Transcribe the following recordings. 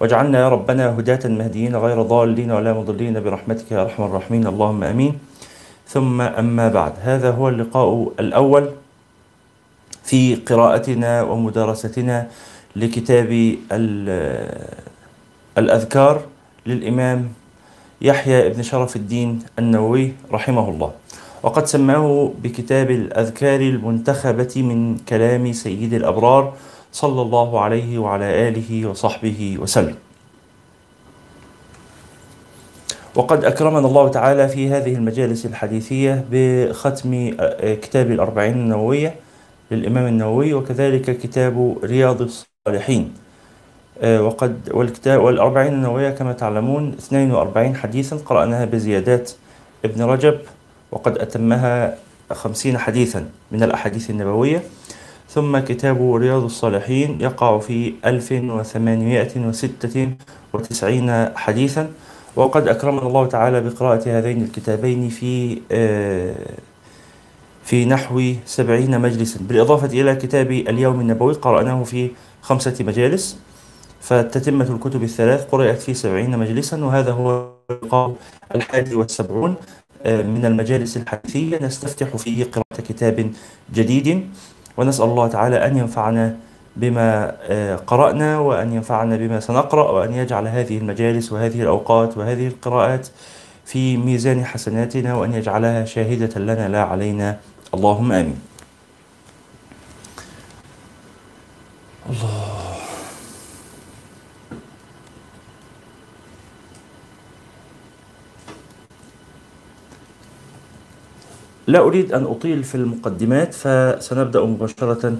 واجعلنا يا ربنا هداة مهديين غير ضالين ولا مضلين برحمتك يا أرحم الراحمين. اللهم آمين. ثم أما بعد. هذا هو اللقاء الأول في قراءتنا ومدارستنا لكتاب الأذكار للإمام يحيى بن شرف الدين النووي رحمه الله. وقد سماه بكتاب الأذكار المنتخبة من كلام سيد الأبرار صلى الله عليه وعلى آله وصحبه وسلم. وقد أكرمنا الله تعالى في هذه المجالس الحديثية بختم كتاب الأربعين النووية للإمام النووي وكذلك كتاب رياض الصالحين. وقد والكتاب والأربعين النووية كما تعلمون 42 حديثا قرأناها بزيادات ابن رجب وقد أتمها خمسين حديثا من الأحاديث النبوية. ثم كتاب رياض الصالحين يقع في 1896 حديثا. وقد أكرمنا الله تعالى بقراءة هذين الكتابين في في نحو سبعين مجلسا. بالإضافة إلى كتاب اليوم النبوي قرأناه في خمسة مجالس. فتتمة الكتب الثلاث قرأت في سبعين مجلسا وهذا هو اللقاء الحادي والسبعون من المجالس الحديثية. نستفتح فيه قراءة كتاب جديد. ونسأل الله تعالى أن ينفعنا بما قرأنا وأن ينفعنا بما سنقرأ وأن يجعل هذه المجالس وهذه الأوقات وهذه القراءات في ميزان حسناتنا وأن يجعلها شاهدة لنا لا علينا. اللهم آمين. الله. لا أريد أن أطيل في المقدمات فسنبدأ مباشرة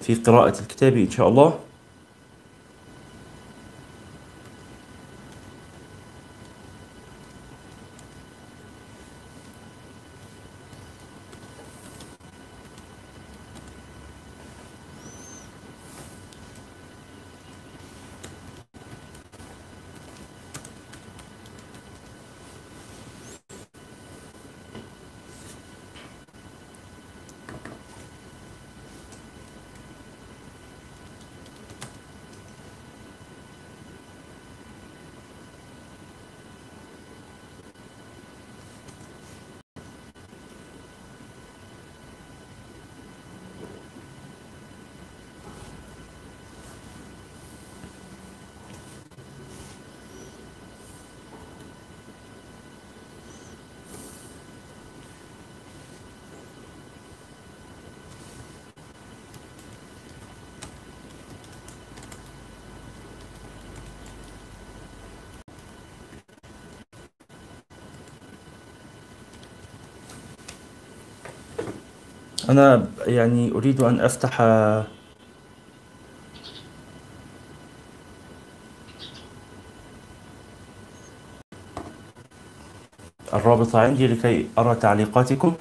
في قراءة الكتاب إن شاء الله. أنا يعني أريد أن أفتح الرابط عندي لكي أرى تعليقاتكم.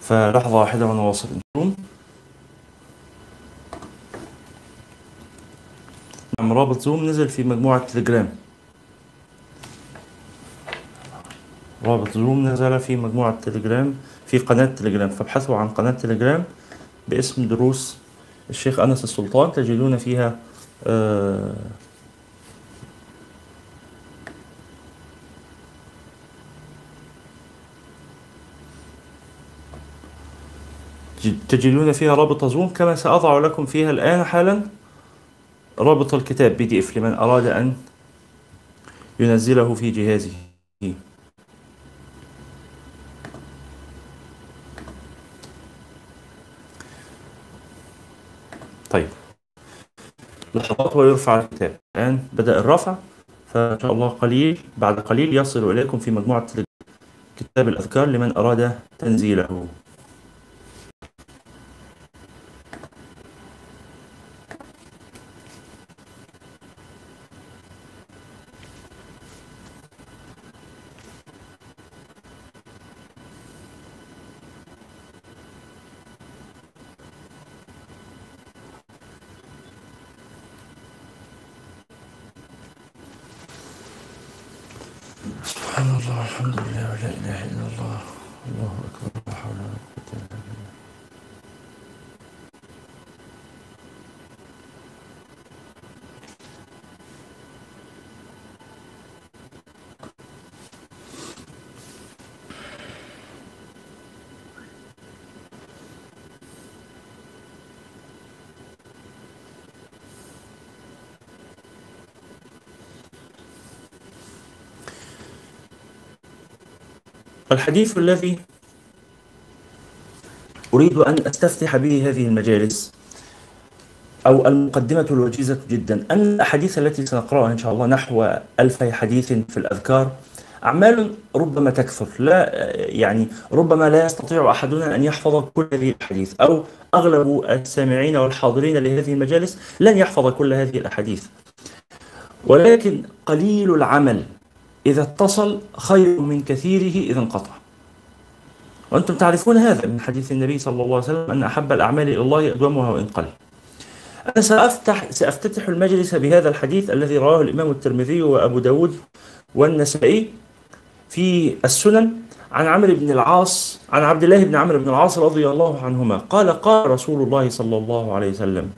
فلحظة واحدة ونواصل. أنتم نعم رابط زوم نزل في مجموعة تليجرام رابط Zoom نزل في مجموعة تليجرام في قناة تليجرام. فابحثوا عن قناة تليجرام باسم دروس الشيخ أنس السلطان تجدون فيها آه تجدون فيها رابط Zoom كما سأضع لكم فيها الآن حالا رابط الكتاب PDF لمن أراد أن ينزله في جهازه طيب لحظات ويرفع الكتاب. الآن بدأ الرفع فإن شاء الله قليل بعد قليل يصل إليكم في مجموعة كتاب الأذكار لمن أراد تنزيله سبحان الله الحمد لله ولا إله إلا الله الله أكبر لا حول ولا قوة إلا بالله الحديث الذي أريد أن أستفتح به هذه المجالس أو المقدمة الوجيزة جدا أن الأحاديث التي سنقرأها إن شاء الله نحو ألف حديث في الأذكار أعمال ربما تكثر لا يعني ربما لا يستطيع أحدنا أن يحفظ كل هذه الأحاديث أو أغلب السامعين والحاضرين لهذه المجالس لن يحفظ كل هذه الأحاديث. ولكن قليل العمل إذا اتصل خير من كثيره إذا انقطع. وأنتم تعرفون هذا من حديث النبي صلى الله عليه وسلم أن أحب الأعمال إلى الله أدومها وإن قل. أنا سأفتح, سأفتتح المجلس بهذا الحديث الذي رواه الإمام الترمذي وأبو داود والنسائي في السنن عن عمرو بن العاص عن عبد الله بن عمرو بن العاص رضي الله عنهما. قال قال رسول الله صلى الله عليه وسلم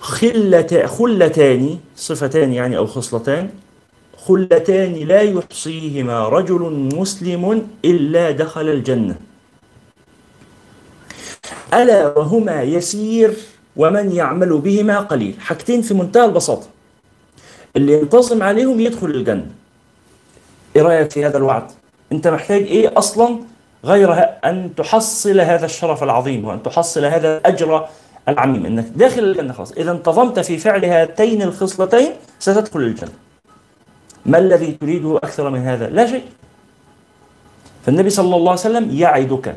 خلة خلتان صفتان يعني أو خصلتان خلتان لا يحصيهما رجل مسلم إلا دخل الجنة. ألا وهما يسير ومن يعمل بهما قليل. حاجتين في منتهى البساطة. اللي ينتظم عليهم يدخل الجنة. إيه رأيك في هذا الوعد؟ أنت محتاج إيه أصلا غير أن تحصل هذا الشرف العظيم وأن تحصل هذا الأجر العميم؟ أنك داخل الجنة خلاص. إذا انتظمت في فعل هاتين الخصلتين ستدخل الجنة. ما الذي تريده أكثر من هذا؟ لا شيء فالنبي صلى الله عليه وسلم يعدك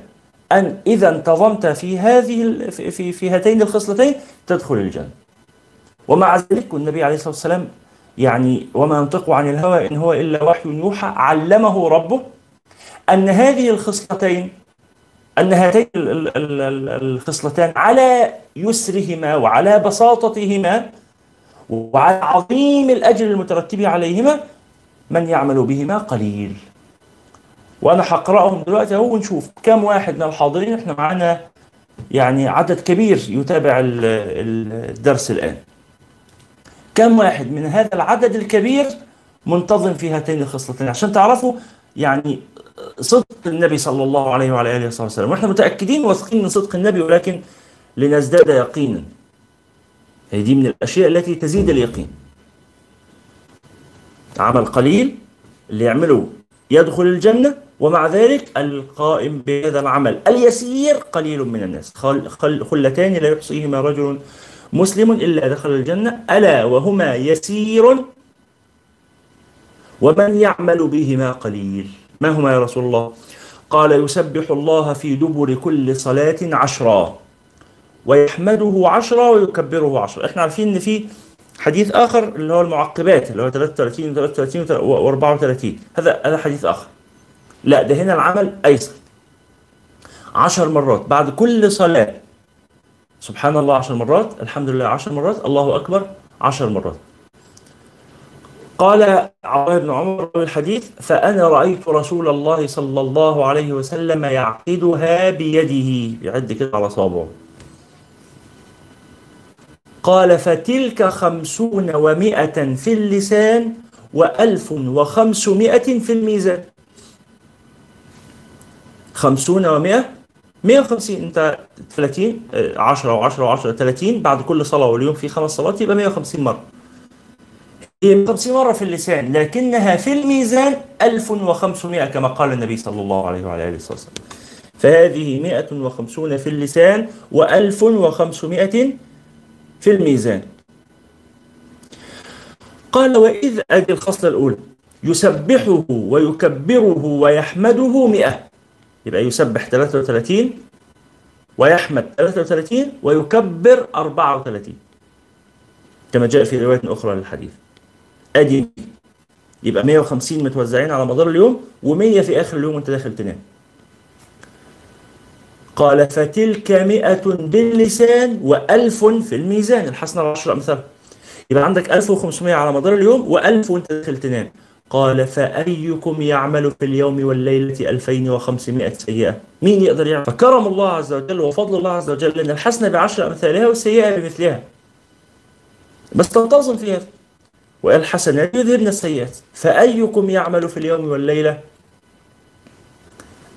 أن إذا انتظمت في هذه في في هاتين الخصلتين تدخل الجنة ومع ذلك النبي عليه الصلاة والسلام يعني وما ينطق عن الهوى إن هو إلا وحي يوحى علمه ربه أن هذه الخصلتين أن هاتين الخصلتان على يسرهما وعلى بساطتهما وعلى عظيم الأجر المترتب عليهما من يعمل بهما قليل. وأنا هقرأهم دلوقتي أهو ونشوف كم واحد من الحاضرين إحنا معانا يعني عدد كبير يتابع الدرس الآن. كم واحد من هذا العدد الكبير منتظم في هاتين الخصلتين؟ عشان تعرفوا يعني صدق النبي صلى الله عليه وعلى آله وصحبه وسلم. وإحنا متأكدين واثقين من صدق النبي ولكن لنزداد يقينا. هي دي من الأشياء التي تزيد اليقين. عمل قليل اللي يعمله يدخل الجنة ومع ذلك القائم بهذا العمل اليسير قليل من الناس. خل خل خلتان لا يحصيهما رجل مسلم إلا دخل الجنة. ألا وهما يسير؟ ومن يعمل بهما قليل؟ ما هما يا رسول الله؟ قال يسبح الله في دبر كل صلاة عشرا ويحمده عشرا ويكبره عشرا إحنا عارفين إن في حديث آخر اللي هو المعقبات اللي هو 33 و 33 و 34 هذا هذا حديث آخر. لا ده هنا العمل أيسر. عشر مرات بعد كل صلاة. سبحان الله عشر مرات الحمد لله عشر مرات الله أكبر عشر مرات. قال عبد بن عمر الحديث فأنا رأيت رسول الله صلى الله عليه وسلم يعقدها بيده. يعد كده على صابعه قال فتلك خمسون ومائة في اللسان وألف وخمسمائة في الميزان. خمسون ومائة 150 انت 30 10 و10 و10 30 بعد كل صلاة واليوم في خمس صلوات يبقى 150 مرة. هي 150 مرة في اللسان لكنها في الميزان 1500 كما قال النبي صلى الله عليه وعلى آله وسلم. فهذه 150 في اللسان و1500 في الميزان. قال وإذ أدي الخصلة الأولى يسبحه ويكبره ويحمده 100 يبقى يسبح 33 ويحمد 33 ويكبر 34 كما جاء في رواية أخرى للحديث. أدي يبقى 150 متوزعين على مدار اليوم و100 في آخر اليوم وأنت داخل تنام. قال فتلك مئة باللسان وألف في الميزان. الحسنة العشر أمثال يبقى عندك 1500 على مدار اليوم و1000 وأنت داخل تنام. قال فأيكم يعمل في اليوم والليلة 2500 سيئة؟ مين يقدر يعمل؟ فكرم الله عز وجل وفضل الله عز وجل أن الحسنة بعشر أمثالها والسيئة بمثلها. بس تنتظم فيها. والحسنات يذهبن السيئات. فأيكم يعمل في اليوم والليلة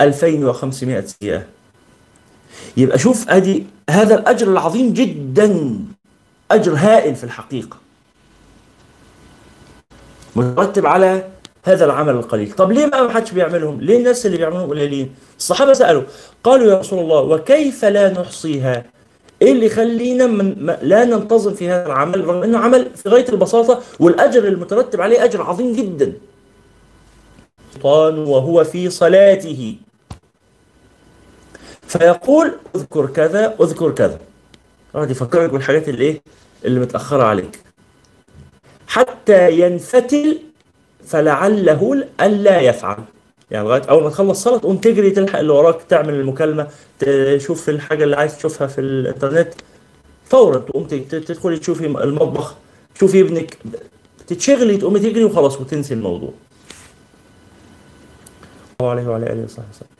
2500 سيئة؟ يبقى شوف أدي هذا الأجر العظيم جدا أجر هائل في الحقيقة. مترتب على هذا العمل القليل. طب ليه ما حدش بيعملهم؟ ليه الناس اللي بيعملهم قليلين؟ الصحابة سألوا قالوا يا رسول الله وكيف لا نحصيها؟ إيه اللي يخلينا لا ننتظم في هذا العمل؟ رغم إنه عمل في غاية البساطة والأجر المترتب عليه أجر عظيم جدا. وهو في صلاته. فيقول اذكر كذا اذكر كذا. يقعد يفكرك بالحاجات اللي إيه؟ اللي متأخرة عليك. حتى ينفتل فلعله ألا يفعل. يعني لغاية أول ما تخلص صلاة تقوم تجري تلحق اللي وراك تعمل المكالمة تشوف الحاجة اللي عايز تشوفها في الإنترنت. فورا تقوم تدخلي تشوفي المطبخ تشوفي ابنك. تتشغلي تقومي تجري وخلاص وتنسي الموضوع. الله عليه وعلى آله وصحبه وسلم.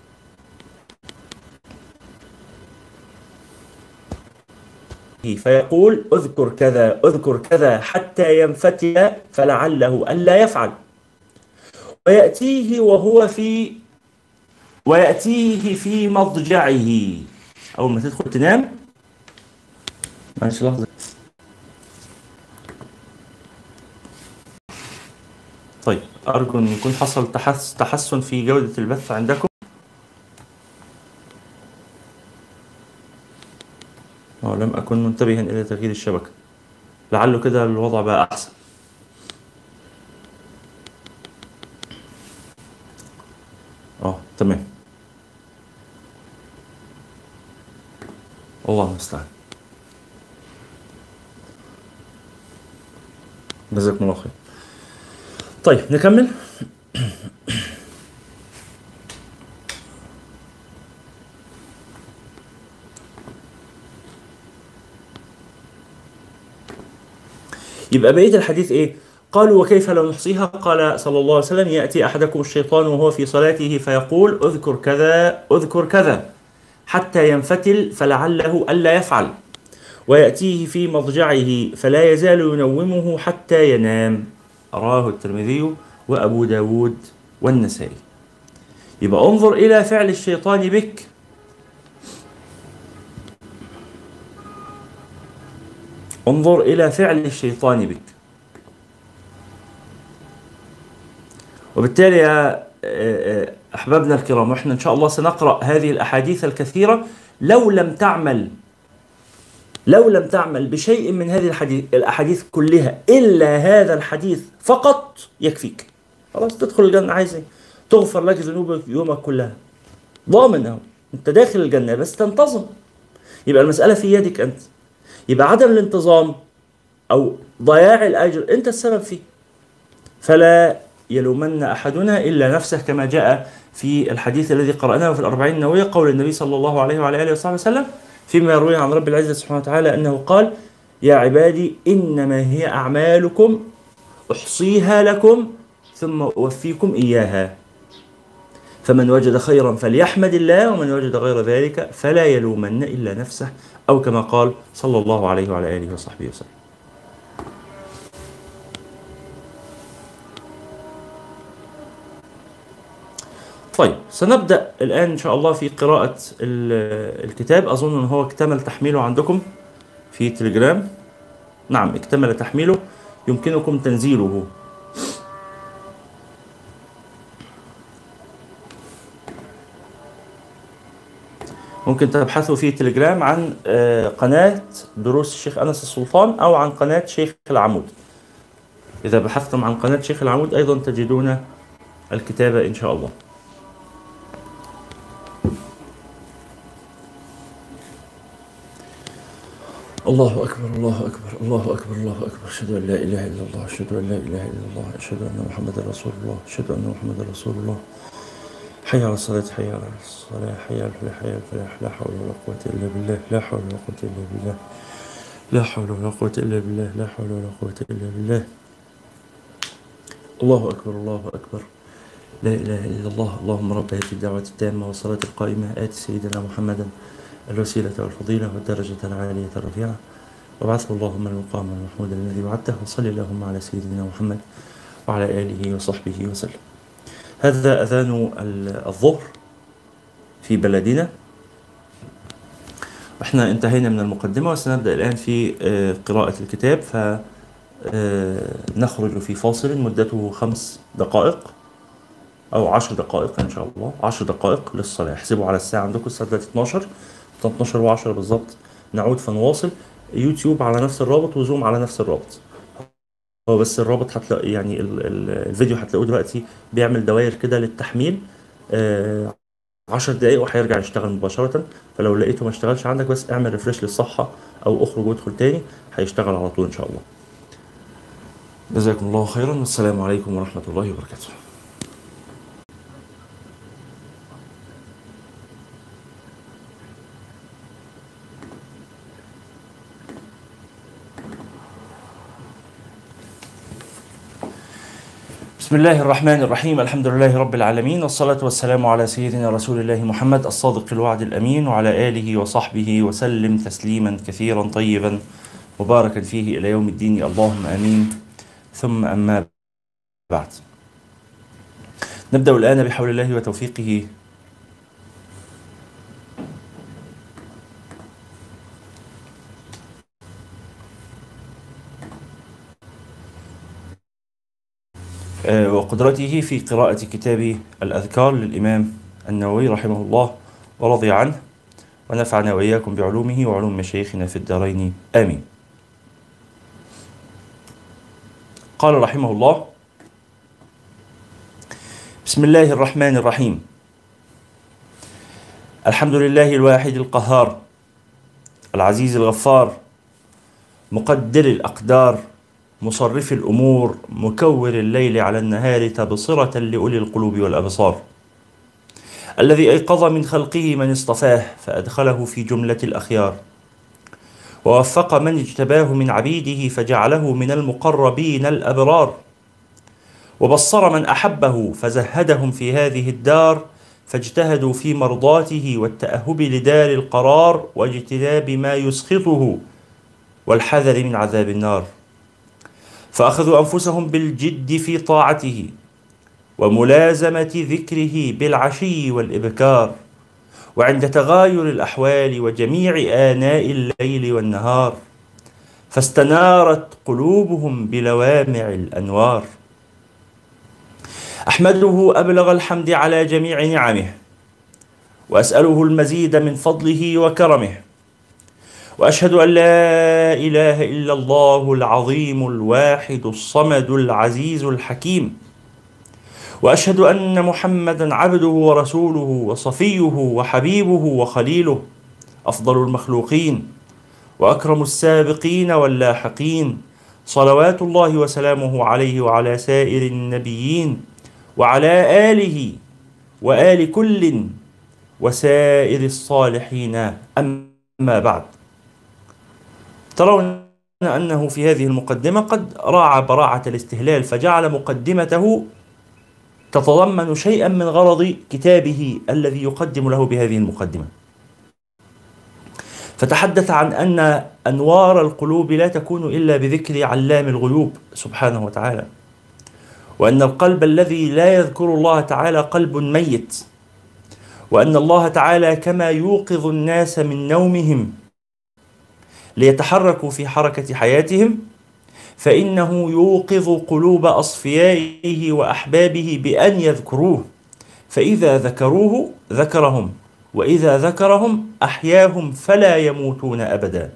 فيقول اذكر كذا اذكر كذا حتى ينفتل فلعله ألا يفعل. ويأتيه وهو في ويأتيه في مضجعه. أول ما تدخل تنام معلش لحظة. طيب أرجو أن يكون حصل تحسن في جودة البث عندكم. لم أكن منتبها إلى تغيير الشبكة. لعله كده الوضع بقى أحسن. آه تمام. الله المستعان. جزاكم الله خير. طيب نكمل. يبقى بقية الحديث إيه؟ قالوا وكيف لو نحصيها؟ قال صلى الله عليه وسلم يأتي أحدكم الشيطان وهو في صلاته فيقول اذكر كذا اذكر كذا حتى ينفتل فلعله ألا يفعل ويأتيه في مضجعه فلا يزال ينومه حتى ينام. رواه الترمذي وأبو داود والنسائي. يبقى انظر إلى فعل الشيطان بك انظر إلى فعل الشيطان بك. وبالتالي يا آه، آه، أحبابنا الكرام وإحنا إن شاء الله سنقرأ هذه الأحاديث الكثيرة. لو لم تعمل لو لم تعمل بشيء من هذه الحديث الأحاديث كلها إلا هذا الحديث فقط يكفيك. خلاص تدخل الجنة عايز تغفر لك ذنوبك يومك كلها. ضامن اهو أنت داخل الجنة بس تنتظم. يبقى المسألة في يدك أنت. يبقى عدم الانتظام أو ضياع الأجر أنت السبب فيه. فلا يلومن أحدنا إلا نفسه كما جاء في الحديث الذي قرأناه في الأربعين النووية قول النبي صلى الله عليه وعلى آله وصحبه وسلم فيما يروي عن رب العزة سبحانه وتعالى أنه قال يا عبادي إنما هي أعمالكم أحصيها لكم ثم أوفيكم إياها. فمن وجد خيرا فليحمد الله ومن وجد غير ذلك فلا يلومن إلا نفسه أو كما قال صلى الله عليه وعلى آله وصحبه وسلم. طيب سنبدأ الآن إن شاء الله في قراءة الكتاب. أظن أن هو اكتمل تحميله عندكم في تليجرام. نعم اكتمل تحميله. يمكنكم تنزيله. ممكن تبحثوا في تليجرام عن آه، قناة دروس الشيخ أنس السلطان أو عن قناة شيخ العمود. إذا بحثتم عن قناة شيخ العمود أيضا تجدون الكتابة إن شاء الله. الله أكبر الله أكبر الله أكبر الله أكبر. أشهد أن لا إله إلا الله أشهد أن لا إله إلا الله أشهد أن محمدا رسول الله أشهد أن محمدا رسول الله. حي على الصلاة حي على الصلاة حي على الفلاح حي على الفلاح. لا حول ولا قوة إلا بالله لا حول ولا قوة إلا بالله لا حول ولا قوة إلا بالله لا حول ولا قوة إلا بالله. الله أكبر الله أكبر. لا إله إلا الله. اللهم رب هذه الدعوة التامة والصلاة القائمة. آت سيدنا محمدا الوسيلة والفضيلة والدرجة العالية الرفيعة. وابعثه اللهم المقام المحمود الذي وعدته. وصل اللهم على سيدنا محمد وعلى آله وصحبه وسلم. هذا أذان الظهر في بلدنا. إحنا انتهينا من المقدمة وسنبدأ الآن في آه، قراءة الكتاب. فنخرج في فاصل مدته خمس دقائق أو عشر دقائق إن شاء الله. عشر دقائق للصلاة. احسبوا على الساعة. عندكم الساعة دلوقتي 12 12 و10 بالظبط نعود فنواصل. يوتيوب على نفس الرابط وزوم على نفس الرابط. هو بس الرابط هتلاقي يعني ال ال الفيديو هتلاقوه دلوقتي بيعمل دوائر كده للتحميل آه 10 دقايق وهيرجع يشتغل مباشرة. فلو لقيته ما اشتغلش عندك بس اعمل ريفرش للصفحة أو اخرج وادخل تاني هيشتغل على طول إن شاء الله. جزاكم الله خيرا. والسلام عليكم ورحمة الله وبركاته. بسم الله الرحمن الرحيم الحمد لله رب العالمين والصلاة والسلام على سيدنا رسول الله محمد الصادق الوعد الأمين وعلى آله وصحبه وسلم تسليما كثيرا طيبا مباركا فيه إلى يوم الدين اللهم آمين ثم أما بعد نبدأ الآن بحول الله وتوفيقه وقدرته في قراءة كتاب الأذكار للإمام النووي رحمه الله ورضي عنه. ونفعنا وإياكم بعلومه وعلوم مشايخنا في الدارين. آمين. قال رحمه الله بسم الله الرحمن الرحيم. الحمد لله الواحد القهار العزيز الغفار مقدر الأقدار مصرف الأمور مكور الليل على النهار تبصرة لأولي القلوب والأبصار. الذي أيقظ من خلقه من اصطفاه فأدخله في جملة الأخيار. ووفق من اجتباه من عبيده فجعله من المقربين الأبرار. وبصر من أحبه فزهدهم في هذه الدار فاجتهدوا في مرضاته والتأهب لدار القرار واجتناب ما يسخطه والحذر من عذاب النار. فأخذوا أنفسهم بالجد في طاعته وملازمة ذكره بالعشي والإبكار وعند تغاير الأحوال وجميع آناء الليل والنهار فاستنارت قلوبهم بلوامع الأنوار. أحمده أبلغ الحمد على جميع نعمه وأسأله المزيد من فضله وكرمه وأشهد أن لا إله إلا الله العظيم الواحد الصمد العزيز الحكيم. وأشهد أن محمدا عبده ورسوله وصفيه وحبيبه وخليله أفضل المخلوقين وأكرم السابقين واللاحقين صلوات الله وسلامه عليه وعلى سائر النبيين وعلى آله وآل كل وسائر الصالحين. أما بعد. ترون أنه في هذه المقدمة قد راعى براعة الاستهلال فجعل مقدمته تتضمن شيئا من غرض كتابه الذي يقدم له بهذه المقدمة. فتحدث عن أن أنوار القلوب لا تكون إلا بذكر علام الغيوب سبحانه وتعالى وأن القلب الذي لا يذكر الله تعالى قلب ميت وأن الله تعالى كما يوقظ الناس من نومهم ليتحركوا في حركة حياتهم فإنه يوقظ قلوب أصفيائه وأحبابه بأن يذكروه. فإذا ذكروه ذكرهم وإذا ذكرهم أحياهم فلا يموتون أبدا.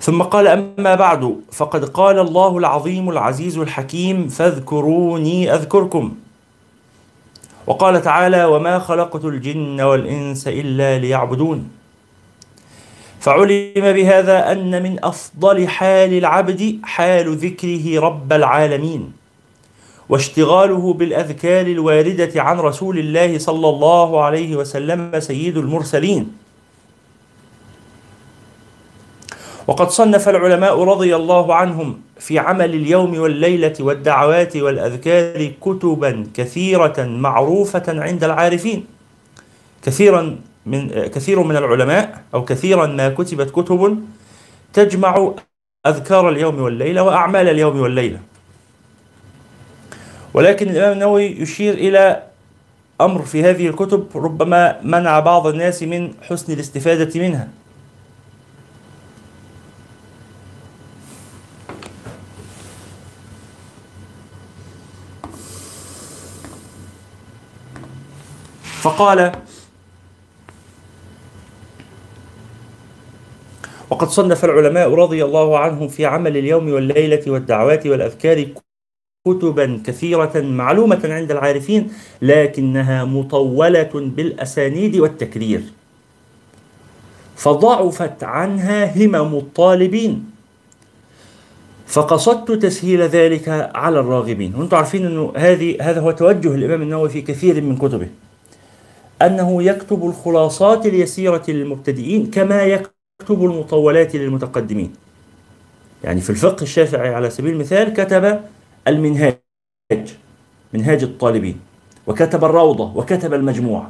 ثم قال أما بعد فقد قال الله العظيم العزيز الحكيم فاذكروني أذكركم. وقال تعالى وما خلقت الجن والإنس إلا ليعبدون. فعلم بهذا أن من أفضل حال العبد حال ذكره رب العالمين واشتغاله بالأذكار الواردة عن رسول الله صلى الله عليه وسلم سيد المرسلين. وقد صنف العلماء رضي الله عنهم في عمل اليوم والليلة والدعوات والأذكار كتبا كثيرة معروفة عند العارفين كثيرا من كثير من العلماء أو كثيرا ما كتبت كتب تجمع أذكار اليوم والليلة وأعمال اليوم والليلة. ولكن الإمام النووي يشير إلى أمر في هذه الكتب ربما منع بعض الناس من حسن الاستفادة منها. فقال وقد صنف العلماء رضي الله عنهم في عمل اليوم والليلة والدعوات والأذكار كتبا كثيرة معلومة عند العارفين لكنها مطولة بالأسانيد والتكرير. فضعفت عنها همم الطالبين. فقصدت تسهيل ذلك على الراغبين. وأنتم عارفين إنه هذه هذا هو توجه الإمام النووي في كثير من كتبه. أنه يكتب الخلاصات اليسيرة للمبتدئين كما يكتب المطولات للمتقدمين. يعني في الفقه الشافعي على سبيل المثال كتب المنهاج منهاج الطالبين وكتب الروضة وكتب المجموع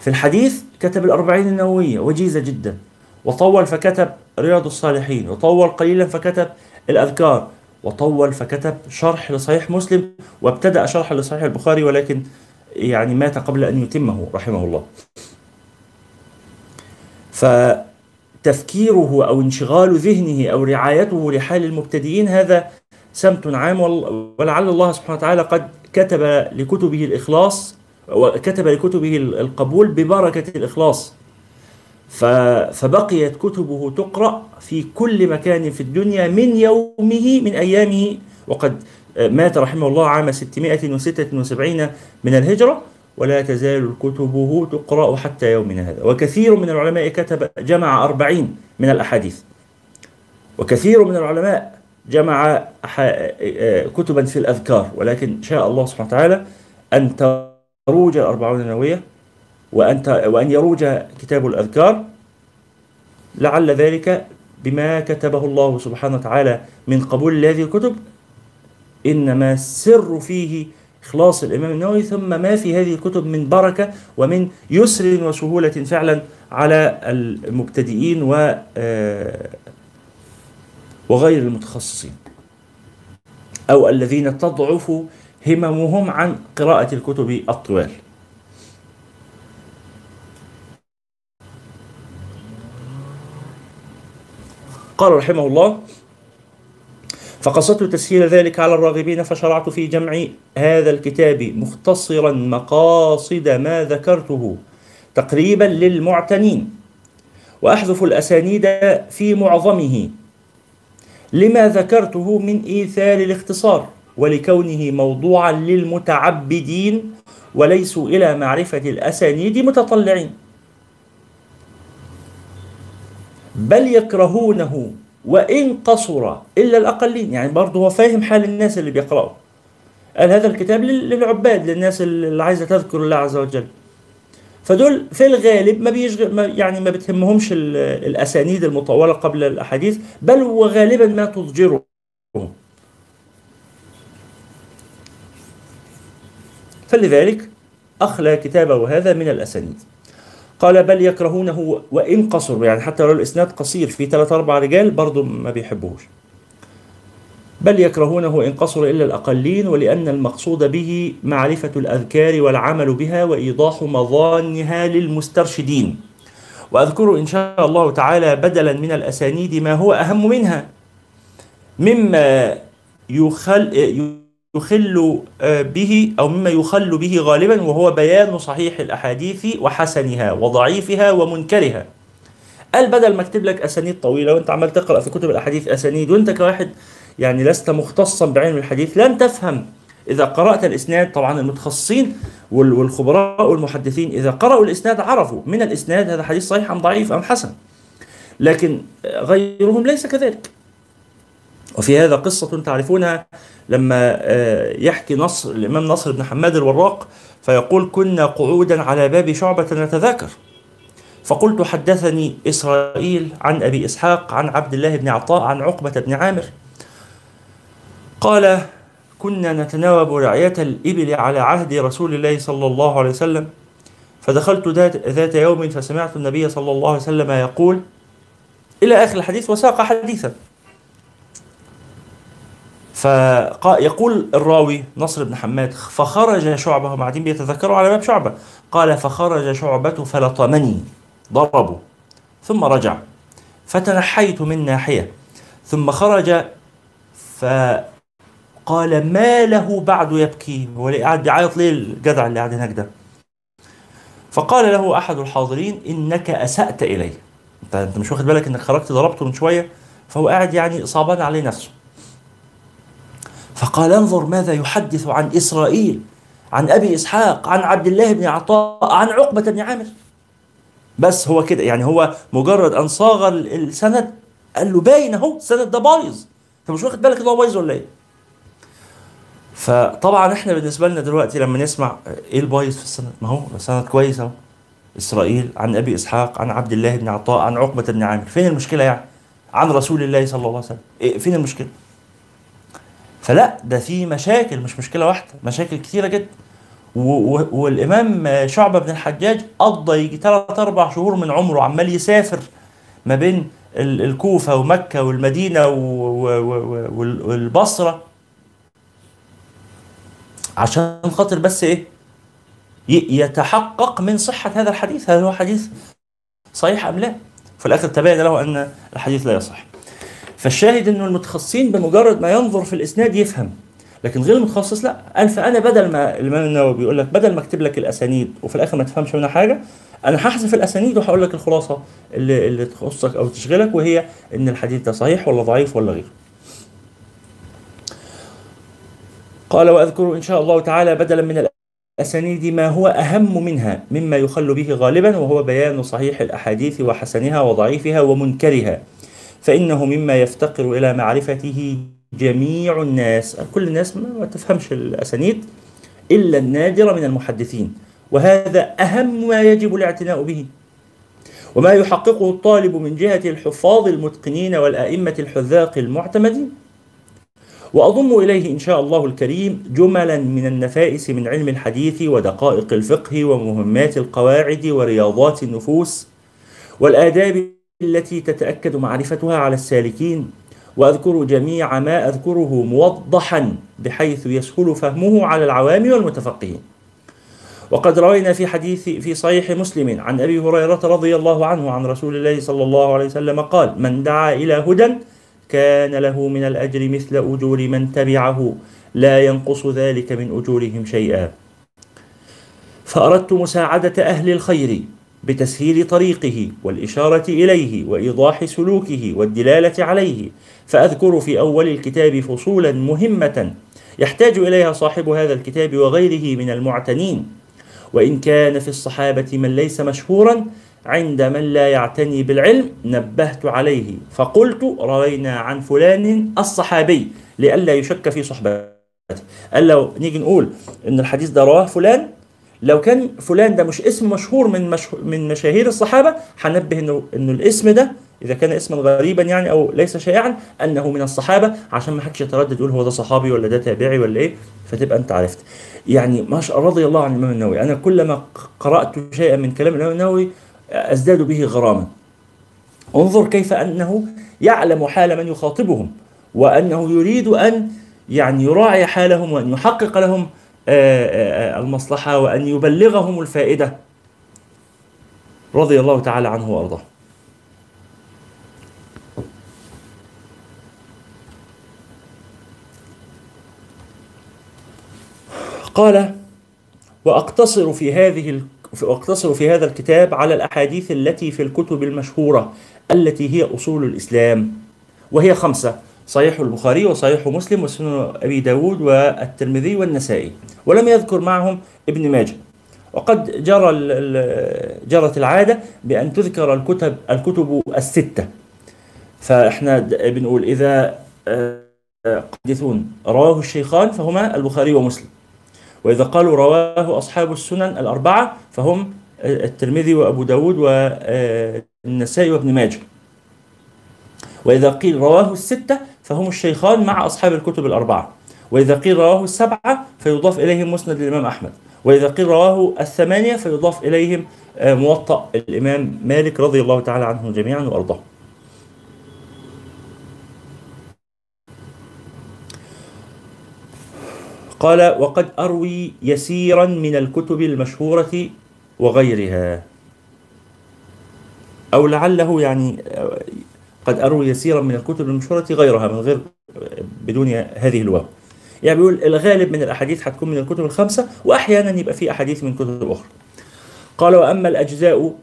في الحديث كتب الأربعين النووية وجيزة جدا. وطول فكتب رياض الصالحين وطول قليلا فكتب الأذكار. وطول فكتب شرح لصحيح مسلم وابتدأ شرح لصحيح البخاري ولكن يعني مات قبل أن يتمه رحمه الله. فتفكيره أو انشغال ذهنه أو رعايته لحال المبتدئين هذا سمت عام ولعل الله سبحانه وتعالى قد كتب لكتبه الإخلاص وكتب لكتبه القبول ببركة الإخلاص. فبقيت كتبه تقرأ في كل مكان في الدنيا من يومه من أيامه. وقد مات رحمه الله عام 676 من الهجرة. ولا تزال كتبه تقرأ حتى يومنا هذا. وكثير من العلماء كتب جمع أربعين من الأحاديث. وكثير من العلماء جمع كتبا في الأذكار. ولكن شاء الله سبحانه وتعالى أن تروج الأربعون النووية وأن وأن يروج كتاب الأذكار. لعل ذلك بما كتبه الله سبحانه وتعالى من قبول هذه الكتب. إنما السر فيه إخلاص الإمام النووي ثم ما في هذه الكتب من بركة ومن يسر وسهولة فعلا على المبتدئين و آه، وغير المتخصصين أو الذين تضعف هممهم عن قراءة الكتب الطوال. قال رحمه الله فقصدت تسهيل ذلك على الراغبين فشرعت في جمع هذا الكتاب مختصرا مقاصد ما ذكرته تقريبا للمعتنين وأحذف الأسانيد في معظمه لما ذكرته من إيثار الاختصار ولكونه موضوعا للمتعبدين وليسوا إلى معرفة الأسانيد متطلعين بل يكرهونه وإن قصر إلا الأقلين. يعني برضه هو فاهم حال الناس اللي بيقرأوا. قال هذا الكتاب للعباد للناس اللي عايزة تذكر الله عز وجل. فدول في الغالب ما بيشغل ما يعني ما بتهمهمش الأسانيد المطولة قبل الأحاديث بل وغالبا ما تضجرهم فلذلك أخلى كتابه هذا من الأسانيد. قال بل يكرهونه وإن قصر يعني حتى لو الإسناد قصير في ثلاث أربع رجال برضه ما بيحبوش بل يكرهونه إن قصر إلا الأقلين ولأن المقصود به معرفة الأذكار والعمل بها وإيضاح مظانها للمسترشدين. وأذكر إن شاء الله تعالى بدلا من الأسانيد ما هو أهم منها. مما يخل يخل به أو مما يخل به غالبا وهو بيان صحيح الأحاديث وحسنها وضعيفها ومنكرها. قال بدل ما اكتب لك أسانيد طويلة وأنت عمال تقرأ في كتب الأحاديث أسانيد وأنت كواحد يعني لست مختصا بعلم الحديث لن تفهم. إذا قرأت الإسناد طبعا المتخصصين والخبراء والمحدثين إذا قرأوا الإسناد عرفوا من الإسناد هذا حديث صحيح أم ضعيف أم حسن. لكن غيرهم ليس كذلك. وفي هذا قصة تعرفونها لما آه، يحكي نصر الإمام نصر بن حماد الوراق فيقول كنا قعودا على باب شعبة نتذاكر. فقلت حدثني إسرائيل عن أبي إسحاق عن عبد الله بن عطاء عن عقبة بن عامر. قال كنا نتناوب رعية الإبل على عهد رسول الله صلى الله عليه وسلم. فدخلت ذات, يوم فسمعت النبي صلى الله عليه وسلم يقول إلى آخر الحديث وساق حديثا. فيقول الراوي نصر بن حماد فخرج شعبة هم قاعدين بيتذكروا على باب شعبة. قال فخرج شعبة فلطمني ضربه ثم رجع فتنحيت من ناحية ثم خرج فقال ما له بعد يبكي؟ هو قاعد بيعيط ليه الجدع اللي قاعد هناك ده؟ فقال له أحد الحاضرين أسأت اليه انت أنت مش واخد بالك إنك خرجت ضربته من شوية؟ فهو قاعد يعني صعبان عليه نفسه. فقال انظر ماذا يحدث عن إسرائيل عن أبي إسحاق عن عبد الله بن عطاء عن عقبة بن عامر بس هو كده يعني هو مجرد أن صاغ السند قال له باين أهو السند ده بايظ أنت مش واخد بالك إن هو بايظ ولا إيه؟ فطبعا إحنا بالنسبة لنا دلوقتي لما نسمع إيه البايظ في السند؟ ما هو سند كويس أهو إسرائيل عن أبي إسحاق عن عبد الله بن عطاء عن عقبة بن عامر فين المشكلة يعني؟ عن رسول الله صلى الله عليه وسلم إيه فين المشكلة؟ فلا ده في مشاكل مش مشكلة واحدة مشاكل كثيره جدا. والإمام شعبة بن الحجاج قضى يجي ثلاث أربع شهور من عمره عمال يسافر ما بين الكوفة ومكة والمدينة والبصرة عشان خاطر بس إيه؟ يتحقق من صحة هذا الحديث. هل هو حديث صحيح أم لا؟ في الآخر تبين له أن الحديث لا يصح. فالشاهد إنه المتخصصين بمجرد ما ينظر في الإسناد يفهم. لكن غير المتخصص لا. قال فأنا بدل ما الإمام النووي بيقول لك بدل ما أكتب لك الأسانيد وفي الآخر ما تفهمش منها حاجة أنا هحذف الأسانيد وهقول لك الخلاصة اللي, اللي تخصك أو تشغلك وهي إن الحديث ده صحيح ولا ضعيف ولا غيره قال وأذكر إن شاء الله تعالى بدلا من الأسانيد ما هو أهم منها مما يخل به غالبا وهو بيان صحيح الأحاديث وحسنها وضعيفها ومنكرها. فإنه مما يفتقر إلى معرفته جميع الناس. كل الناس ما تفهمش الأسانيد إلا النادر من المحدثين وهذا أهم ما يجب الاعتناء به. وما يحققه الطالب من جهة الحفاظ المتقنين والأئمة الحذاق المعتمدين. وأضم إليه إن شاء الله الكريم جملا من النفائس من علم الحديث ودقائق الفقه ومهمات القواعد ورياضات النفوس والآداب التي تتأكد معرفتها على السالكين وأذكر جميع ما أذكره موضحا بحيث يسهل فهمه على العوام والمتفقهين وقد روينا في حديث في صحيح مسلم عن أبي هريرة رضي الله عنه عن رسول الله صلى الله عليه وسلم قال من دعا إلى هدى كان له من الأجر مثل أجور من تبعه لا ينقص ذلك من أجورهم شيئا. فأردت مساعدة أهل الخير بتسهيل طريقه والإشارة إليه وإيضاح سلوكه والدلالة عليه فأذكر في أول الكتاب فصولا مهمة يحتاج إليها صاحب هذا الكتاب وغيره من المعتنين وإن كان في الصحابة من ليس مشهورا عند من لا يعتني بالعلم نبهت عليه فقلت روينا عن فلان الصحابي لئلا يشك في صحبته. قال لو نيجي نقول إن الحديث ده رواه فلان؟ لو كان فلان ده مش اسم مشهور من مشهور من مشاهير الصحابة هنبه انه إنه الاسم ده إذا كان اسما غريبا يعني أو ليس شائعا أنه من الصحابة عشان ما حدش يتردد يقول هو ده صحابي ولا ده تابعي ولا إيه فتبقى أنت عرفت. يعني ما شاء رضي الله عن الإمام النووي. أنا كلما قرأت شيئا من كلام الإمام النووي أزداد به غراما. انظر كيف أنه يعلم حال من يخاطبهم وأنه يريد أن يعني يراعي حالهم وأن يحقق لهم المصلحة وأن يبلغهم الفائدة رضي الله تعالى عنه وأرضاه. قال وأقتصر في هذه وأقتصر في هذا الكتاب على الأحاديث التي في الكتب المشهورة التي هي أصول الإسلام وهي خمسة صحيح البخاري وصحيح مسلم وسنن أبي داود والترمذي والنسائي ولم يذكر معهم ابن ماجه. وقد جرى جرت العادة بأن تذكر الكتب الكتب الستة. فإحنا بنقول إذا حديثون رواه الشيخان فهما البخاري ومسلم. وإذا قالوا رواه أصحاب السنن الأربعة فهم الترمذي وأبو داود والنسائي وابن ماجه. وإذا قيل رواه الستة فهم الشيخان مع أصحاب الكتب الأربعة. وإذا قيل رواه السبعة فيضاف إليهم مسند الإمام أحمد. وإذا قيل رواه الثمانية فيضاف إليهم آه، موطأ الإمام مالك رضي الله تعالى عنهم جميعا وأرضاه. قال وقد أروي يسيرا من الكتب المشهورة وغيرها. أو لعله يعني آه، قد أروي يسيرا من الكتب المشهورة غيرها من غير بدون هذه الواو. يعني بيقول الغالب من الأحاديث هتكون من الكتب الخمسة وأحيانا يبقى في أحاديث من كتب أخرى. قال وأما الأجزاء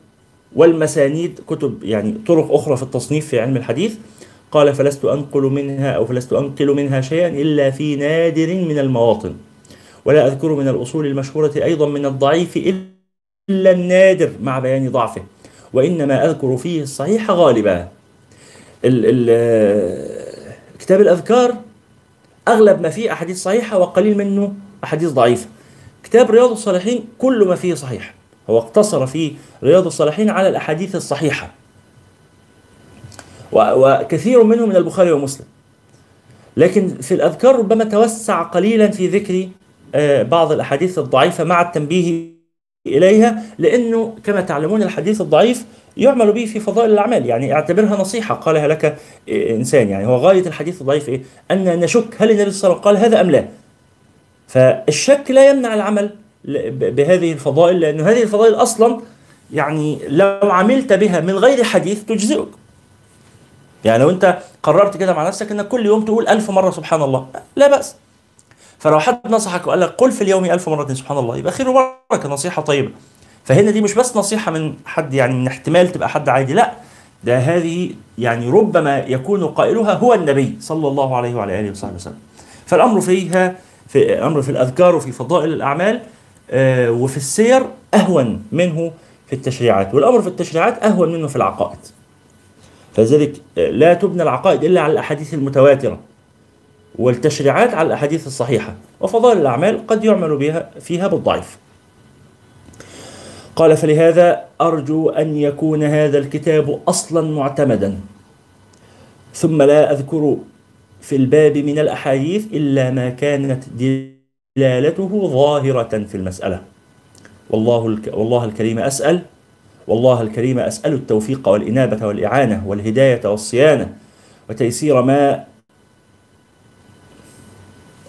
والمسانيد كتب يعني طرق أخرى في التصنيف في علم الحديث قال فلست أنقل منها أو فلست أنقل منها شيئا إلا في نادر من المواطن ولا أذكر من الأصول المشهورة أيضا من الضعيف إلا النادر مع بيان ضعفه وإنما أذكر فيه الصحيح غالبا. ال ال كتاب الأذكار أغلب ما فيه أحاديث صحيحة وقليل منه أحاديث ضعيفة. كتاب رياض الصالحين كل ما فيه صحيح. هو اقتصر في رياض الصالحين على الأحاديث الصحيحة. وكثير منه من البخاري ومسلم. لكن في الأذكار ربما توسع قليلا في ذكر آه، بعض الأحاديث الضعيفة مع التنبيه إليها لأنه كما تعلمون الحديث الضعيف يعمل به في فضائل الأعمال. يعني اعتبرها نصيحة قالها لك إنسان يعني. هو غاية الحديث الضعيف إيه؟ أن نشك هل النبي صلى الله عليه وسلم قال هذا أم لا. فالشك لا يمنع العمل بهذه الفضائل لأن هذه الفضائل أصلا يعني لو عملت بها من غير حديث تجزئك. يعني لو أنت قررت كده مع نفسك أنك كل يوم تقول ألف مرة سبحان الله لا بأس. فلو حد نصحك وقال لك قل في اليوم ألف مرة سبحان الله يبقى خير وبركة نصيحة طيبة. فهنا دي مش بس نصيحة من حد يعني من احتمال تبقى حد عادي لا ده هذه يعني ربما يكون قائلها هو النبي صلى الله عليه وعلى آله وصحبه وسلم. فالأمر فيها في الأمر في الأذكار وفي فضائل الأعمال آه وفي السير أهون منه في التشريعات والأمر في التشريعات أهون منه في العقائد. فلذلك آه، لا تبنى العقائد إلا على الأحاديث المتواترة والتشريعات على الأحاديث الصحيحة وفضائل الأعمال قد يعمل بها فيها بالضعيف. قال فلهذا أرجو أن يكون هذا الكتاب أصلا معتمدا. ثم لا أذكر في الباب من الأحاديث إلا ما كانت دلالته ظاهرة في المسألة. والله الك... والله الكريم أسأل والله الكريم أسأل التوفيق والإنابة والإعانة والهداية والصيانة وتيسير ما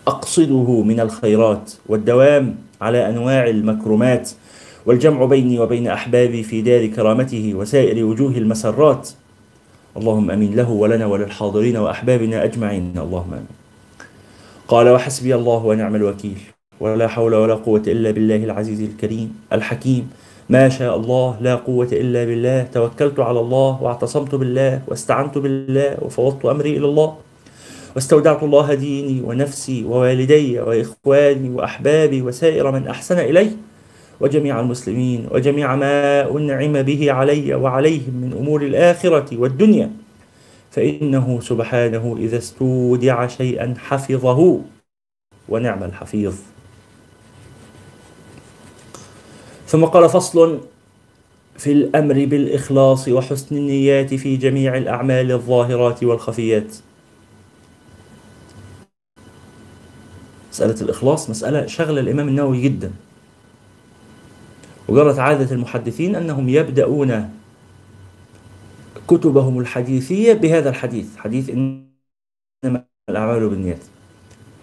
أقصده من الخيرات والدوام على أنواع المكرمات والجمع بيني وبين أحبابي في دار كرامته وسائر وجوه المسرات. اللهم أمين. له ولنا وللحاضرين وأحبابنا أجمعين. اللهم أمين. قال وحسبي الله ونعم الوكيل. ولا حول ولا قوة إلا بالله العزيز الكريم الحكيم. ما شاء الله لا قوة إلا بالله. توكلت على الله واعتصمت بالله واستعنت بالله وفوضت أمري إلى الله. واستودعت الله ديني ونفسي ووالدي وإخواني وأحبابي وسائر من أحسن إلي. وجميع المسلمين وجميع ما أنعم به علي وعليهم من أمور الآخرة والدنيا. فإنه سبحانه إذا استودع شيئا حفظه. ونعم الحفيظ. ثم قال فصل في الأمر بالإخلاص وحسن النيات في جميع الأعمال الظاهرات والخفيات. مسألة الإخلاص مسألة شغل الإمام النووي جدا. وجرت عادة المحدثين أنهم يبدأون كتبهم الحديثية بهذا الحديث حديث إنما الأعمال بالنيات.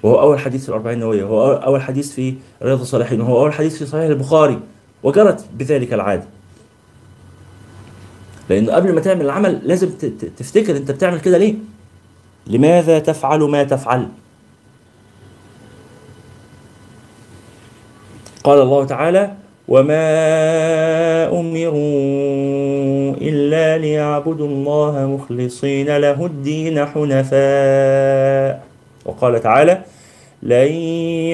وهو أول حديث في الأربعين النووية وهو أول حديث في رياض الصالحين وهو أول حديث في صحيح البخاري وجرت بذلك العادة. لأنه قبل ما تعمل العمل لازم تفتكر أنت بتعمل كده ليه؟ لماذا تفعل ما تفعل؟ قال الله تعالى وما أمروا إلا ليعبدوا الله مخلصين له الدين حنفاء وقال تعالى لن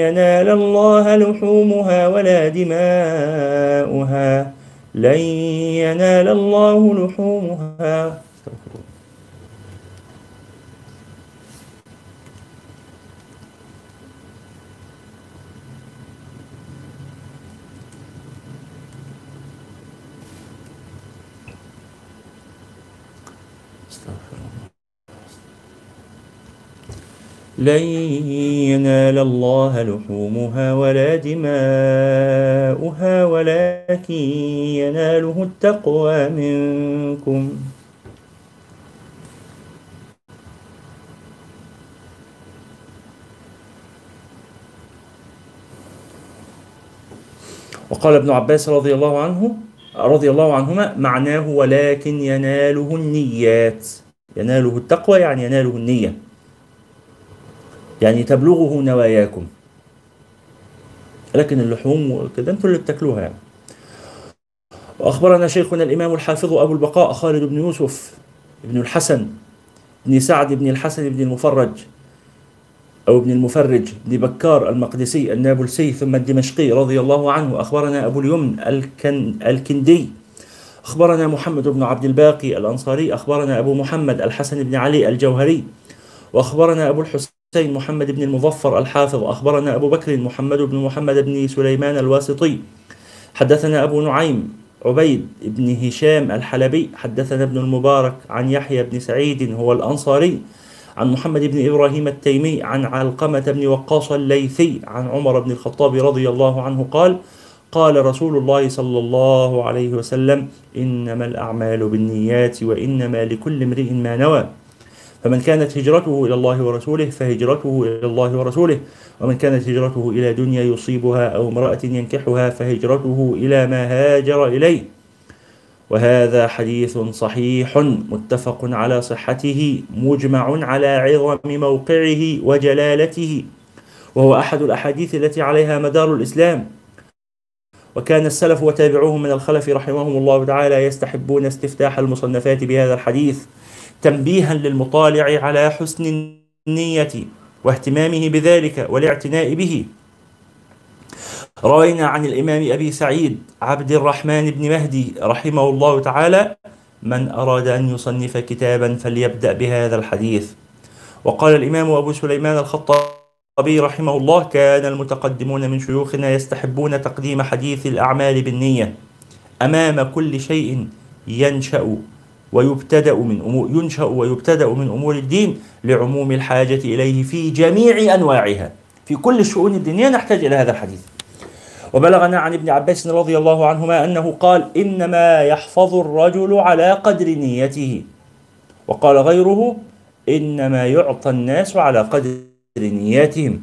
ينال الله لحومها ولا دماؤها لن ينال الله لحومها لن ينال الله لحومها ولا دماؤها ولكن يناله التقوى منكم. وقال ابن عباس رضي الله عنه رضي الله عنهما معناه ولكن يناله النيات. يناله التقوى يعني يناله النية. يعني تبلغه نواياكم. لكن اللحوم وكده أنتوا اللي بتاكلوها يعني. وأخبرنا شيخنا الإمام الحافظ أبو البقاء خالد بن يوسف بن الحسن بن سعد بن الحسن بن المفرج أو ابن المفرج بن بكار المقدسي النابلسي ثم الدمشقي رضي الله عنه أخبرنا أبو اليمن الكن الكندي أخبرنا محمد بن عبد الباقي الأنصاري أخبرنا أبو محمد الحسن بن علي الجوهري وأخبرنا أبو الحسين محمد بن المظفر الحافظ أخبرنا أبو بكر محمد بن محمد بن سليمان الواسطي. حدثنا أبو نعيم عبيد بن هشام الحلبي. حدثنا ابن المبارك عن يحيى بن سعيد هو الأنصاري. عن محمد بن إبراهيم التيمي عن علقمة بن وقاص الليثي عن عمر بن الخطاب رضي الله عنه قال قال رسول الله صلى الله عليه وسلم إنما الأعمال بالنيات وإنما لكل امرئ ما نوى. فمن كانت هجرته إلى الله ورسوله فهجرته إلى الله ورسوله ومن كانت هجرته إلى دنيا يصيبها أو امرأة ينكحها فهجرته إلى ما هاجر إليه. وهذا حديث صحيح متفق على صحته مجمع على عظم موقعه وجلالته وهو أحد الأحاديث التي عليها مدار الإسلام. وكان السلف وتابعوهم من الخلف رحمهم الله تعالى يستحبون استفتاح المصنفات بهذا الحديث. تنبيها للمطالع على حسن النية واهتمامه بذلك والاعتناء به. روينا عن الإمام أبي سعيد عبد الرحمن بن مهدي رحمه الله تعالى من أراد أن يصنف كتابا فليبدأ بهذا الحديث وقال الإمام أبو سليمان الخطابي رحمه الله كان المتقدمون من شيوخنا يستحبون تقديم حديث الأعمال بالنية. أمام كل شيء ينشأ ويبتدأ من أمور ينشأ ويبتدأ من أمور الدين لعموم الحاجة إليه في جميع أنواعها. في كل الشؤون الدينية نحتاج إلى هذا الحديث؟ وبلغنا عن ابن عباس رضي الله عنهما أنه قال إنما يحفظ الرجل على قدر نيته. وقال غيره إنما يعطى الناس على قدر نياتهم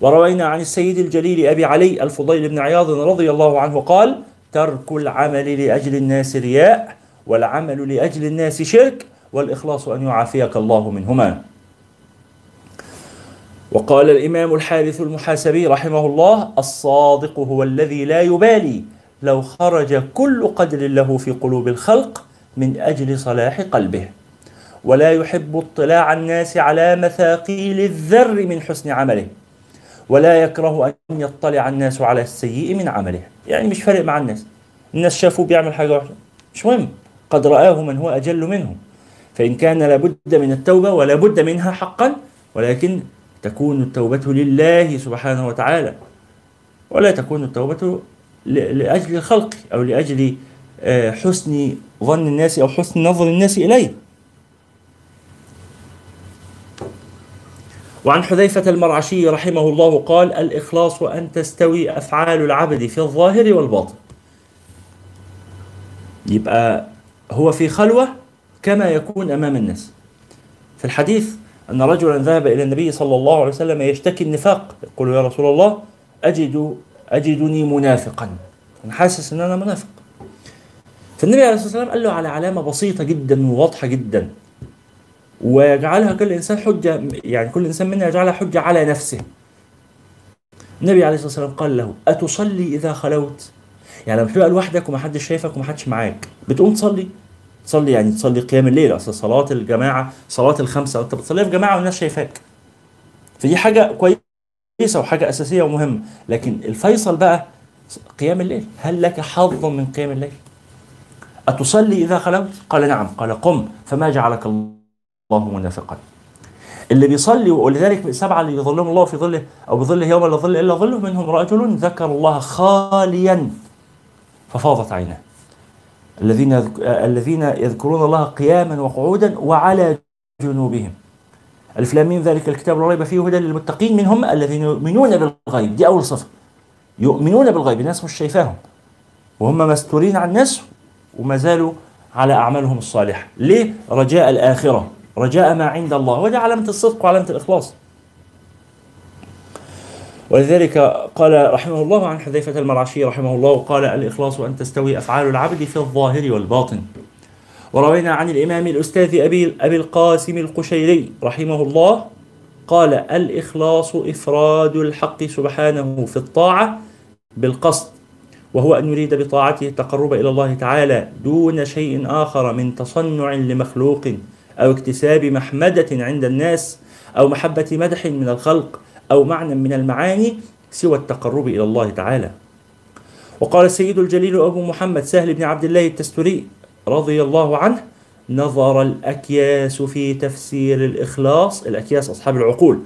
وروينا عن السيد الجليل أبي علي الفضيل بن عياض رضي الله عنه قال ترك العمل لأجل الناس رياء والعمل لأجل الناس شرك والإخلاص أن يعافيك الله منهما. وقال الإمام الحارث المحاسبي رحمه الله الصادق هو الذي لا يبالي لو خرج كل قدر له في قلوب الخلق من أجل صلاح قلبه. ولا يحب اطلاع الناس على مثاقيل الذر من حسن عمله. ولا يكره أن يطلع الناس على السيء من عمله. يعني مش فارق مع الناس. الناس شافوه بيعمل حاجة وحشة. مش مهم. قد رآه من هو أجل منهم فإن كان لابد من التوبة ولا بد منها حقا ولكن تكون التوبة لله سبحانه وتعالى. ولا تكون التوبة لأجل الخلق أو لأجل حسن ظن الناس أو حسن نظر الناس إليه. وعن حذيفة المرعشي رحمه الله قال الإخلاص أن تستوي أفعال العبد في الظاهر والباطن. يبقى هو في خلوة كما يكون أمام الناس. في الحديث أن رجلا ذهب إلى النبي صلى الله عليه وسلم يشتكي النفاق يقول يا رسول الله أجد أجدني منافقا. أنا حاسس أن أنا منافق. فالنبي عليه الصلاة والسلام قال له على علامة بسيطة جدا وواضحة جدا. ويجعلها كل إنسان حجة يعني كل إنسان منا يجعلها حجة على نفسه. النبي عليه الصلاة والسلام قال له أتصلي إذا خلوت؟ يعني لما تبقى لوحدك ومحدش شايفك ومحدش معاك بتقوم تصلي. تصلي يعني تصلي قيام الليل أصل صلاة الجماعة صلاة الخمسة انت بتصليها في جماعة والناس شايفاك. فدي حاجة كويسة وحاجة أساسية ومهمة. لكن الفيصل بقى قيام الليل. هل لك حظ من قيام الليل؟ أتصلي إذا خلوت؟ قال نعم. قال قم فما جعلك الله منافقا. اللي بيصلي ولذلك سبعة اللي يظلهم الله في ظله أو بظله يوم لا ظل إلا ظله منهم رجل ذكر الله خاليا. ففاضت عيناه. الذين الذين يذكرون الله قياما وقعودا وعلى جنوبهم. ألف لام ميم ذلك الكتاب لا ريب فيه هدى للمتقين. من هم الذين يؤمنون بالغيب. دي أول صفة. يؤمنون بالغيب. الناس مش شايفاهم. وهم مستورين عن الناس وما زالوا على أعمالهم الصالحة. ليه؟ رجاء الآخرة. رجاء ما عند الله. وده علامة الصدق وعلامة الإخلاص. ولذلك قال رحمه الله عن حذيفة المرعشي رحمه الله قال الإخلاص أن تستوي أفعال العبد في الظاهر والباطن. وروينا عن الإمام الأستاذ أبي, أبي القاسم القشيري رحمه الله قال الإخلاص إفراد الحق سبحانه في الطاعة بالقصد وهو أن يريد بطاعته التقرب إلى الله تعالى دون شيء آخر من تصنع لمخلوق أو اكتساب محمدة عند الناس أو محبة مدح من الخلق أو معنى من المعاني سوى التقرب إلى الله تعالى. وقال السيد الجليل أبو محمد سهل بن عبد الله التستري رضي الله عنه نظر الأكياس في تفسير الإخلاص الأكياس أصحاب العقول.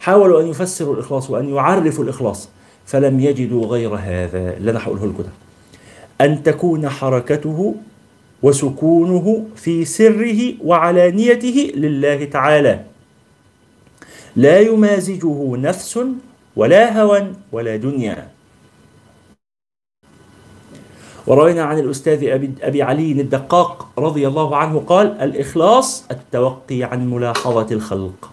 حاولوا أن يفسروا الإخلاص وأن يعرفوا الإخلاص فلم يجدوا غير هذا. اللي أنا هقوله ده أن تكون حركته وسكونه في سره وعلانيته لله تعالى. لا يمازجه نفس ولا هوى ولا دنيا. وروينا عن الأستاذ أبي, علي الدقاق رضي الله عنه قال الإخلاص التوقي عن ملاحظة الخلق.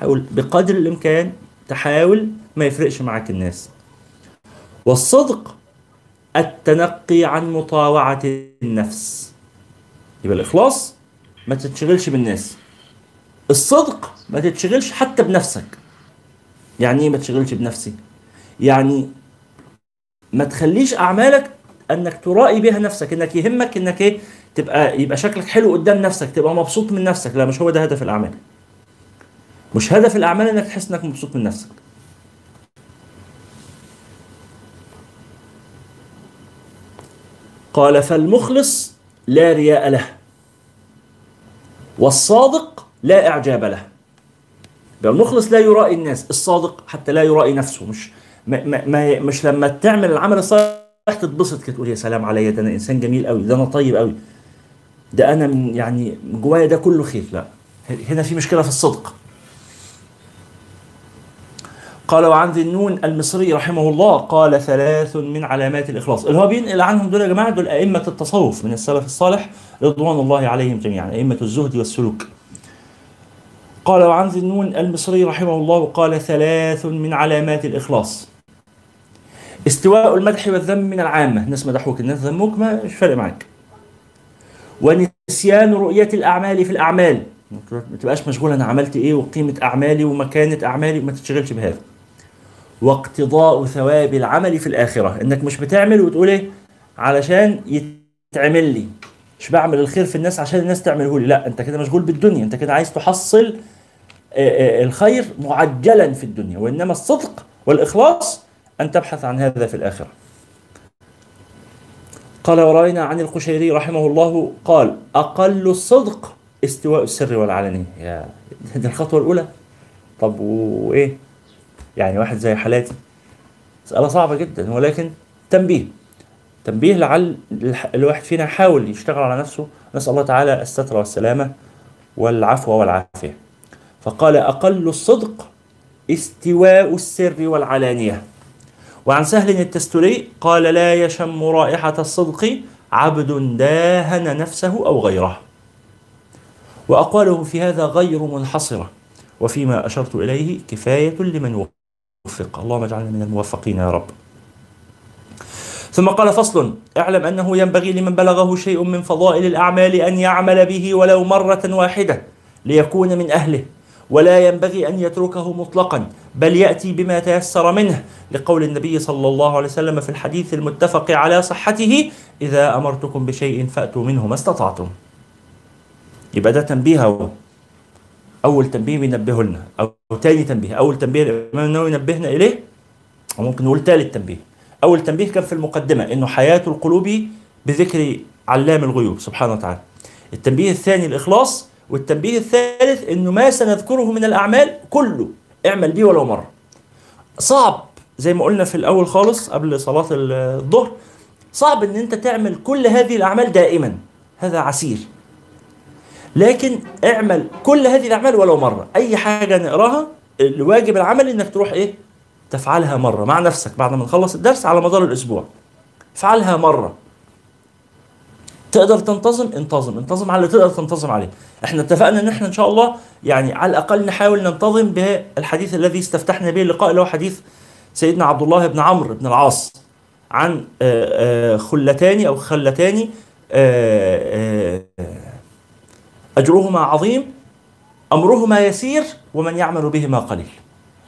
حاول بقدر الإمكان تحاول ما يفرقش معك الناس. والصدق التنقي عن مطاوعة النفس. يبقى الإخلاص ما تتشغلش بالناس. الصدق ما تتشغلش حتى بنفسك. يعني إيه ما تشغلش بنفسي يعني ما تخليش أعمالك إنك ترائي بها نفسك إنك يهمك إنك إيه؟ تبقى يبقى شكلك حلو قدام نفسك تبقى مبسوط من نفسك. لا مش هو ده هدف الأعمال. مش هدف الأعمال إنك تحس إنك مبسوط من نفسك. قال فالمخلص لا رياء له والصادق لا إعجاب له. يبقى المخلص لا يرائي الناس الصادق حتى لا يرائي نفسه. مش ما ما مش لما تعمل العمل الصالح تتبسط كده تقول يا سلام عليا ده أنا إنسان جميل قوي ده أنا طيب قوي ده أنا من يعني جوايا ده كله خير. لا. هنا في مشكلة في الصدق. قال وعن ذي النون المصري رحمه الله قال ثلاث من علامات الإخلاص. اللي هو بينقل عنهم دول يا جماعة دول أئمة التصوف من السلف الصالح رضوان الله عليهم جميعا أئمة الزهد والسلوك. قال وعن ذي النون المصري رحمه الله قال ثلاث من علامات الإخلاص. استواء المدح والذم من العامة. الناس مدحوك الناس ذموك ما مش فارق معاك. ونسيان رؤية الأعمال في الأعمال. ما تبقاش مشغول أنا عملت إيه وقيمة أعمالي ومكانة أعمالي؟ ما تتشغلش بهذا. واقتضاء ثواب العمل في الآخرة. إنك مش بتعمل وتقول إيه؟ علشان يتعمل لي. مش بعمل الخير في الناس عشان الناس تعمله لي. لا أنت كده مشغول بالدنيا. أنت كده عايز تحصل الخير معجلا في الدنيا وإنما الصدق والإخلاص أن تبحث عن هذا في الآخرة. قال ورأينا عن القشيري رحمه الله قال أقل الصدق استواء السر والعلنية يا دي الخطوة الأولى. طب وإيه؟ يعني واحد زي حالاتي. مسألة صعبة جدا ولكن تنبيه. تنبيه لعل الواحد فينا يحاول يشتغل على نفسه. نسأل الله تعالى الستر والسلامة والعفو والعافية. فقال أقل الصدق استواء السر والعلانية. وعن سهل التستري قال لا يشم رائحة الصدق عبد داهن نفسه أو غيره. وأقواله في هذا غير منحصرة. وفيما أشرت إليه كفاية لمن وفق. اللهم اجعلنا من الموفقين يا رب. ثم قال فصل اعلم أنه ينبغي لمن بلغه شيء من فضائل الأعمال أن يعمل به ولو مرة واحدة ليكون من أهله. ولا ينبغي أن يتركه مطلقا بل يأتي بما تيسر منه. لقول النبي صلى الله عليه وسلم في الحديث المتفق على صحته إذا أمرتكم بشيء فأتوا منه ما استطعتم. يبقى ده تنبيه أهو. أول تنبيه بينبهه لنا. أو تاني تنبيه. أول تنبيه الإمام النووي نبهنا إليه وممكن نقول ثالث تنبيه. أول تنبيه كان في المقدمة إنه حياة القلوب بذكر علام الغيوب سبحانه وتعالى. التنبيه الثاني الإخلاص والتنبيه الثالث إنه ما سنذكره من الأعمال كله اعمل بيه ولو مرة. صعب زي ما قلنا في الأول خالص قبل صلاة الظهر صعب إن أنت تعمل كل هذه الأعمال دائما هذا عسير. لكن اعمل كل هذه الأعمال ولو مرة. أي حاجة نقراها الواجب العملي إنك تروح إيه؟ تفعلها مرة مع نفسك بعد ما نخلص الدرس على مدار الأسبوع. افعلها مرة. تقدر تنتظم انتظم انتظم على اللي تقدر تنتظم عليه. إحنا اتفقنا ان إحنا إن شاء الله يعني على الأقل نحاول ننتظم بالحديث الذي استفتحنا به اللقاء اللي هو حديث سيدنا عبد الله بن عمرو بن العاص عن آه، آه، خلتان أو خلتان آه، أجرهما عظيم أمرهما يسير ومن يعمل بهما قليل.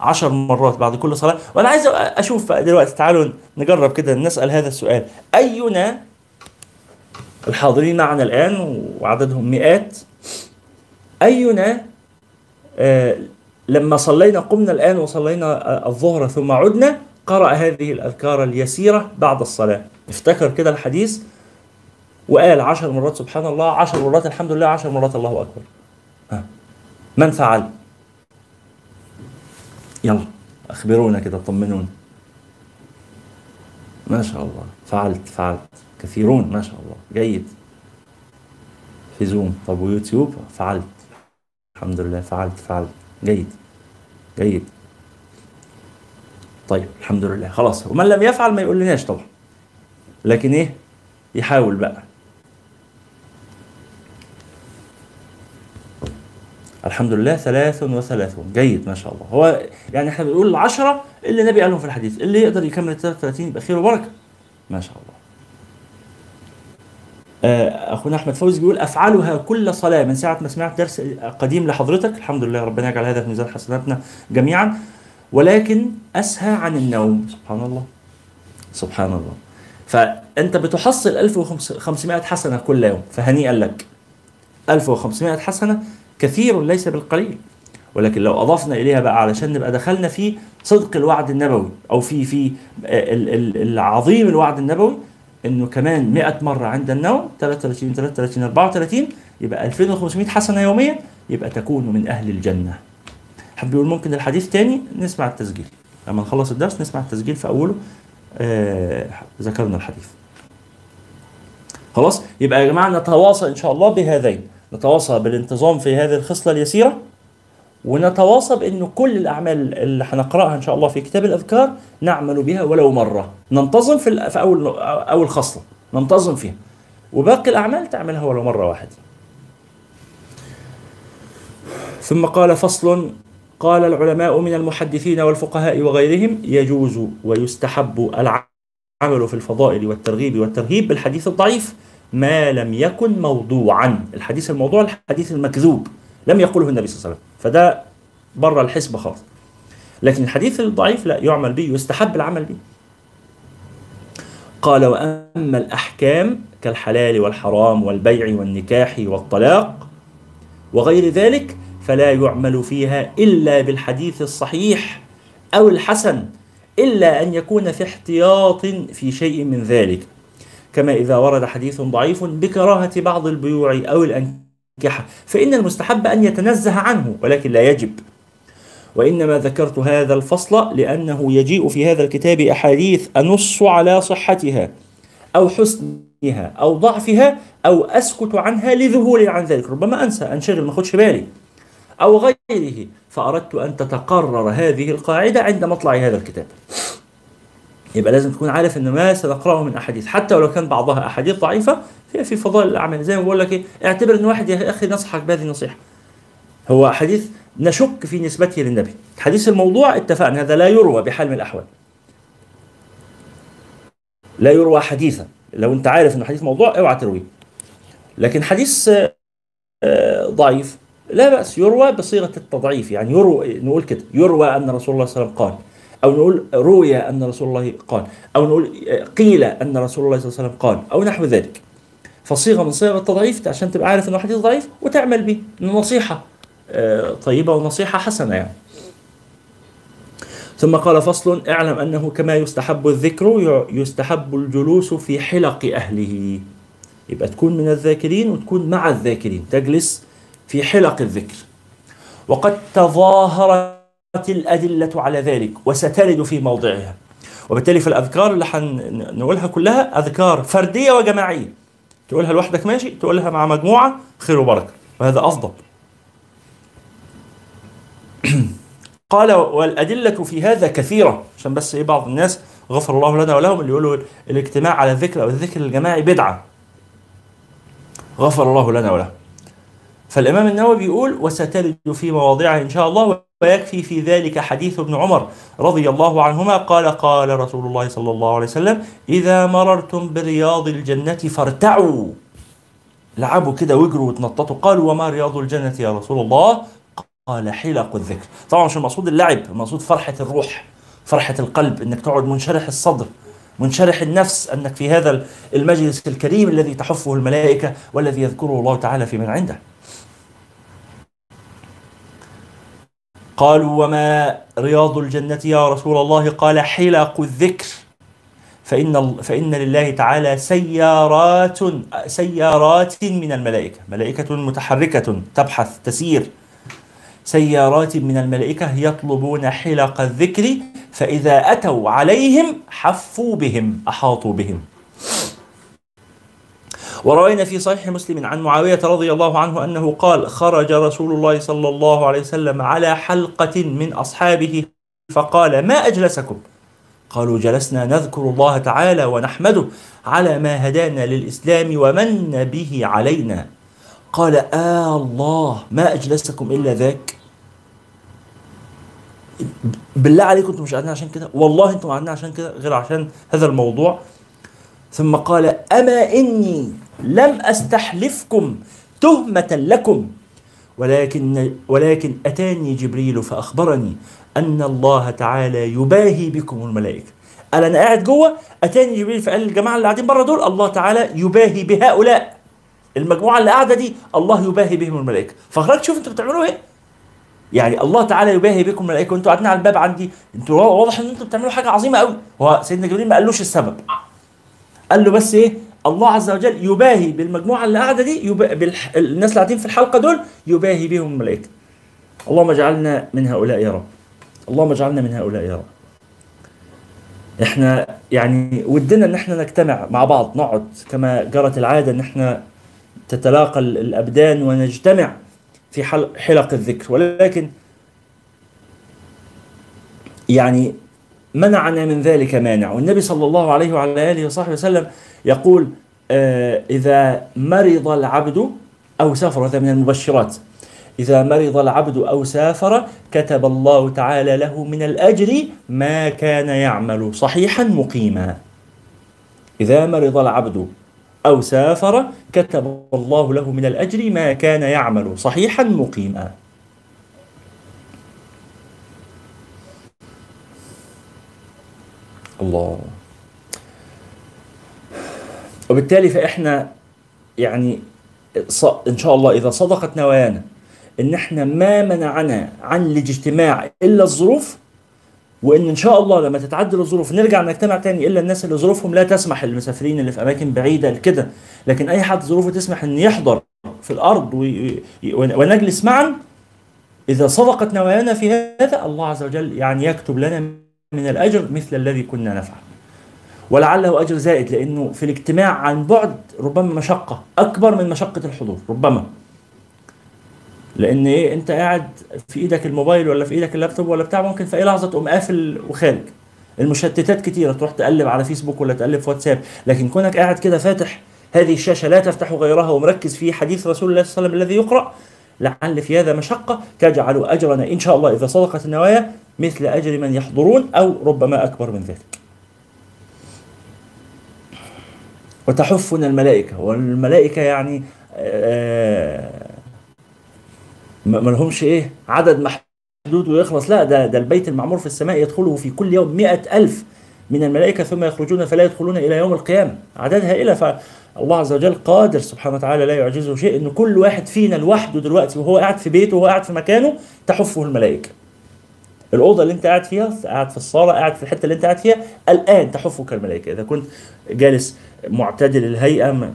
عشر مرات بعد كل صلاة. وأنا عايز أشوف دلوقتي تعالوا نجرب كده نسأل هذا السؤال. أينا الحاضرين معنا الآن وعددهم مئات أينا آه لما صلينا قمنا الآن وصلينا الظهر ثم عدنا قرأ هذه الأذكار اليسيرة بعد الصلاة. افتكر كده الحديث وقال عشر مرات سبحان الله عشر مرات الحمد لله عشر مرات الله أكبر. من فعل؟ يلا أخبرونا كده طمنونا ما شاء الله. فعلت فعلت. كثيرون ما شاء الله. جيد. في زوم طب ويوتيوب؟ فعلت. الحمد لله فعلت فعلت. جيد. جيد. طيب الحمد لله. خلاص. ومن لم يفعل ما يقول لناش طبعا. لكن إيه؟ يحاول بقى. الحمد لله ثلاث وثلاثون. جيد ما شاء الله. هو يعني إحنا بنقول العشرة اللي النبي قالهم في الحديث اللي يقدر يكمل ال 33 يبقى خير وبركة. ما شاء الله. أخونا أحمد فوزي بيقول أفعلها كل صلاة. من ساعة ما سمعت درس قديم لحضرتك الحمد لله ربنا يجعل هذا في ميزان حسناتنا جميعا ولكن أسهى عن النوم. سبحان الله. سبحان الله. فأنت بتحصل 1500 حسنة كل يوم فهنيئا لك. 1500 حسنة كثير ليس بالقليل. ولكن لو أضفنا إليها بقى علشان نبقى دخلنا في صدق الوعد النبوي أو في في العظيم الوعد النبوي إنه كمان 100 مرة عند النوم 33 33 34 يبقى 2500 حسنة يوميا يبقى تكون من أهل الجنة. حد بيقول ممكن الحديث تاني نسمع التسجيل. لما نخلص الدرس نسمع التسجيل في أوله. آه ذكرنا الحديث. خلاص؟ يبقى يا جماعة نتواصى إن شاء الله بهذين. نتواصى بالانتظام في هذه الخصلة اليسيرة. ونتواصى بانه كل الأعمال اللي هنقراها إن شاء الله في كتاب الأذكار نعمل بها ولو مرة. ننتظم في في اول أول خصلة. ننتظم فيها. وباقي الأعمال تعملها ولو مرة واحدة. ثم قال فصل قال العلماء من المحدثين والفقهاء وغيرهم يجوز ويستحب العمل في الفضائل والترغيب والترهيب بالحديث الضعيف ما لم يكن موضوعا. الحديث الموضوع الحديث المكذوب. لم يقله النبي صلى الله عليه وسلم. فده بره الحسبة خالص. لكن الحديث الضعيف لا يعمل به يستحب العمل به. قال وأما الأحكام كالحلال والحرام والبيع والنكاح والطلاق وغير ذلك فلا يعمل فيها إلا بالحديث الصحيح أو الحسن إلا أن يكون في احتياط في شيء من ذلك. كما إذا ورد حديث ضعيف بكراهة بعض البيوع أو الأنكحة فإن المستحب أن يتنزه عنه ولكن لا يجب. وإنما ذكرت هذا الفصل لأنه يجيء في هذا الكتاب أحاديث أنص على صحتها أو حسنها أو ضعفها أو أسكت عنها لذهول عن ذلك. ربما أنسى أنشغل ما أخدش بالي. أو غيره. فأردت أن تتقرر هذه القاعدة عند مطلع هذا الكتاب. يبقى لازم تكون عارف إن ما سنقرأه من أحاديث. حتى ولو كان بعضها أحاديث ضعيفة هي في فضائل الأعمال. زي ما بقول لك إيه اعتبر إن واحد يا أخي نصحك بهذه النصيحة. هو حديث نشك في نسبته للنبي. حديث الموضوع اتفقنا هذا لا يروى بحال من الأحوال. لا يروى حديثا. لو أنت عارف إنه حديث موضوع أوعى ترويه. لكن حديث ضعيف لا بأس. يروى بصيغة التضعيف. يعني يروى نقول كده يروى أن رسول الله صلى الله عليه وسلم قال أو نقول روي أن رسول الله قال أو نقول قيل أن رسول الله صلى الله عليه وسلم قال أو نحو ذلك. فصيغة من صيغ التضعيف عشان تبقى عارف أنه حديث ضعيف وتعمل به نصيحة طيبة ونصيحة حسنة يعني. ثم قال فصل اعلم أنه كما يستحب الذكر يستحب الجلوس في حلق أهله. يبقى تكون من الذاكرين وتكون مع الذاكرين تجلس في حلق الذكر. وقد تظاهرت الأدلة على ذلك وسترد في موضعها. وبالتالي في الأذكار اللي هنقولها كلها أذكار فردية وجماعية. تقولها لوحدك ماشي تقولها مع مجموعة خير وبركة. وهذا أفضل. قال والأدلة في هذا كثيرة. عشان بس إيه بعض الناس غفر الله لنا ولهم اللي يقولوا الاجتماع على الذكر أو الذكر الجماعي بدعة. غفر الله لنا ولهم فالإمام النووي بيقول وسترد في مواضعها إن شاء الله ويكفي في ذلك حديث ابن عمر رضي الله عنهما قال قال رسول الله صلى الله عليه وسلم إذا مررتم برياض الجنة فارتعوا. لعبوا كده واجروا وتنططوا قالوا وما رياض الجنة يا رسول الله؟ قال حلق الذكر. طبعا مش المقصود؟ اللعب المقصود فرحة الروح فرحة القلب إنك تقعد منشرح الصدر منشرح النفس أنك في هذا المجلس الكريم الذي تحفه الملائكة والذي يذكره الله تعالى في من عنده. قالوا وما رياض الجنة يا رسول الله؟ قال حلق الذكر. فإن فإن لله تعالى سيارات سيارات من الملائكة. ملائكة متحركة تبحث تسير. سيارات من الملائكة يطلبون حلق الذكر فإذا أتوا عليهم حفوا بهم أحاطوا بهم. وروينا في صحيح مسلم عن معاوية رضي الله عنه أنه قال خرج رسول الله صلى الله عليه وسلم على حلقة من أصحابه فقال ما أجلسكم؟ قالوا جلسنا نذكر الله تعالى ونحمده على ما هدانا للإسلام ومن به علينا. قال آه الله ما أجلسكم إلا ذاك. بالله عليكم أنتم مش قاعدين عشان كده؟ والله أنتم قاعدين عشان كده غير عشان هذا الموضوع. ثم قال أما إني لم أستحلفكم تهمة لكم. ولكن ولكن أتاني جبريل فأخبرني أن الله تعالى يباهي بكم الملائكة. قال أنا قاعد جوه؟ أتاني جبريل فقال الجماعة اللي قاعدين بره دول؟ الله تعالى يباهي بهؤلاء. المجموعة اللي قاعدة دي الله يباهي بهم الملائكة. فخرجت شوف أنتوا بتعملوا إيه. يعني الله تعالى يباهي بكم الملائكة وانتوا قاعدين على الباب عندي. أنتوا واضح إن أنتوا بتعملوا حاجة عظيمة قوي. هو سيدنا جبريل ما قالوش السبب. قال له بس إيه؟ الله عز وجل يباهي بالمجموعة اللي قاعدة دي بالح... الناس اللي قاعدين في الحلقة دول يباهي بهم الملائكة. اللهم اجعلنا من هؤلاء يا رب. اللهم اجعلنا من هؤلاء يا رب. إحنا يعني ودنا إن إحنا نجتمع مع بعض نقعد كما جرت العادة إن إحنا تتلاقى الأبدان ونجتمع في حلق الذكر. ولكن يعني منعنا من ذلك مانع. والنبي صلى الله عليه وعلى آله وصحبه وسلم يقول آه إذا مرض العبد أو سافر هذا من المبشرات. إذا مرض العبد أو سافر كتب الله تعالى له من الأجر ما كان يعمل صحيحا مقيما. إذا مرض العبد أو سافر كتب الله له من الأجر ما كان يعمل صحيحا مقيما. الله. وبالتالي فإحنا يعني إن شاء الله إذا صدقت نوايانا إن إحنا ما منعنا عن الاجتماع إلا الظروف وإن إن شاء الله لما تتعدل الظروف نرجع نجتمع تاني إلا الناس اللي ظروفهم لا تسمح المسافرين اللي في أماكن بعيدة كده لكن أي حد ظروفه تسمح إن يحضر في الأرض ونجلس معا إذا صدقت نوايانا في هذا الله عز وجل يعني يكتب لنا من الأجر مثل الذي كنا نفعل. ولعله أجر زائد لأنه في الاجتماع عن بعد ربما مشقة أكبر من مشقة الحضور ربما. لأن إيه؟ أنت قاعد في إيدك الموبايل ولا في إيدك اللابتوب ولا بتاع ممكن في أي لحظة تقوم قافل وخارج. المشتتات كتيرة تروح تقلب على فيسبوك ولا تقلب في واتساب. لكن كونك قاعد كده فاتح هذه الشاشة لا تفتح غيرها ومركز في حديث رسول الله صلى الله عليه وسلم الذي يقرأ لعل في هذا مشقة تجعل أجرنا إن شاء الله إذا صدقت النوايا مثل أجر من يحضرون أو ربما أكبر من ذلك. وتحفنا الملائكة. والملائكة يعني آه ما لهمش إيه عدد محدود ويخلص. لا ده ده البيت المعمور في السماء يدخله في كل يوم مئة ألف من الملائكة ثم يخرجون فلا يدخلون إلى يوم القيامة. أعداد هائلة فالله عز وجل قادر سبحانه وتعالى لا يعجزه شيء إن كل واحد فينا لوحده دلوقتي وهو قاعد في بيته وهو قاعد في مكانه تحفه الملائكة. الأوضة اللي أنت قاعد فيها قاعد في الصالة قاعد في الحتة اللي أنت قاعد فيها الآن تحفك الملائكة. إذا كنت جالس معتدل الهيئة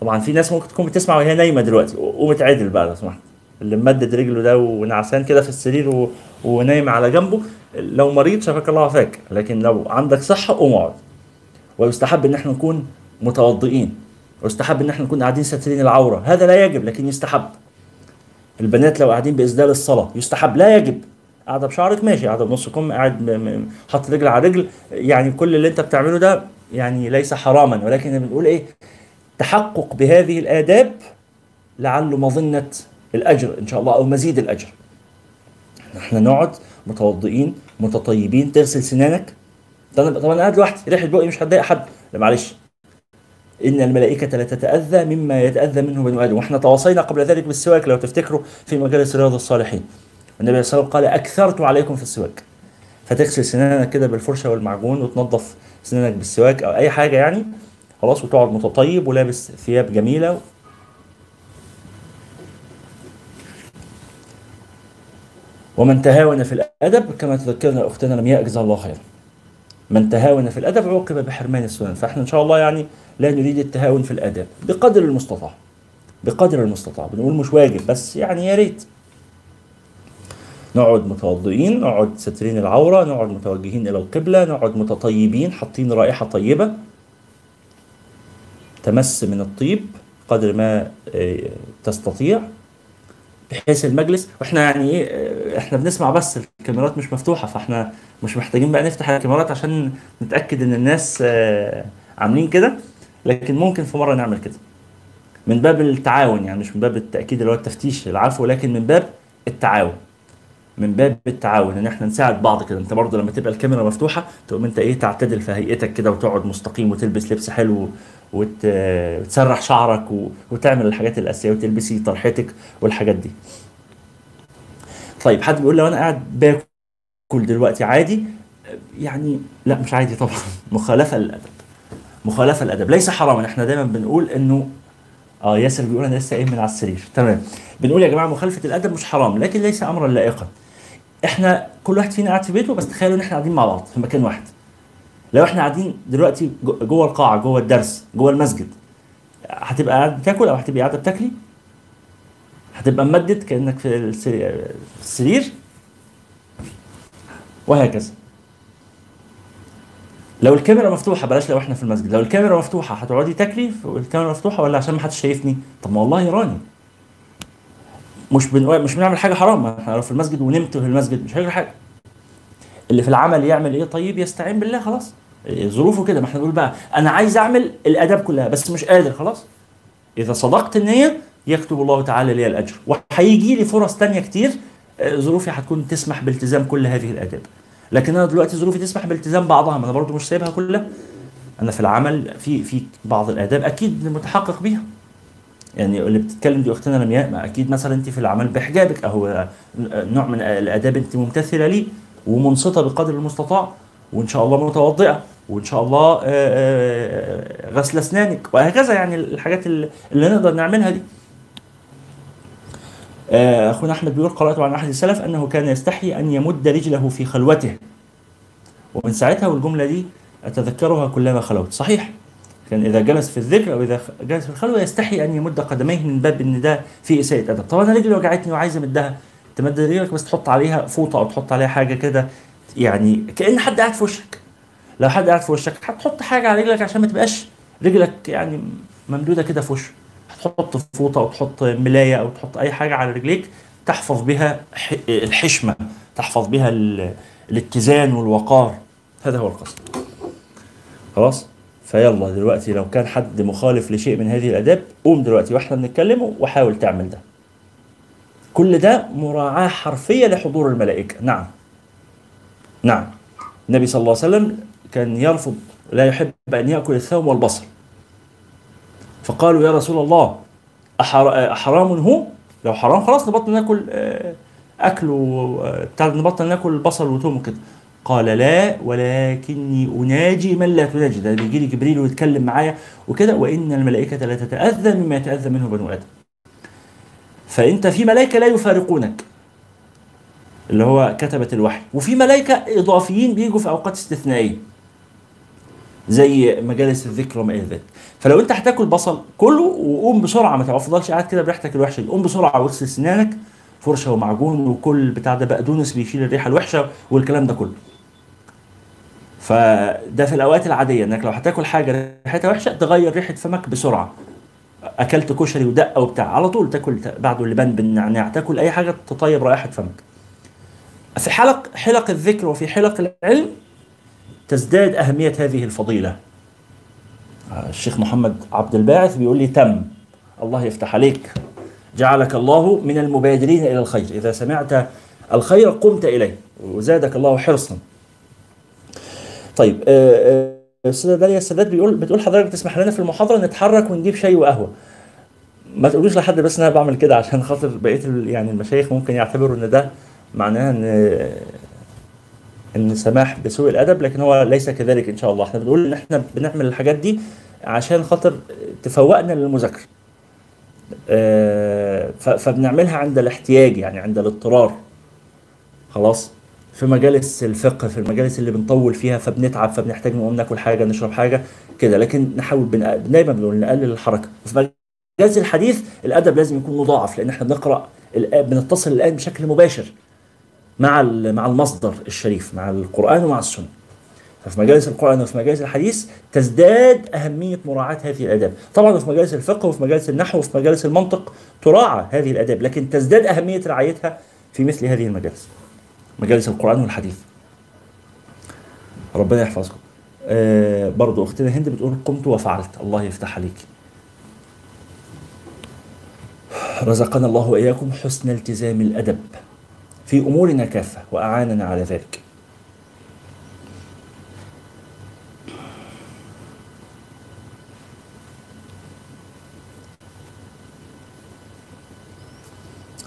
طبعا في ناس ممكن تكون بتسمع وهي نايمة دلوقتي ومتعدل بقى لو سمحت. اللي ممدد رجله ده ونعسان كده في السرير و... ونايم على جنبه لو مريض شفاك الله عافاك لكن لو عندك صحة قوم اقعد. ويستحب إن إحنا نكون متوضئين. ويستحب إن إحنا نكون قاعدين ساترين العورة. هذا لا يجب لكن يستحب. البنات لو قاعدين باسدال الصلاة يستحب. لا يجب. قاعدة بشعرك ماشي. قاعدة بنص كم قاعد حاطط رجل على رجل. يعني كل اللي انت بتعمله ده يعني ليس حراما. ولكن بنقول إيه؟ تحقق بهذه الآداب لعله مظنة الأجر إن شاء الله أو مزيد الأجر. إحنا نقعد متوضئين متطيبين. تغسل سنانك. طبعا أنا قاعد لوحدي ريحة بقي مش هتضايق حد. لا معلش. إن الملائكة لا تتاذى مما يتأذى منه بنو آدم. وإحنا تواصينا قبل ذلك بالسواك لو تفتكروا في مجالس رياض الصالحين. النبي صلى الله عليه وسلم قال أكثرت عليكم في السواك. فتغسل سنانك كده بالفرشة والمعجون وتنظف سنانك بالسواك أو أي حاجة يعني. خلاص وتقعد متطيب ولابس ثياب جميلة. ومن تهاون في الأدب كما تذكرنا أختنا لمياء جزاها الله خيرا. من تهاون في الأدب عوقب بحرمان السنن. فإحنا إن شاء الله يعني لا نريد التهاون في الاداب بقدر المستطاع. بقدر المستطاع. بنقول مش واجب بس يعني يا ريت. نقعد متوضئين نقعد سترين العورة نقعد متوجهين إلى القبلة نقعد متطيبين حاطين رائحة طيبة. تمس من الطيب قدر ما آه، تستطيع. بحيث المجلس وإحنا يعني إيه آه، إحنا بنسمع بس الكاميرات مش مفتوحة فإحنا مش محتاجين بقى نفتح الكاميرات عشان نتأكد إن الناس آه، عاملين كده. لكن ممكن في مرة نعمل كده من باب التعاون يعني مش من باب التأكيد اللي هو التفتيش العفو لكن من باب التعاون من باب التعاون إن إحنا نساعد بعض كده أنت برضه لما تبقى الكاميرا مفتوحة تقوم أنت إيه تعتدل في هيئتك كده وتقعد مستقيم وتلبس لبس حلو وت... وتسرح شعرك. وتعمل الحاجات الأساسية وتلبسي طرحتك والحاجات دي. طيب حد بيقول لو أنا قاعد باكل دلوقتي عادي يعني لا مش عادي طبعا مخالفة للأدب. مخالفة للأدب. ليس حراما. إحنا دايما بنقول إنه آه ياسر بيقول أنا لسه قايم من على السرير. تمام. بنقول يا جماعة مخالفة الأدب مش حرام لكن ليس امرا لائقا. إحنا كل واحد فينا قاعد في بيته بس تخيلوا إن إحنا قاعدين مع بعض في مكان واحد. لو إحنا قاعدين دلوقتي جو- جوه القاعة جوه الدرس جوه المسجد هتبقى قاعد بتاكل أو هتبقى قاعدة بتاكلي؟ هتبقى ممدد كأنك في السرير؟ وهكذا. لو الكاميرا مفتوحة بلاش لو إحنا في المسجد. لو الكاميرا مفتوحة هتقعدي تاكلي والكاميرا مفتوحة ولا عشان ما حدش شايفني؟ طب ما والله يراني مش بنقول مش بنعمل حاجة حرام. إحنا لو في المسجد ونمت في المسجد مش هيجري حاجة. اللي في العمل يعمل إيه؟ طيب يستعين بالله خلاص. إيه ظروفه كده. ما إحنا بنقول بقى أنا عايز أعمل الأداب كلها بس مش قادر خلاص. إذا صدقت النية يكتب الله تعالى لي الأجر. وهيجي لي فرص تانية كتير آه، ظروفي هتكون تسمح بالتزام كل هذه الأداب. لكن أنا دلوقتي ظروفي تسمح بالتزام بعضها ما أنا برضو مش سايبها كلها. أنا في العمل في في بعض الاداب أكيد متحقق بيها. يعني اللي بتتكلم دي أختنا لمياء ما أكيد مثلا انت في العمل بحجابك أهو نوع من الأداب انت ممتثلة ليه ومنصتة بقدر المستطاع وإن شاء الله متوضئة وإن شاء الله آه، آه، غسل أسنانك وهكذا يعني الحاجات اللي نقدر نعملها دي. آه، أخونا أحمد بيقول قرأت عن احد السلف أنه كان يستحي أن يمد رجله في خلوته. ومن ساعتها والجملة دي أتذكرها كلما خلوت. صحيح. كان إذا جلس في الذكر أو إذا جلس في الخلوة يستحي أن يمد قدميه من باب ان ده في إساءة أدب. طب أنا رجلي وجعتني وعايز أمدها. تمد رجلك بس تحط عليها فوطة أو تحط عليها حاجة كده. يعني كأن حد قاعد في وشك. لو حد قاعد في وشك هتحط حاجة على رجلك عشان ما تبقاش رجلك يعني ممدودة كده في وشه. هتحط فوطة أو تحط ملاية أو تحط أي حاجة على رجليك تحفظ بها الحشمة تحفظ بها ال- الاتزان والوقار. هذا هو القصد. خلاص؟ فيلا دلوقتي لو كان حد مخالف لشيء من هذه الأداب قوم دلوقتي وإحنا بنتكلم وحاول تعمل ده. كل ده مراعاة حرفية لحضور الملائكة. نعم. نعم. النبي صلى الله عليه وسلم كان يرفض لا يحب أن يأكل الثوم والبصل. فقالوا يا رسول الله أحر- أحرام هو؟ لو حرام خلاص نبطل ناكل آه، أكل نبطل ناكل بصل وثوم وكده. قال لا ولكني أناجي من لا تناجي. ده بيجي لي جبريل ويتكلم معايا وكده وإن الملائكة لا تتأذى مما يتأذى منه بنو آدم. فأنت في ملائكة لا يفارقونك. اللي هو كتبة الوحي. وفي ملائكة إضافيين بيجوا في أوقات استثنائية. زي مجالس الذكر وما إلى ذلك. فلو أنت هتاكل بصل كله وقوم بسرعة ما تفضلش قاعد كده بريحتك الوحشة دي. قوم بسرعة واغسل سنانك فرشة ومعجون وكل بتاع ده بقدونس بيشيل الريحة الوحشة والكلام ده كله. فده في الأوقات العادية إنك لو هتاكل حاجة ريحتها وحشة تغير ريحة فمك بسرعة. أكلت كشري ودقة وبتاع على طول تاكل بعده اللبان بالنعناع تاكل أي حاجة تطيب رائحة فمك. في حلق حلق الذكر وفي حلق العلم تزداد أهمية هذه الفضيلة. الشيخ محمد عبد الباعث بيقول لي تم. الله يفتح عليك. جعلك الله من المبادرين إلى الخير. إذا سمعت الخير قمت إليه. وزادك الله حرصا. طيب آه، آه، أستاذة داليا السادات بيقول بتقول حضرتك تسمح لنا في المحاضرة نتحرك ونجيب شاي وقهوة. ما تقولوش لحد بس أنا بعمل كده عشان خاطر بقية يعني المشايخ ممكن يعتبروا إن ده معناه إن إن سماح بسوء الأدب لكن هو ليس كذلك إن شاء الله. إحنا بنقول إن إحنا بنعمل الحاجات دي عشان خاطر تفوقنا للمذاكرة. آه، فبنعملها عند الاحتياج يعني عند الاضطرار. خلاص؟ في مجالس الفقه في المجالس اللي بنطول فيها فبنتعب فبنحتاج نقوم ناكل حاجة نشرب حاجة كده. لكن نحاول. دايما بنقول نقلل الحركة. وفي مجالس الحديث الأدب لازم يكون مضاعف لأن إحنا بنقرأ بنتصل الآن بشكل مباشر. مع مع المصدر الشريف مع القرآن ومع السنة. ففي مجالس القرآن وفي مجالس الحديث تزداد أهمية مراعاة هذه الآداب. طبعا في مجالس الفقه وفي مجالس النحو وفي مجالس المنطق تراعى هذه الآداب لكن تزداد أهمية رعايتها في مثل هذه المجالس. مجالس القرآن والحديث. ربنا يحفظكم. آه برضو أختنا هند بتقول قمت وفعلت. الله يفتح عليك. رزقنا الله وإياكم حسن التزام الأدب. في أمورنا كافة وأعاننا على ذلك.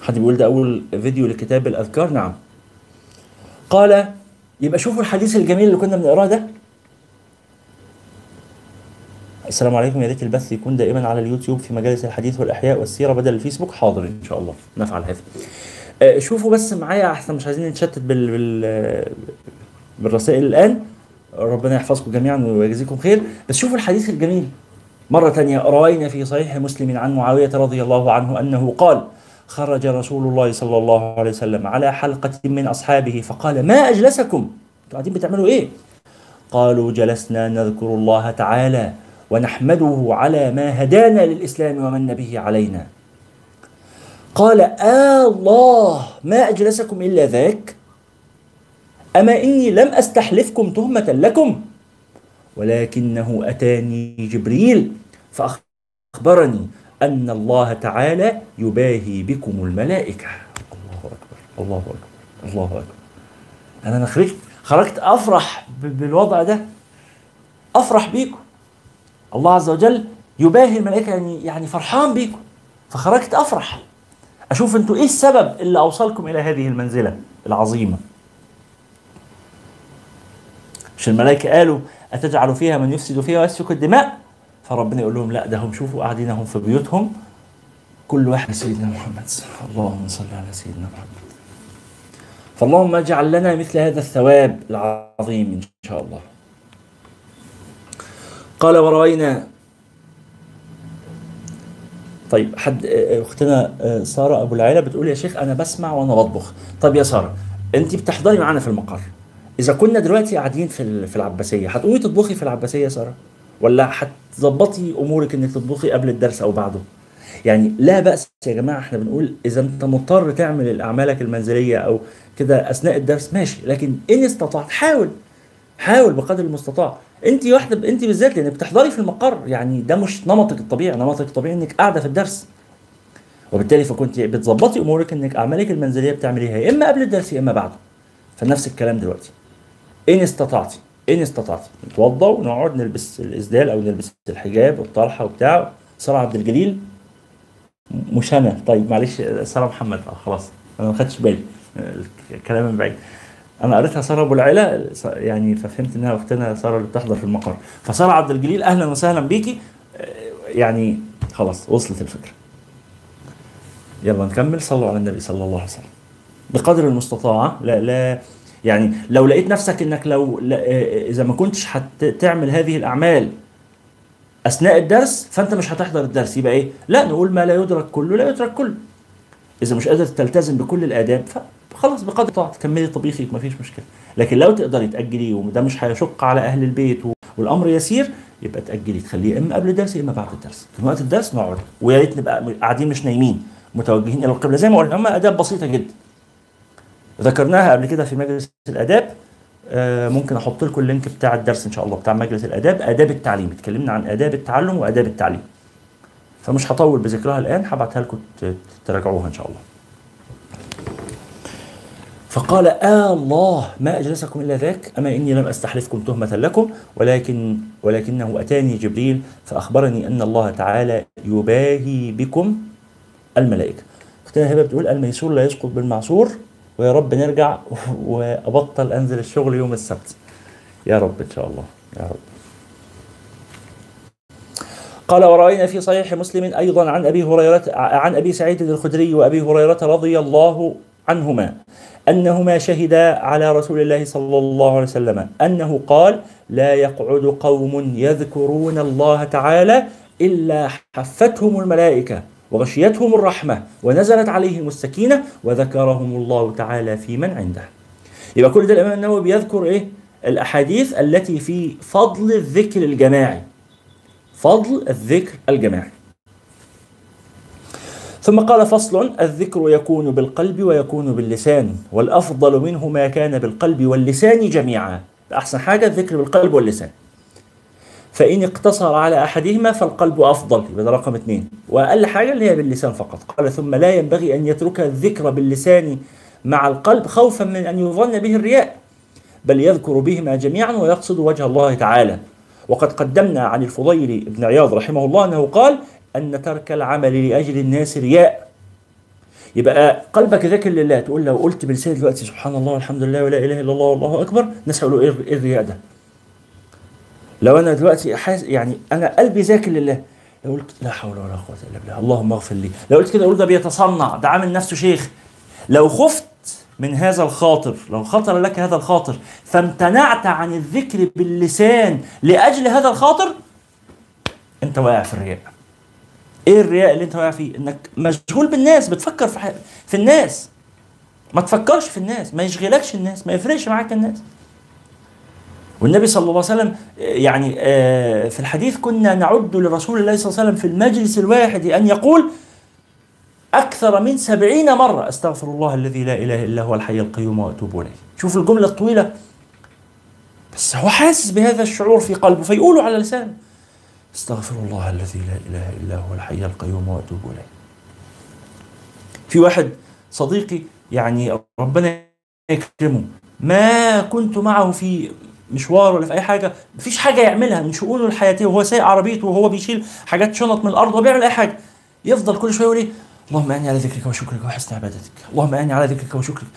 حد بيقول ده أول فيديو لكتاب الأذكار؟ نعم. قال يبقى شوفوا الحديث الجميل اللي كنا بنقراه ده. السلام عليكم يا ريت البث يكون دائما على اليوتيوب في مجالس الحديث والإحياء والسيرة بدل الفيسبوك. حاضر إن شاء الله نفعل هذا. شوفوا بس معايا احسن مش عايزين نتشتت بال, بال بالرسائل الآن. ربنا يحفظكم جميعا ويجزيكم خير. بس شوفوا الحديث الجميل. مرة تانية روينا في صحيح مسلم عن معاوية رضي الله عنه أنه قال خرج رسول الله صلى الله عليه وسلم على حلقة من أصحابه فقال ما أجلسكم؟ أنتوا قاعدين بتعملوا إيه؟ قالوا جلسنا نذكر الله تعالى ونحمده على ما هدانا للإسلام ومن به علينا. قال آه الله ما أجلسكم إلا ذاك. أما إني لم أستحلفكم تهمة لكم ولكنه أتاني جبريل فأخبرني أن الله تعالى يباهي بكم الملائكة. الله أكبر الله أكبر الله أكبر. أنا أنا خرجت خرجت أفرح بالوضع ده أفرح بيكم. الله عز وجل يباهي الملائكة يعني يعني فرحان بيكم. فخرجت أفرح. أشوف أنتوا إيه السبب اللي أوصلكم إلى هذه المنزلة العظيمة؟ مش الملائكة قالوا أتجعل فيها من يفسد فيها ويسفك الدماء؟ فربنا يقول لهم لا ده هم شوفوا قاعدين هم في بيوتهم. كل واحد سيدنا محمد. اللهم صل على سيدنا محمد. فاللهم اجعل لنا مثل هذا الثواب العظيم إن شاء الله. قال وروينا طيب حد آه، أختنا آه، سارة أبو العيلة بتقول يا شيخ أنا بسمع وأنا بطبخ. طب يا سارة انت بتحضري معانا في المقر. إذا كنا دلوقتي قاعدين في في العباسية هتقومي تطبخي في العباسية يا سارة؟ ولا هتظبطي أمورك إنك تطبخي قبل الدرس أو بعده؟ يعني لا بأس يا جماعة إحنا بنقول إذا أنت مضطر تعمل أعمالك المنزلية أو كده أثناء الدرس ماشي. لكن إن استطعت حاول حاول بقدر المستطاع. انت واحدة انت بالذات لانك بتحضري في المقر يعني ده مش نمطك الطبيعي. نمطك الطبيعي انك قاعدة في الدرس. وبالتالي فكنت بتظبطي أمورك إنك أعمالك المنزلية بتعمليها يا إما قبل الدرس يا إما بعده. فنفس الكلام دلوقتي. إن استطعتي إن استطعتي نتوضى ونقعد نلبس الاسدال أو نلبس الحجاب والطرحة وبتاع. ساره عبد الجليل. مش أنا. طيب معلش ساره محمد. آه خلاص. أنا ما خدتش بالي. الكلام من بعيد. أنا قريتها سارة أبو العلا يعني ففهمت إنها أختنا سارة اللي بتحضر في المقر. فسارة عبد الجليل أهلا وسهلا بيكي. آه، يعني خلاص وصلت الفكرة. يلا نكمل. صلوا على النبي صلى الله عليه وسلم. بقدر المستطاع لا لا يعني لو لقيت نفسك إنك لو لا آه، إذا ما كنتش هتعمل هذه الأعمال أثناء الدرس فأنت مش هتحضر الدرس. يبقى إيه؟ لا نقول ما لا يدرك كله لا يترك كله إذا مش قادر تلتزم بكل الآداب فخلاص بقدر طاعة تكملي طبيخك مفيش مشكلة. لكن لو تقدري تاجليه وده مش هيشق على أهل البيت والأمر يسير يبقى تأجلي تخليه إما قبل الدرس إما بعد الدرس. في وقت الدرس نقعد. ويا ريت نبقى قاعدين مش نايمين متوجهين إلى القبلة. زي ما قلنا هم آداب بسيطة جدا. ذكرناها قبل كده في مجلس الآداب. آه، ممكن أحط لكم اللينك بتاع الدرس إن شاء الله بتاع مجلس الآداب. آداب التعليم. اتكلمنا عن آداب التعلم وآداب التعليم. فمش هطول بذكرها الآن هبعتها لكم تراجعوها إن شاء الله. فقال آه الله ما أجلسكم إلا ذاك أما إني لم أستحلفكم تهمة لكم ولكن ولكنه أتاني جبريل فأخبرني أن الله تعالى يباهي بكم الملائكة. أختنا هبة بتقول الميسور لا يسقط بالمعصور ويا رب نرجع وأبطل أنزل الشغل يوم السبت. يا رب إن شاء الله يا رب. قال ورأينا في صحيح مسلم أيضا عن أبي هريرة عن أبي سعيد الخدري وأبي هريرة رضي الله عنهما أنهما شهدا على رسول الله صلى الله عليه وسلم. أنه قال لا يقعد قوم يذكرون الله تعالى إلا حفتهم الملائكة وغشيتهم الرحمة ونزلت عليهم السكينة وذكرهم الله تعالى في من عنده. يبقى كل ده الإمام النووي بيذكر إيه؟ الأحاديث التي في فضل الذكر الجماعي. فضل الذكر الجماعي. ثم قال فصل الذكر يكون بالقلب ويكون باللسان والأفضل منه ما كان بالقلب واللسان جميعا. أحسن حاجة الذكر بالقلب واللسان. فإن اقتصر على أحدهما فالقلب أفضل يبقى ده رقم اثنين وأقل حاجة اللي هي باللسان فقط. قال ثم لا ينبغي أن يترك الذكر باللسان مع القلب خوفا من أن يظن به الرياء بل يذكر بهما جميعا ويقصد وجه الله تعالى. وقد قدمنا عن الفضيل بن عياض رحمه الله أنه قال أن ترك العمل لأجل الناس رياء. يبقى قلبك ذاكر لله. تقول لو قلت بلساني دلوقتي سبحان الله والحمد لله ولا إله إلا الله والله أكبر الناس هيقولوا إيه إيه الرياء ده؟ لو أنا دلوقتي حاس يعني أنا قلبي ذاكر لله. لو قلت لا حول ولا قوة إلا بالله اللهم اغفر لي. لو قلت كده أقول ده بيتصنع ده عامل نفسه شيخ. لو خفت من هذا الخاطر لو خطر لك هذا الخاطر فامتنعت عن الذكر باللسان لأجل هذا الخاطر أنت واقع في الرياء. إيه الرياء اللي انت واقع فيه؟ انك مشغول بالناس بتفكر في حاجة في الناس. ما تفكرش في الناس ما يشغلكش الناس ما يفرقش معاك الناس. والنبي صلى الله عليه وسلم يعني آه، في الحديث كنا نعد لرسول الله صلى الله عليه وسلم في المجلس الواحد أن يقول أكثر من سبعين مرة أستغفر الله الذي لا إله إلا هو الحي القيوم وأتوب إليه. شوف الجملة الطويلة. بس هو حاسس بهذا الشعور في قلبه فيقوله على لسانه. استغفر الله الذي لا إله إلا هو الحي القيوم وأتوب إليه. في واحد صديقي يعني ربنا يكرمه ما كنت معه في مشوار ولا في أي حاجة مفيش حاجة يعملها من شؤونه الحياتية وهو سايق عربيته وهو بيشيل حاجات شنط من الأرض وهو بيعمل أي حاجة. يفضل كل شوية يقول إيه؟ اللهم إني على ذكرك وشكرك وحسن عبادتك. اللهم إني على ذكرك وشكرك.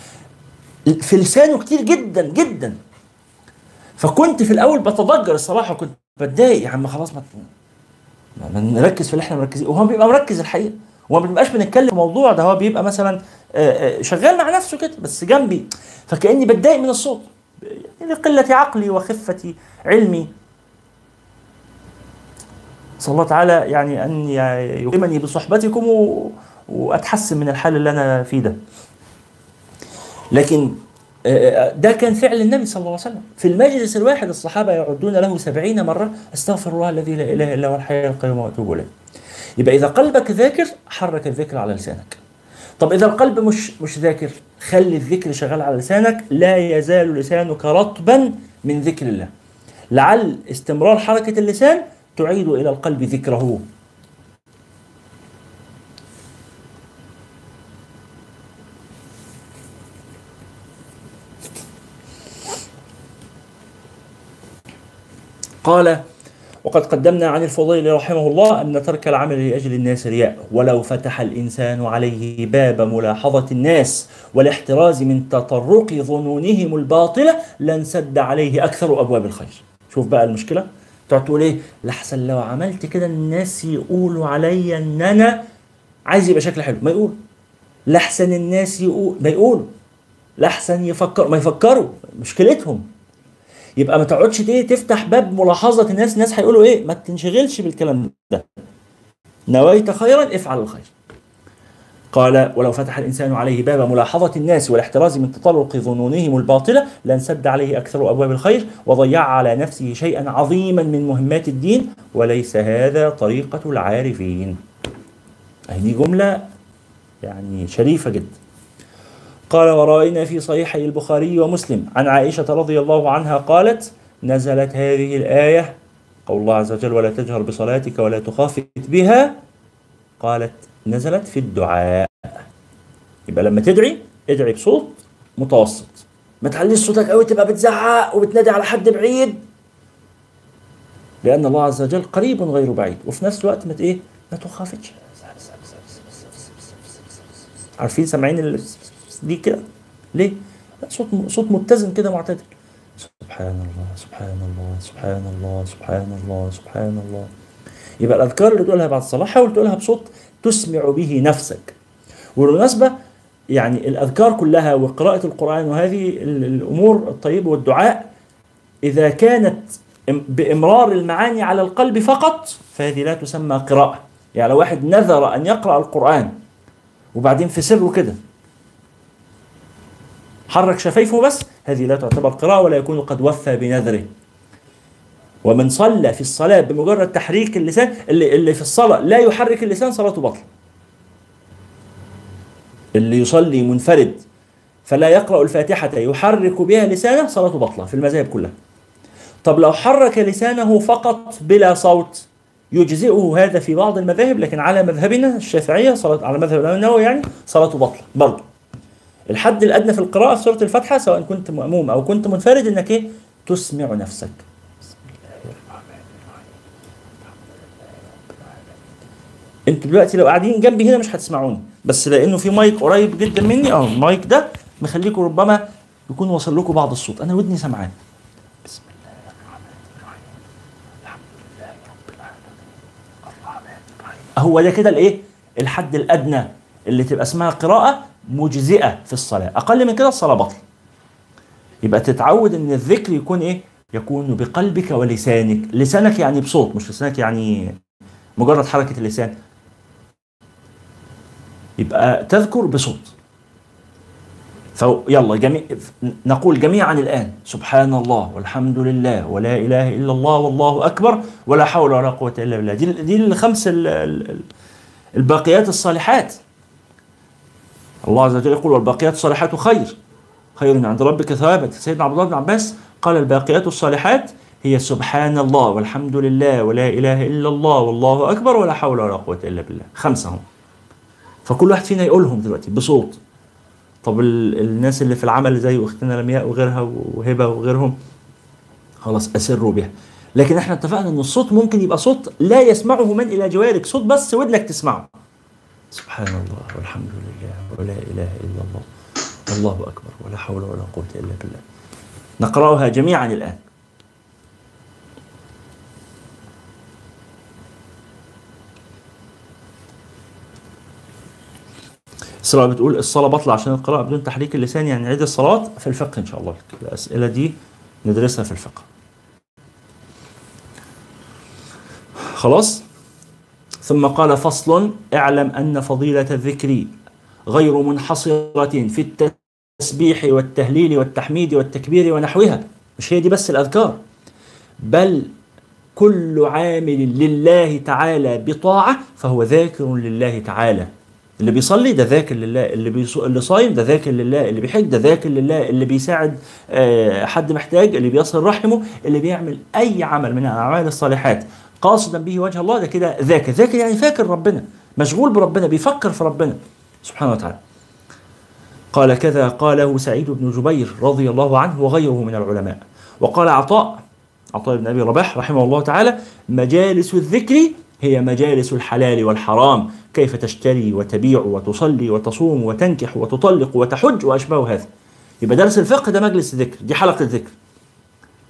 في لسانه كتير جدا جدا. فكنت في الأول بتضجر الصراحة كنت بتضايق يا عم خلاص ما نركز في اللي إحنا مركزين. وهو بيبقى مركز الحقيقة. وما بنبقاش بنتكلم في موضوع ده هو بيبقى مثلا آه، آه، شغال مع نفسه كده بس جنبي. فكأني بتضايق من الصوت. يعني لقلة عقلي وخفه علمي. صلى الله تعالى يعني أن يكرمني بصحبتكم. وأتحسن من الحال اللي أنا فيه ده. لكن ده كان فعل النبي صلى الله عليه وسلم. في المجلس الواحد الصحابة يعدون له سبعين مرة أستغفر الله الذي لا إله إلا هو الحي القيوم وأتوب إليه. يبقى إذا قلبك ذاكر حرك الذكر على لسانك. طب إذا القلب مش مش ذاكر خلي الذكر شغال على لسانك. لا يزال لسانك رطبا من ذكر الله. لعل استمرار حركة اللسان تعيد إلى القلب ذكره. قال وقد قدمنا عن الفضيل رحمه الله أن ترك العمل لأجل الناس رياء ولو فتح الإنسان عليه باب ملاحظة الناس والاحتراز من تطرق ظنونهم الباطلة لانسد عليه أكثر أبواب الخير. شوف بقى المشكلة. تقعد تقول إيه؟ لحسن لو عملت كده الناس يقولوا عليا إن أنا عايز يبقى شكل حلو. ما يقول. لحسن الناس يقول ما يقولوا. لحسن يفكر ما يفكروا. مشكلتهم. يبقى ما تقعدش إيه تفتح باب ملاحظة الناس الناس هيقولوا إيه؟ ما تنشغلش بالكلام ده. نويت خيرا افعل الخير. قال ولو فتح الإنسان عليه باب ملاحظة الناس والاحتراز من تطرق ظنونهم الباطلة لانسد عليه أكثر أبواب الخير وضيع على نفسه شيئا عظيما من مهمات الدين وليس هذا طريقة العارفين. هذه جملة يعني شريفة جدا. قال ورأينا في صحيحي البخاري ومسلم. عن عائشة رضي الله عنها قالت نزلت هذه الآية قول الله عز وجل ولا تجهر بصلاتك ولا تخافت بها قالت نزلت في الدعاء. يبقى لما تدعي ادعي بصوت متوسط. ما تعليش صوتك قوي تبقى بتزعق وبتنادي على حد بعيد. لأن الله عز وجل قريب غير بعيد. وفي نفس الوقت ما إيه؟ ما تخافتش. عارفين سامعين دي كده. ليه؟ صوت صوت متزن كده معتدل. سبحان الله سبحان الله سبحان الله سبحان الله سبحان الله يبقى الأذكار اللي تقولها بعد الصلاة حاول تقولها بصوت تسمع به نفسك. وبالمناسبه يعني الأذكار كلها وقراءة القرآن وهذه ال- الأمور الطيبة والدعاء إذا كانت بإمرار المعاني على القلب فقط فهذه لا تسمى قراءة. يعني لو واحد نذر أن يقرأ القرآن وبعدين في سره كده حرك شفايفه بس هذه لا تعتبر قراءة ولا يكون قد وفى بنذره. ومن صلى في الصلاة بمجرد تحريك اللسان اللي, اللي في الصلاة لا يحرك اللسان صلاته باطلة اللي يصلي منفرد فلا يقرأ الفاتحة يحرك بها لسانه صلاته باطلة في المذاهب كلها. طب لو حرك لسانه فقط بلا صوت يجزئه هذا في بعض المذاهب لكن على مذهبنا الشافعية صلاة على مذهب الإمام النووي يعني صلاته باطلة برضه الحد الأدنى في القراءة في سورة الفاتحة سواء كنت مأموم أو كنت منفرد إنك إيه؟ تسمع نفسك. أنتوا دلوقتي لو قاعدين جنبي هنا مش هتسمعوني بس لأنه في مايك قريب جدا مني آه المايك ده مخليكم ربما يكون وصل لكم بعض الصوت. أنا ودني سمعان بسم الله الرحمن الرحيم الحمد لله رب العالمين الرحمن الرحيم هو ده كده الإيه؟ الحد الأدنى اللي تبقى اسمها قراءة مجزئة في الصلاة. أقل من كده الصلاة بطل يبقى تتعود إن الذكر يكون إيه؟ يكون بقلبك ولسانك. لسانك يعني بصوت مش لسانك يعني مجرد حركة اللسان. يبقى تذكر بصوت. فيلا جميع نقول جميعا الآن. سبحان الله والحمد لله ولا إله إلا الله والله أكبر ولا حول ولا قوة إلا بالله. دي دي الخمس ال- ال- الباقيات الصالحات. الله عز وجل يقول والباقيات الصالحات خير. خير عند ربك ثوابا. سيدنا عبد الله بن عباس قال الباقيات الصالحات هي سبحان الله والحمد لله ولا إله إلا الله والله أكبر ولا حول ولا قوة إلا بالله. خمسة هم. فكل واحد فينا يقولهم دلوقتي بصوت. طب ال- الناس اللي في العمل زي أختنا لمياء وغيرها وهبة وغيرهم خلاص أسروا بها. لكن إحنا اتفقنا إن الصوت ممكن يبقى صوت لا يسمعه من إلى جوارك. صوت بس ودنك تسمعه. سبحان الله والحمد لله ولا إله إلا الله. والله أكبر ولا حول ولا قوة إلا بالله. نقرأها جميعا الآن. الصلاة بتقول الصلاة بطلع عشان القراءة بدون تحريك اللسان يعني عيد الصلاة في الفقه إن شاء الله. الأسئلة دي ندرسها في الفقه. خلاص؟ ثم قال فصل اعلم أن فضيلة الذكر غير منحصرة في التسبيح والتهليل والتحميد والتكبير ونحوها. مش هي دي بس الأذكار. بل كل عامل لله تعالى بطاعة فهو ذاكر لله تعالى. اللي بيصلي ده ذاكر لله اللي بيصو... اللي صايم ده ذاكر لله اللي بيحج ده ذاكر لله اللي بيساعد آه، حد محتاج اللي بيصل رحمه اللي بيعمل أي عمل من الأعمال الصالحات. قاصدا به وجه الله ده كده ذاكر. ذاكر يعني فاكر ربنا مشغول بربنا بيفكر في ربنا سبحانه وتعالى. قال كذا قاله سعيد بن جبير رضي الله عنه وغيره من العلماء. وقال عطاء عطاء بن أبي رباح رحمه الله تعالى مجالس الذكر هي مجالس الحلال والحرام. كيف تشتري وتبيع وتصلي وتصوم وتنكح وتطلق وتحج وأشباه هذا. يبقى درس الفقه ده مجلس ذكر دي حلقة ذكر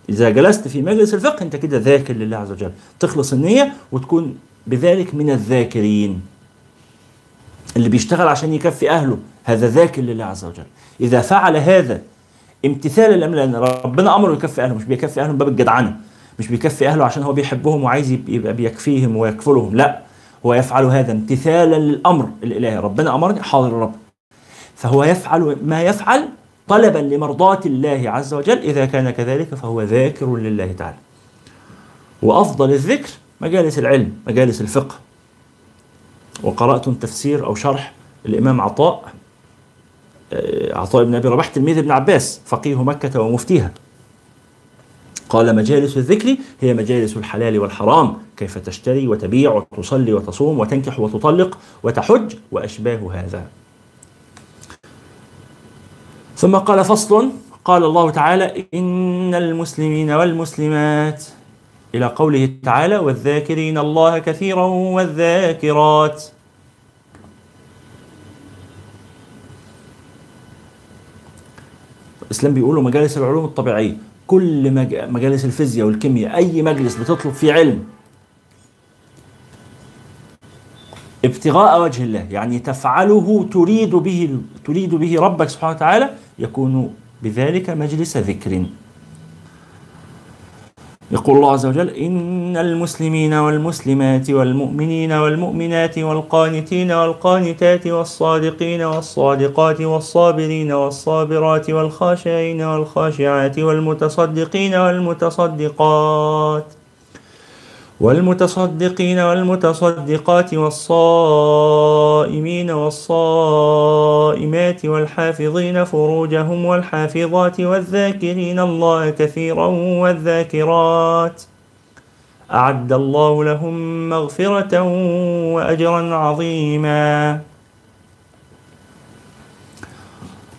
إذا جلست في مجلس الفقه أنت كده ذاكر لله عز وجل. تخلص النية وتكون بذلك من الذاكرين. اللي بيشتغل عشان يكفي أهله هذا ذاكر لله عز وجل. إذا فعل هذا امتثالا لامر لأن ربنا أمره يكفي أهله مش بيكفي أهله من باب الجدعنة. مش بيكفي أهله عشان هو بيحبهم وعايز يب- يبقى بيكفيهم ويكفلهم. لا هو يفعل هذا امتثالا للأمر الإلهي. ربنا أمرني حاضر رب. فهو يفعل ما يفعل طلبا لمرضاة الله عز وجل إذا كان كذلك فهو ذاكر لله تعالى. وأفضل الذكر مجالس العلم مجالس الفقه. وقرأت تفسير أو شرح الإمام عطاء آه، عطاء بن أبي رباح تلميذ ابن عباس فقيه مكة ومفتيها. قال مجالس الذكر هي مجالس الحلال والحرام كيف تشتري وتبيع وتصلي وتصوم وتنكح وتطلق وتحج وأشباه هذا. ثم قال فصل. قال الله تعالى إن المسلمين والمسلمات. إلى قوله تعالى والذاكرين الله كثيرا والذاكرات. الإسلام بيقولوا مجالس العلوم الطبيعية. كل مجالس الفيزياء والكيمياء أي مجلس بتطلب فيه علم ابتغاء وجه الله يعني تفعله تريد به تريد به ربك سبحانه وتعالى يكون بذلك مجلس ذكر. يقول الله عز وجل إن المسلمين والمسلمات والمؤمنين والمؤمنات والقانتين والقانتات والصادقين والصادقات والصابرين والصابرات والخاشعين والخاشعات والمتصدقين والمتصدقات والمتصدقين والمتصدقات والصائمين والصائمات والحافظين فروجهم والحافظات والذاكرين الله كثيرا والذاكرات. أعد الله لهم مغفرة وأجرا عظيما.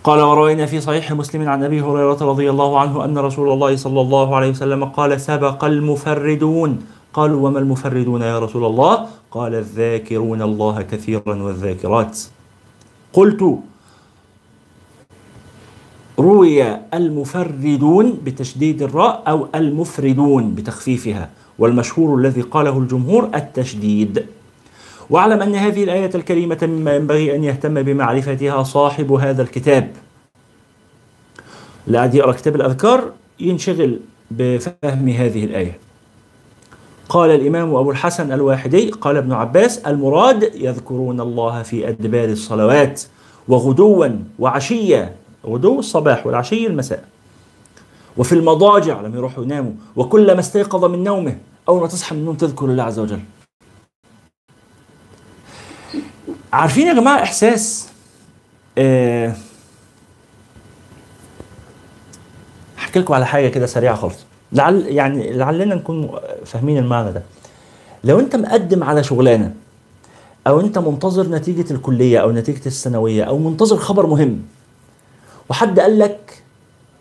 قال وروينا في صحيح مسلم عن أبي هريرة رضي الله عنه أن رسول الله صلى الله عليه وسلم قال سبق المفردون. قالوا وما المفردون يا رسول الله؟ قال الذاكرون الله كثيرا والذاكرات. قلت روي المفردون بتشديد الراء أو المفردون بتخفيفها والمشهور الذي قاله الجمهور التشديد. واعلم أن هذه الآية الكريمة مما ينبغي أن يهتم بمعرفتها صاحب هذا الكتاب. لا يقرا كتاب الأذكار ينشغل بفهم هذه الآية. قال الإمام أبو الحسن الواحدي قال ابن عباس المراد يذكرون الله في أدبار الصلوات وغدوا وعشيا غدو الصباح والعشي المساء. وفي المضاجع لما يروحوا يناموا وكلما استيقظ من نومه أول ما تصحى من النوم تذكر الله عز وجل. عارفين يا جماعة إحساس آه أحكي لكم على حاجة كده سريعة خالص. لعل يعني لعلنا نكون فاهمين المعنى ده. لو انت مقدم على شغلانة أو انت منتظر نتيجة الكلية أو نتيجة الثانوية أو منتظر خبر مهم وحد قال لك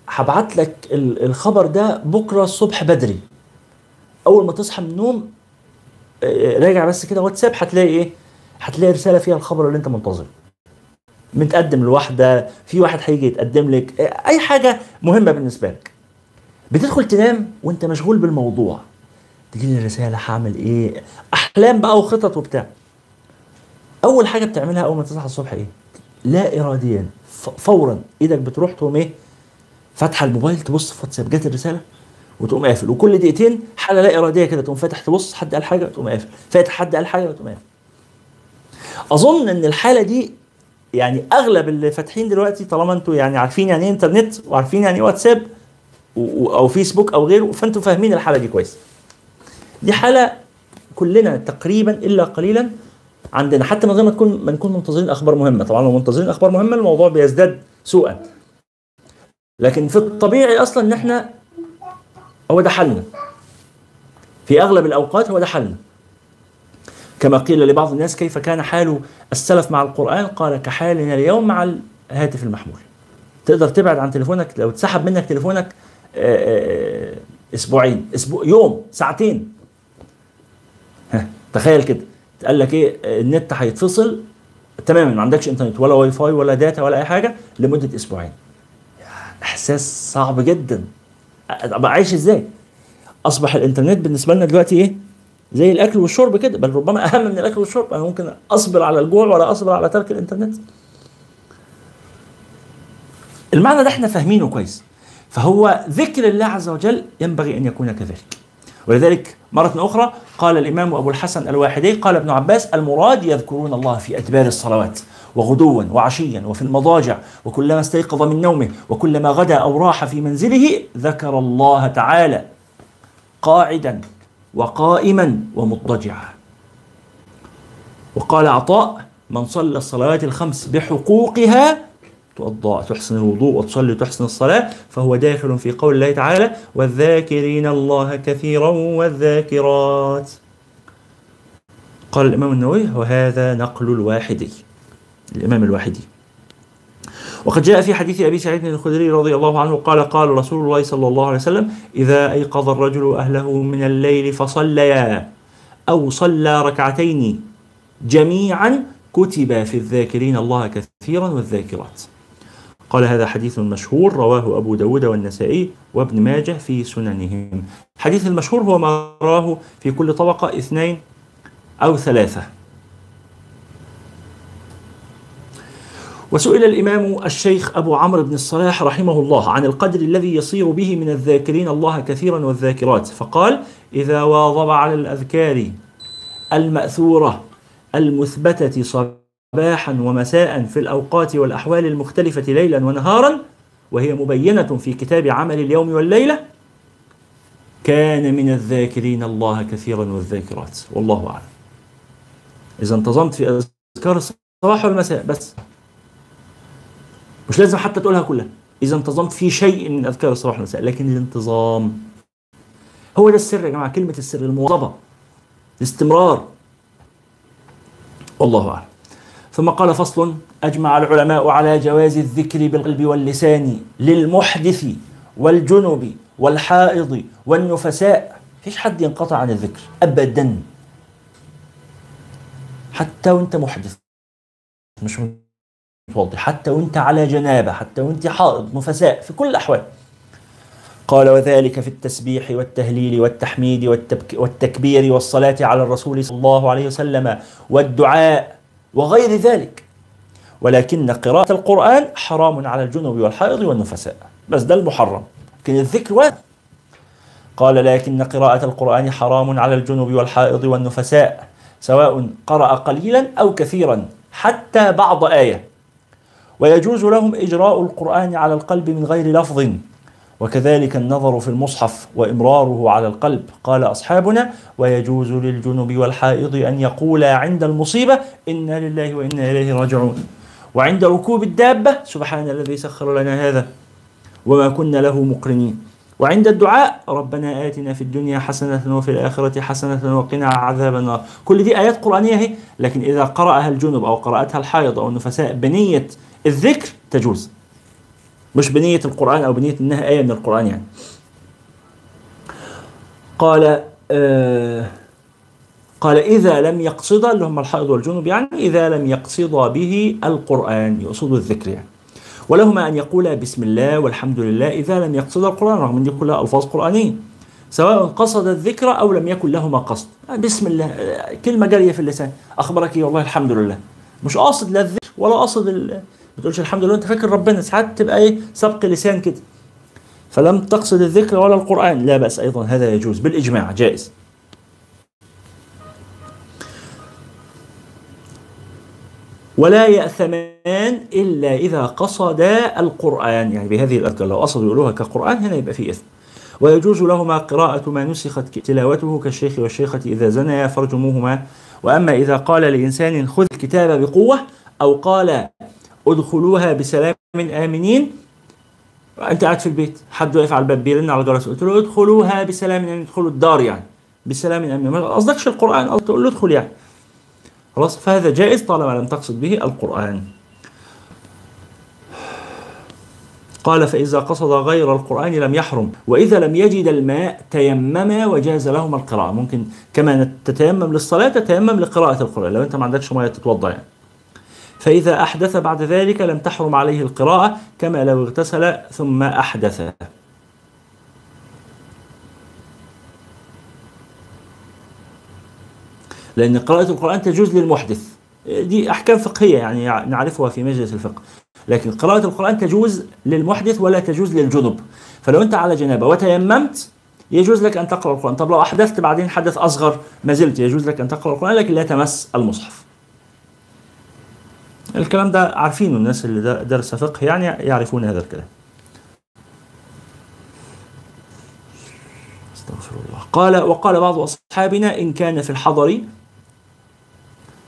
هبعت لك الخبر ده بكرة الصبح بدري. أول ما تصحى من النوم آه، راجع بس كده واتساب هتلاقي إيه؟ هتلاقي رسالة فيها الخبر اللي انت منتظره. متقدم لواحدة في واحد هيجي يتقدم لك آه، أي حاجة مهمة بالنسبة لك. بتدخل تنام وانت مشغول بالموضوع. تجي لي رسالة هعمل إيه؟ أحلام بقى وخطط وبتاع. أول حاجة بتعملها أول ما تصحى الصبح إيه؟ لا اراديا فورا. إيدك بتروح تقوم إيه؟ فاتحة الموبايل تبص في واتساب جت الرسالة وتقوم قافل. وكل دقيقتين حالة لا إرادية كده تقوم فاتح تبص حد قال حاجة وتقوم قافل. فاتح حد قال حاجة وتقوم قافل. أظن إن الحالة دي يعني أغلب اللي فاتحين دلوقتي طالما أنتوا يعني عارفين يعني إيه إنترنت وعارفين يعني إيه واتساب أو فيسبوك أو غيره فأنتم فاهمين الحالة دي كويس. دي حالة كلنا تقريبا إلا قليلا عندنا حتى من غير ما تكون ما نكون منتظرين أخبار مهمة. طبعا لو منتظرين أخبار مهمة الموضوع بيزداد سوءا. لكن في الطبيعي أصلا إن إحنا هو ده حلنا. في أغلب الأوقات هو ده حلنا. كما قيل لبعض الناس كيف كان حال السلف مع القرآن؟ قال كحالنا اليوم مع الهاتف المحمول. تقدر تبعد عن تليفونك لو اتسحب منك تليفونك أسبوعين أسبوع يوم ساعتين. تخيل كده. قال لك إيه؟ النت هيتفصل تماما ما عندكش إنترنت ولا واي فاي ولا data ولا أي حاجة لمدة أسبوعين. إحساس صعب جدا. أبقى عايش إزاي؟ أصبح الإنترنت بالنسبة لنا دلوقتي إيه؟ زي الأكل والشرب كده بل ربما أهم من الأكل والشرب. أنا ممكن أصبر على الجوع ولا أصبر على ترك الإنترنت. المعنى ده إحنا فاهمينه كويس. فهو ذكر الله عز وجل ينبغي أن يكون كذلك. ولذلك مرة أخرى قال الإمام أبو الحسن الواحدي قال ابن عباس المراد يذكرون الله في أدبار الصلوات وغدوا وعشيا وفي المضاجع وكلما استيقظ من نومه وكلما غدا أو راح في منزله ذكر الله تعالى قاعدا وقائما ومضطجعا. وقال عطاء من صلى الصلوات الخمس بحقوقها توضأ تحسن الوضوء وتصلي تحسن الصلاة فهو داخل في قول الله تعالى والذاكرين الله كثيرا والذاكرات. قال الإمام النووي وهذا نقل الواحدي الإمام الواحدي وقد جاء في حديث أبي سعيد الخدري رضي الله عنه قال قال رسول الله صلى الله عليه وسلم إذا أيقظ الرجل أهله من الليل فصليا أو صلى ركعتين جميعا كتب في الذاكرين الله كثيرا والذاكرات. قال هذا حديث مشهور رواه أبو داود والنسائي وابن ماجه في سننهم. حديث المشهور هو ما راه في كل طبقة اثنين أو ثلاثة. وسئل الإمام الشيخ أبو عمرو بن الصلاح رحمه الله عن القدر الذي يصير به من الذاكرين الله كثيرا والذاكرات فقال إذا واظب على الأذكار المأثورة المثبتة صباحا ومساء في الأوقات والأحوال المختلفة ليلا ونهارا وهي مبينة في كتاب عمل اليوم والليلة كان من الذاكرين الله كثيرا والذاكرات. والله أعلم. إذا انتظمت في أذكار الصباح والمساء بس. مش لازم حتى تقولها كلها. إذا انتظمت في شيء من أذكار الصباح والمساء لكن الانتظام هو ده السر يا جماعة كلمة السر المواظبة الاستمرار. والله أعلم. ثم قال فصل أجمع العلماء على جواز الذكر بالقلب واللسان للمحدث والجنب والحائض والنفساء. فيش حد ينقطع عن الذكر أبدا. حتى وأنت محدث مش متوضي. حتى وأنت على جنابة حتى وأنت حائض نفساء في كل الأحوال. قال وذلك في التسبيح والتهليل والتحميد والتكبير والصلاة على الرسول صلى الله عليه وسلم والدعاء. وغير ذلك. ولكن قراءة القرآن حرام على الجنوب والحائض والنفساء. بس ده المحرم. لكن الذكر واجب قال لكن قراءة القرآن حرام على الجنوب والحائض والنفساء سواء قرأ قليلا أو كثيرا حتى بعض آية. ويجوز لهم إجراء القرآن على القلب من غير لفظ. وكذلك النظر في المصحف وإمراره على القلب. قال أصحابنا ويجوز للجنب والحائض أن يقولا عند المصيبة إنا لله وإنا إليه راجعون. وعند ركوب الدابة سبحان الذي سخر لنا هذا وما كنا له مقرنين. وعند الدعاء ربنا آتنا في الدنيا حسنة وفي الآخرة حسنة وقنا عذاب النار. كل دي آيات قرآنية هي لكن إذا قرأها الجنب أو قرأتها الحائض أو النفساء بنية الذكر تجوز. مش بنية القرآن أو بنية إنها آية من القرآن يعني. قال آه قال إذا لم يقصد اللي هم الحائض والجنوب يعني إذا لم يقصد به القرآن يقصد الذكر يعني. ولهما أن يقولا بسم الله والحمد لله إذا لم يقصد القرآن رغم أن دي كلها ألفاظ قرآنية. سواء قصد الذكر أو لم يكن لهما قصد. بسم الله كلمة جارية في اللسان. أخبرك والله الحمد لله. مش قاصد لا الذكر ولا قاصد ما تقولش الحمد لله انت فاكر ربنا ساعات تبقى إيه سبق لسان كده. فلم تقصد الذكر ولا القرآن. لا بأس أيضا هذا يجوز بالإجماع جائز. ولا يأثمان إلا إذا قصدا القرآن. يعني بهذه الأذكار لو قصدوا يقولوها كقرآن هنا يبقى في إثم. ويجوز لهما قراءة ما نسخت تلاوته كالشيخ والشيخة إذا زنيا فرجموهما. وأما إذا قال لإنسان خذ الكتاب بقوة أو قال ادخلوها بسلام آمنين. أنت قاعد في البيت حد واقف على الباب بيرن على الجرس قلت له ادخلوها بسلام يعني ادخلوا الدار يعني بسلام امين ما قصدكش القرآن تقول له ادخل يعني. خلاص فهذا جائز طالما لم تقصد به القرآن. قال فإذا قصد غير القرآن لم يحرم وإذا لم يجد الماء تيمم وجاز لهما القراءة. ممكن كما تتيمم للصلاة تتيمم لقراءة القرآن لو أنت ما عندكش مية تتوضأ يعني. فإذا أحدث بعد ذلك لم تحرم عليه القراءة كما لو اغتسل ثم أحدث. لأن قراءة القرآن تجوز للمحدث. دي أحكام فقهية يعني نعرفها في مجلس الفقه. لكن قراءة القرآن تجوز للمحدث ولا تجوز للجنب. فلو أنت على جنابة وتيممت يجوز لك أن تقرأ القرآن. طب لو أحدثت بعدين حدث أصغر ما زلت يجوز لك أن تقرأ القرآن لكن لا تمس المصحف. الكلام ده عارفينه الناس اللي درس فقه يعني يعرفون هذا الكلام. استغفر الله. قال وقال بعض أصحابنا إن كان في الحضر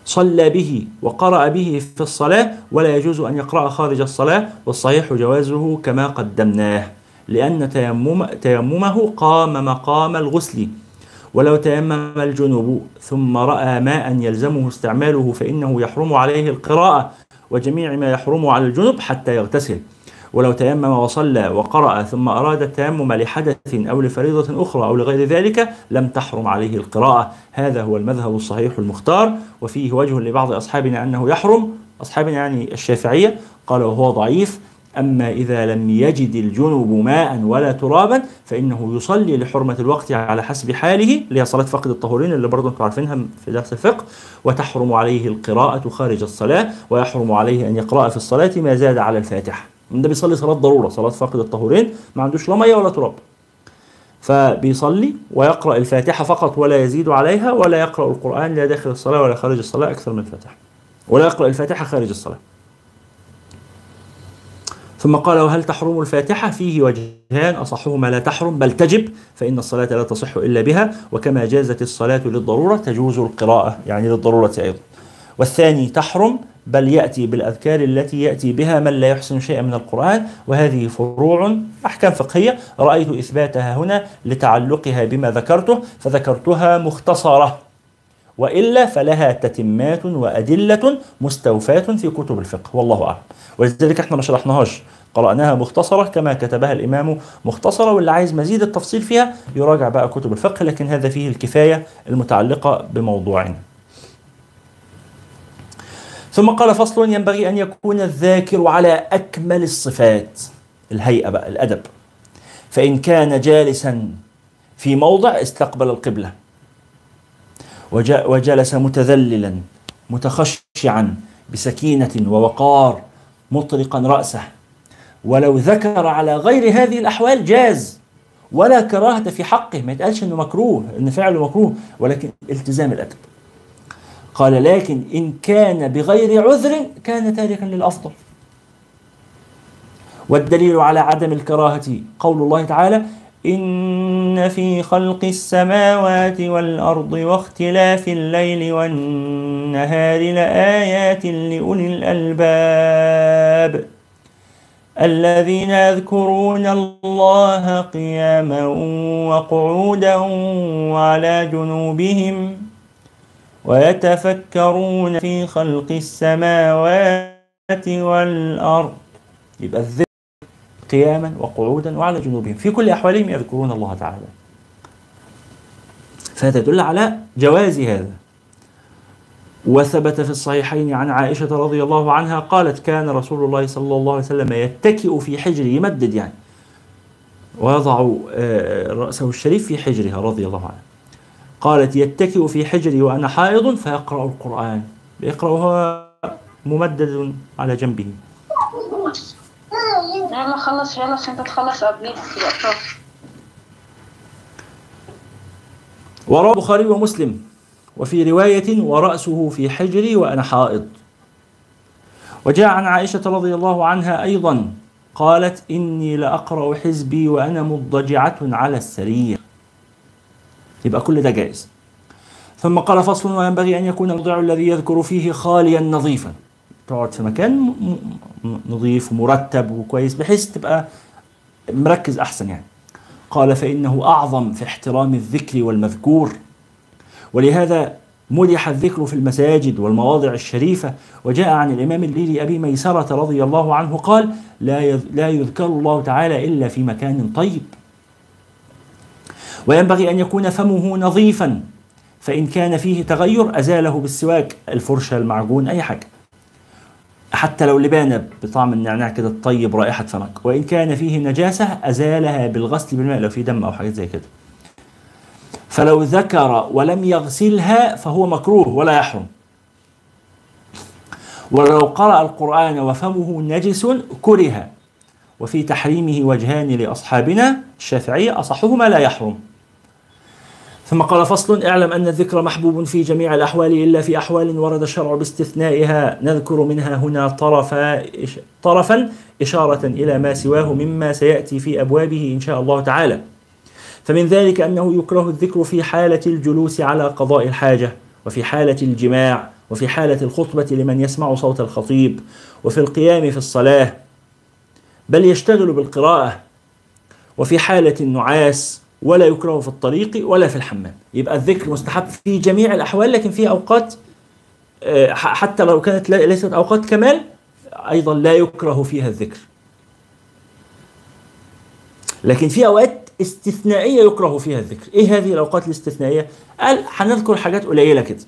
صلى به وقرأ به في الصلاة ولا يجوز أن يقرأ خارج الصلاة والصحيح جوازه كما قدمناه لأن تيمم تيممه قام مقام الغسل. ولو تيمم الجنوب ثم رأى ماء يلزمه استعماله فإنه يحرم عليه القراءة وجميع ما يحرم على الجنب حتى يغتسل. ولو تيمم وصلى وقرأ ثم أراد التيمم لحدث أو لفريضة أخرى أو لغير ذلك لم تحرم عليه القراءة. هذا هو المذهب الصحيح المختار. وفيه وجه لبعض أصحابنا أنه يحرم. أصحابنا يعني الشافعية قال وهو ضعيف. أما إذا لم يجد الجنوب ماء ولا ترابا فإنه يصلي لحرمة الوقت على حسب حاله اللي هي صلاة فقد الطهورين اللي برضه أنتم عارفينها في درس الفقه. وتحرم عليه القراءة خارج الصلاة ويحرم عليه أن يقرأ في الصلاة ما زاد على الفاتحة. ده بيصلي صلاة ضرورة صلاة فقد الطهورين ما عندوش لا مية ولا تراب. فبيصلي ويقرأ الفاتحة فقط ولا يزيد عليها ولا يقرأ القرآن لا داخل الصلاة ولا خارج الصلاة أكثر من الفاتحة. ولا يقرأ الفاتحة خارج الصلاة. ثم قال وهل تحرم الفاتحة؟ فيه وجهان أصحهما لا تحرم بل تجب فإن الصلاة لا تصح إلا بها وكما جازت الصلاة للضرورة تجوز القراءة يعني للضرورة أيضا. والثاني تحرم بل يأتي بالأذكار التي يأتي بها من لا يحسن شيئا من القرآن وهذه فروع أحكام فقهية رأيت إثباتها هنا لتعلقها بما ذكرته فذكرتها مختصرة. وإلا فلها تتمات وأدلة مستوفاة في كتب الفقه والله أعلم. ولذلك إحنا ما شرحناهاش. قرأناها مختصرة كما كتبها الإمام مختصرة واللي عايز مزيد التفصيل فيها يراجع بقى كتب الفقه لكن هذا فيه الكفاية المتعلقة بموضوعنا ثم قال فصل ينبغي أن يكون الذاكر على أكمل الصفات. الهيئة بقى الأدب. فإن كان جالسا في موضع استقبل القبلة. وجلس متذللا متخشعا بسكينة ووقار مطرقا رأسه. ولو ذكر على غير هذه الأحوال جاز. ولا كراهة في حقه ما يتقالش إنه مكروه إن فعله مكروه ولكن التزام الأدب. قال لكن إن كان بغير عذر كان تاركا للأفضل. والدليل على عدم الكراهة قول الله تعالى إن في خلق السماوات والأرض واختلاف الليل والنهار لآيات لأولي الألباب. الذين يذكرون الله قياما وقعودا وعلى جنوبهم ويتفكرون في خلق السماوات والأرض. يبقى الذكر قياما وقعودا وعلى جنوبهم. في كل أحوالهم يذكرون الله تعالى. فهذا يدل على جواز هذا. وثبت في الصحيحين عن عائشة رضي الله عنها قالت كان رسول الله صلى الله عليه وسلم يتكئ في حجره يمدد يعني. ويضع آه، رأسه الشريف في حجرها رضي الله عنها. قالت يتكئ في حجري وأنا حائض فيقرأ القرآن. يقرأها ممدد على جنبه. يلا خلص يلا عشان تتخلص تبقى وروى البخاري ومسلم. وفي رواية ورأسه في حجري وأنا حائض. وجاء عن عائشة رضي الله عنها أيضا قالت إني لأقرأ حزبي وأنا مضجعة على السرير. يبقى كل ده جائز. ثم قال فصل وينبغي أن يكون الموضع الذي يذكر فيه خاليا نظيفا. تقعد في مكان نظيف ومرتب وكويس بحيث تبقى مركز أحسن يعني. قال فإنه أعظم في احترام الذكر والمذكور. ولهذا مدح الذكر في المساجد والمواضع الشريفة وجاء عن الإمام الليلي أبي ميسرة رضي الله عنه قال لا لا يذكر الله تعالى إلا في مكان طيب. وينبغي أن يكون فمه نظيفا فإن كان فيه تغير أزاله بالسواك الفرشة المعجون أي حاجة. حتى لو لبانة بطعم النعناع كده تطيب رائحة فمك. وإن كان فيه نجاسة أزالها بالغسل بالماء لو في دم أو حاجات زي كده. فلو ذكر ولم يغسلها فهو مكروه ولا يحرم. ولو قرأ القرآن وفمه نجس كره وفي تحريمه وجهان لأصحابنا الشافعية أصحهما لا يحرم. ثم قال فصل اعلم أن الذكر محبوب في جميع الأحوال إلا في أحوال ورد الشرع باستثنائها. نذكر منها هنا طرفا طرفا إشارة إلى ما سواه مما سيأتي في أبوابه إن شاء الله تعالى. فمن ذلك أنه يكره الذكر في حالة الجلوس على قضاء الحاجة وفي حالة الجماع وفي حالة الخطبة لمن يسمع صوت الخطيب وفي القيام في الصلاة بل يشتغل بالقراءة وفي حالة النعاس ولا يكره في الطريق ولا في الحمام. يبقى الذكر مستحب في جميع الأحوال لكن في أوقات آه، حتى لو كانت ليست أوقات كمال أيضا لا يكره فيها الذكر. لكن في أوقات استثنائية يكره فيها الذكر. إيه هذه الأوقات الاستثنائية؟ قال هنذكر حاجات قليلة كده.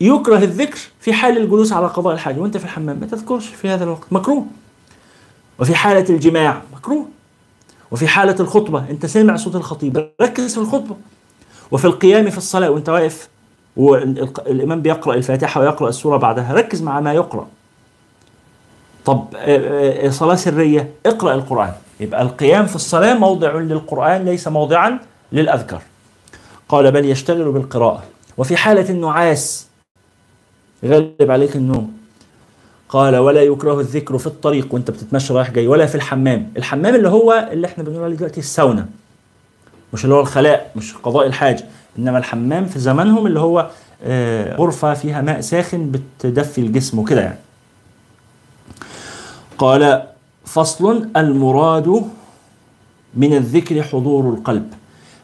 يكره الذكر في حال الجلوس على قضاء الحاجة. وأنت في الحمام ما تذكرش في هذا الوقت. مكروه. وفي حالة الجماع مكروه. وفي حالة الخطبة أنت سامع صوت الخطيب. ركز في الخطبة. وفي القيام في الصلاة وأنت واقف والإمام بيقرأ الفاتحة ويقرأ السورة بعدها ركز مع ما يقرأ. طب صلاة سرية اقرأ القرآن. يبقى القيام في الصلاة موضع للقرآن ليس موضعا للأذكار. قال بل يشتغل بالقراءة. وفي حالة النعاس يغلب عليك النوم. قال ولا يكره الذكر في الطريق. وانت بتتمشى رايح جاي. ولا في الحمام. الحمام اللي هو اللي إحنا بنقول عليه دلوقتي الساونا. مش اللي هو الخلاء مش قضاء الحاجة إنما الحمام في زمانهم اللي هو آه، غرفة فيها ماء ساخن بتدفي الجسم وكده يعني. قال فصل المراد من الذكر حضور القلب.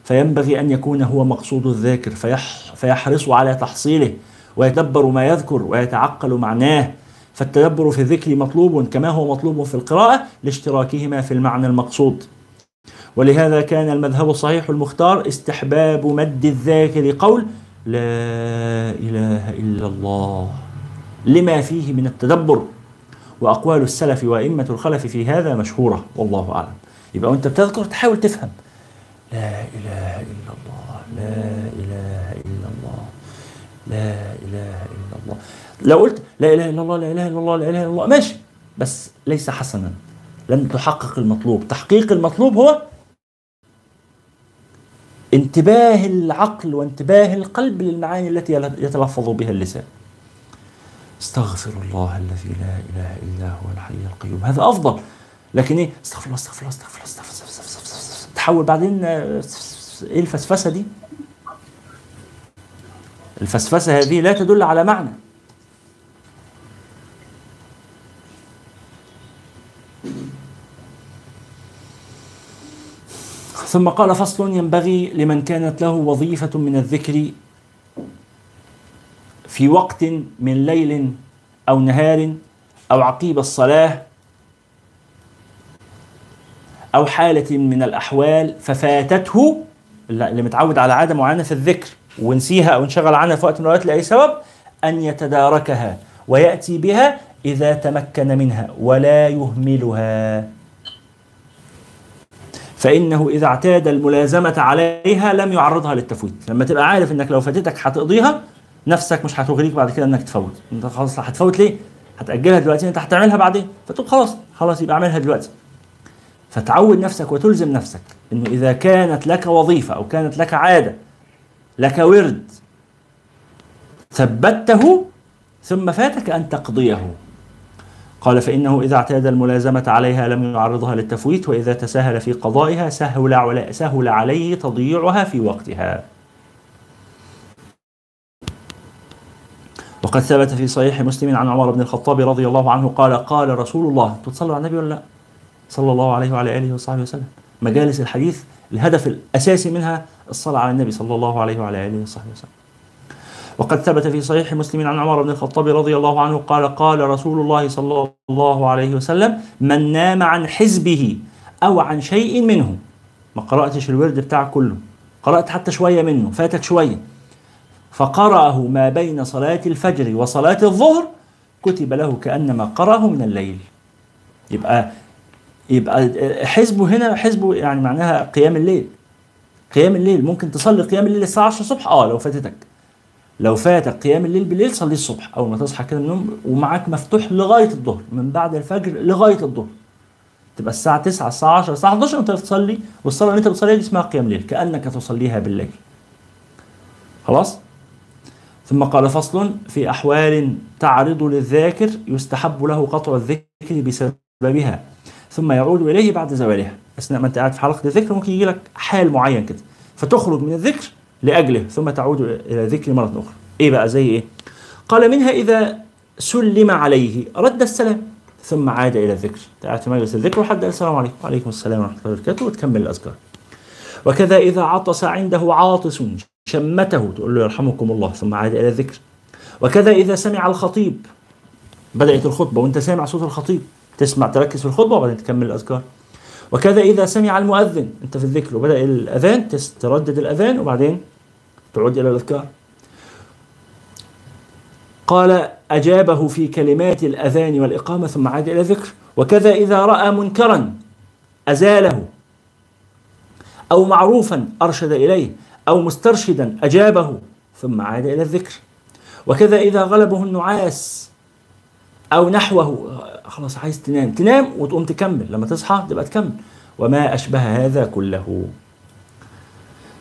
فينبغي أن يكون هو مقصود الذاكر فيح فيحرص على تحصيله ويتدبر ما يذكر ويتعقل معناه. فالتدبر في الذكر مطلوب كما هو مطلوب في القراءة لاشتراكهما في المعنى المقصود. ولهذا كان المذهب الصحيح المختار استحباب مد الذاكر قول لا إله إلا الله لما فيه من التدبر. وأقوال السلف وأئمة الخلف في هذا مشهورة والله أعلم. يبقى وأنت بتذكر تحاول تفهم. لا إله إلا الله لا إله إلا الله لا إله إلا الله. لو قلت لا إله إلا الله لا إله إلا الله لا إله إلا الله ماشي. بس ليس حسنا. لن تحقق المطلوب. تحقيق المطلوب هو انتباه العقل وانتباه القلب للمعاني التي يتلفظ بها اللسان. استغفر الله الذي لا إله إلا هو الحي القيوم. هذا أفضل. لكن إيه؟ استغفر الله استغفر الله استغفر الله استغفر الله, استغفر الله. تحول بعدين إيه الفسفسة دي؟ الفسفسة هذه لا تدل على معنى. ثم قال فصل ينبغي لمن كانت له وظيفة من الذكر في وقت من ليل أو نهار أو عقيب الصلاة أو حالة من الأحوال ففاتته اللي متعود على عادة معينة في الذكر ونسيها أو انشغل عنها في وقت من الأوقات لأي سبب أن يتداركها ويأتي بها إذا تمكن منها ولا يهملها. فإنه إذا اعتاد الملازمة عليها لم يعرضها للتفويت. لما تبقى عارف إنك لو فاتتك هتقضيها نفسك مش هتغريك بعد كده إنك تفوت. أنت خلاص هتفوت ليه؟ هتأجلها دلوقتي أنت هتعملها بعدين. فتقول خلاص خلاص يبقى اعملها دلوقتي. فتعود نفسك وتلزم نفسك إنه إذا كانت لك وظيفة أو كانت لك عادة لك ورد ثبته ثم فاتك أن تقضيه. قال فإنه إذا اعتاد الملازمة عليها لم يعرضها للتفويت وإذا تساهل في قضائها سهل, سهل عليه تضييعها في وقتها. وقد ثبت في صحيح مسلم عن عمر بن الخطاب رضي الله عنه قال قال رسول الله. تصلوا على النبي ولا لا؟ صلى الله عليه وعلى آله وصحبه وسلم. مجالس الحديث الهدف الأساسي منها الصلاة على النبي صلى الله عليه وعلى آله وصحبه وسلم. وقد ثبت في صحيح مسلم عن عمر بن الخطاب رضي الله عنه قال قال رسول الله صلى الله عليه وسلم من نام عن حزبه أو عن شيء منه. ما قرأتش الورد بتاعك كله. قرأت حتى شوية منه فاتك شوية. فقرأه ما بين صلاة الفجر وصلاة الظهر كتب له كأنما قرأه من الليل. يبقى يبقى حزبه هنا حزبه يعني معناها قيام الليل. قيام الليل ممكن تصلي قيام الليل الساعة 10 الصبح آه لو فاتتك. لو فاتك قيام الليل بالليل صلي الصبح أول ما تصحى كده من النوم ومعاك مفتوح لغاية الظهر من بعد الفجر لغاية الظهر. تبقى الساعة 9 الساعة 10 الساعة 11 انت بتصلي والصلاة اللي أنت بتصليها دي اسمها قيام ليل كأنك تصليها بالليل. خلاص؟ ثم قال فصل في أحوال تعرض للذاكر يستحب له قطع الذكر بسببها. ثم يعود إليه بعد زوالها. أثناء ما أنت قاعد في حلقة الذكر ممكن يجي لك حال معين كده. فتخرج من الذكر لأجله ثم تعود إلى الذكر مرة أخرى. إيه بقى؟ زي إيه؟ قال منها إذا سلم عليه رد السلام ثم عاد إلى الذكر. قاعد مجلس الذكر وحد. السلام عليكم. وعليكم السلام ورحمة الله وبركاته. وتكمل الأذكار. وكذا إذا عطس عنده عاطس شمته تقول له يرحمكم الله ثم عاد إلى الذكر. وكذا إذا سمع الخطيب. بدأت الخطبة وأنت سامع صوت الخطيب. تسمع تركز في الخطبة وبعدين تكمل الأذكار. وكذا إذا سمع المؤذن أنت في الذكر وبدأ الأذان تردد الأذان وبعدين تعود إلى الأذكار. قال أجابه في كلمات الأذان والإقامة ثم عاد إلى الذكر. وكذا إذا رأى منكرا أزاله أو معروفا أرشد إليه. أو مسترشدا أجابه ثم عاد إلى الذكر. وكذا إذا غلبه النعاس أو نحوه خلاص عايز تنام تنام وتقوم تكمل لما تصحى تبقى تكمل. وما أشبه هذا كله.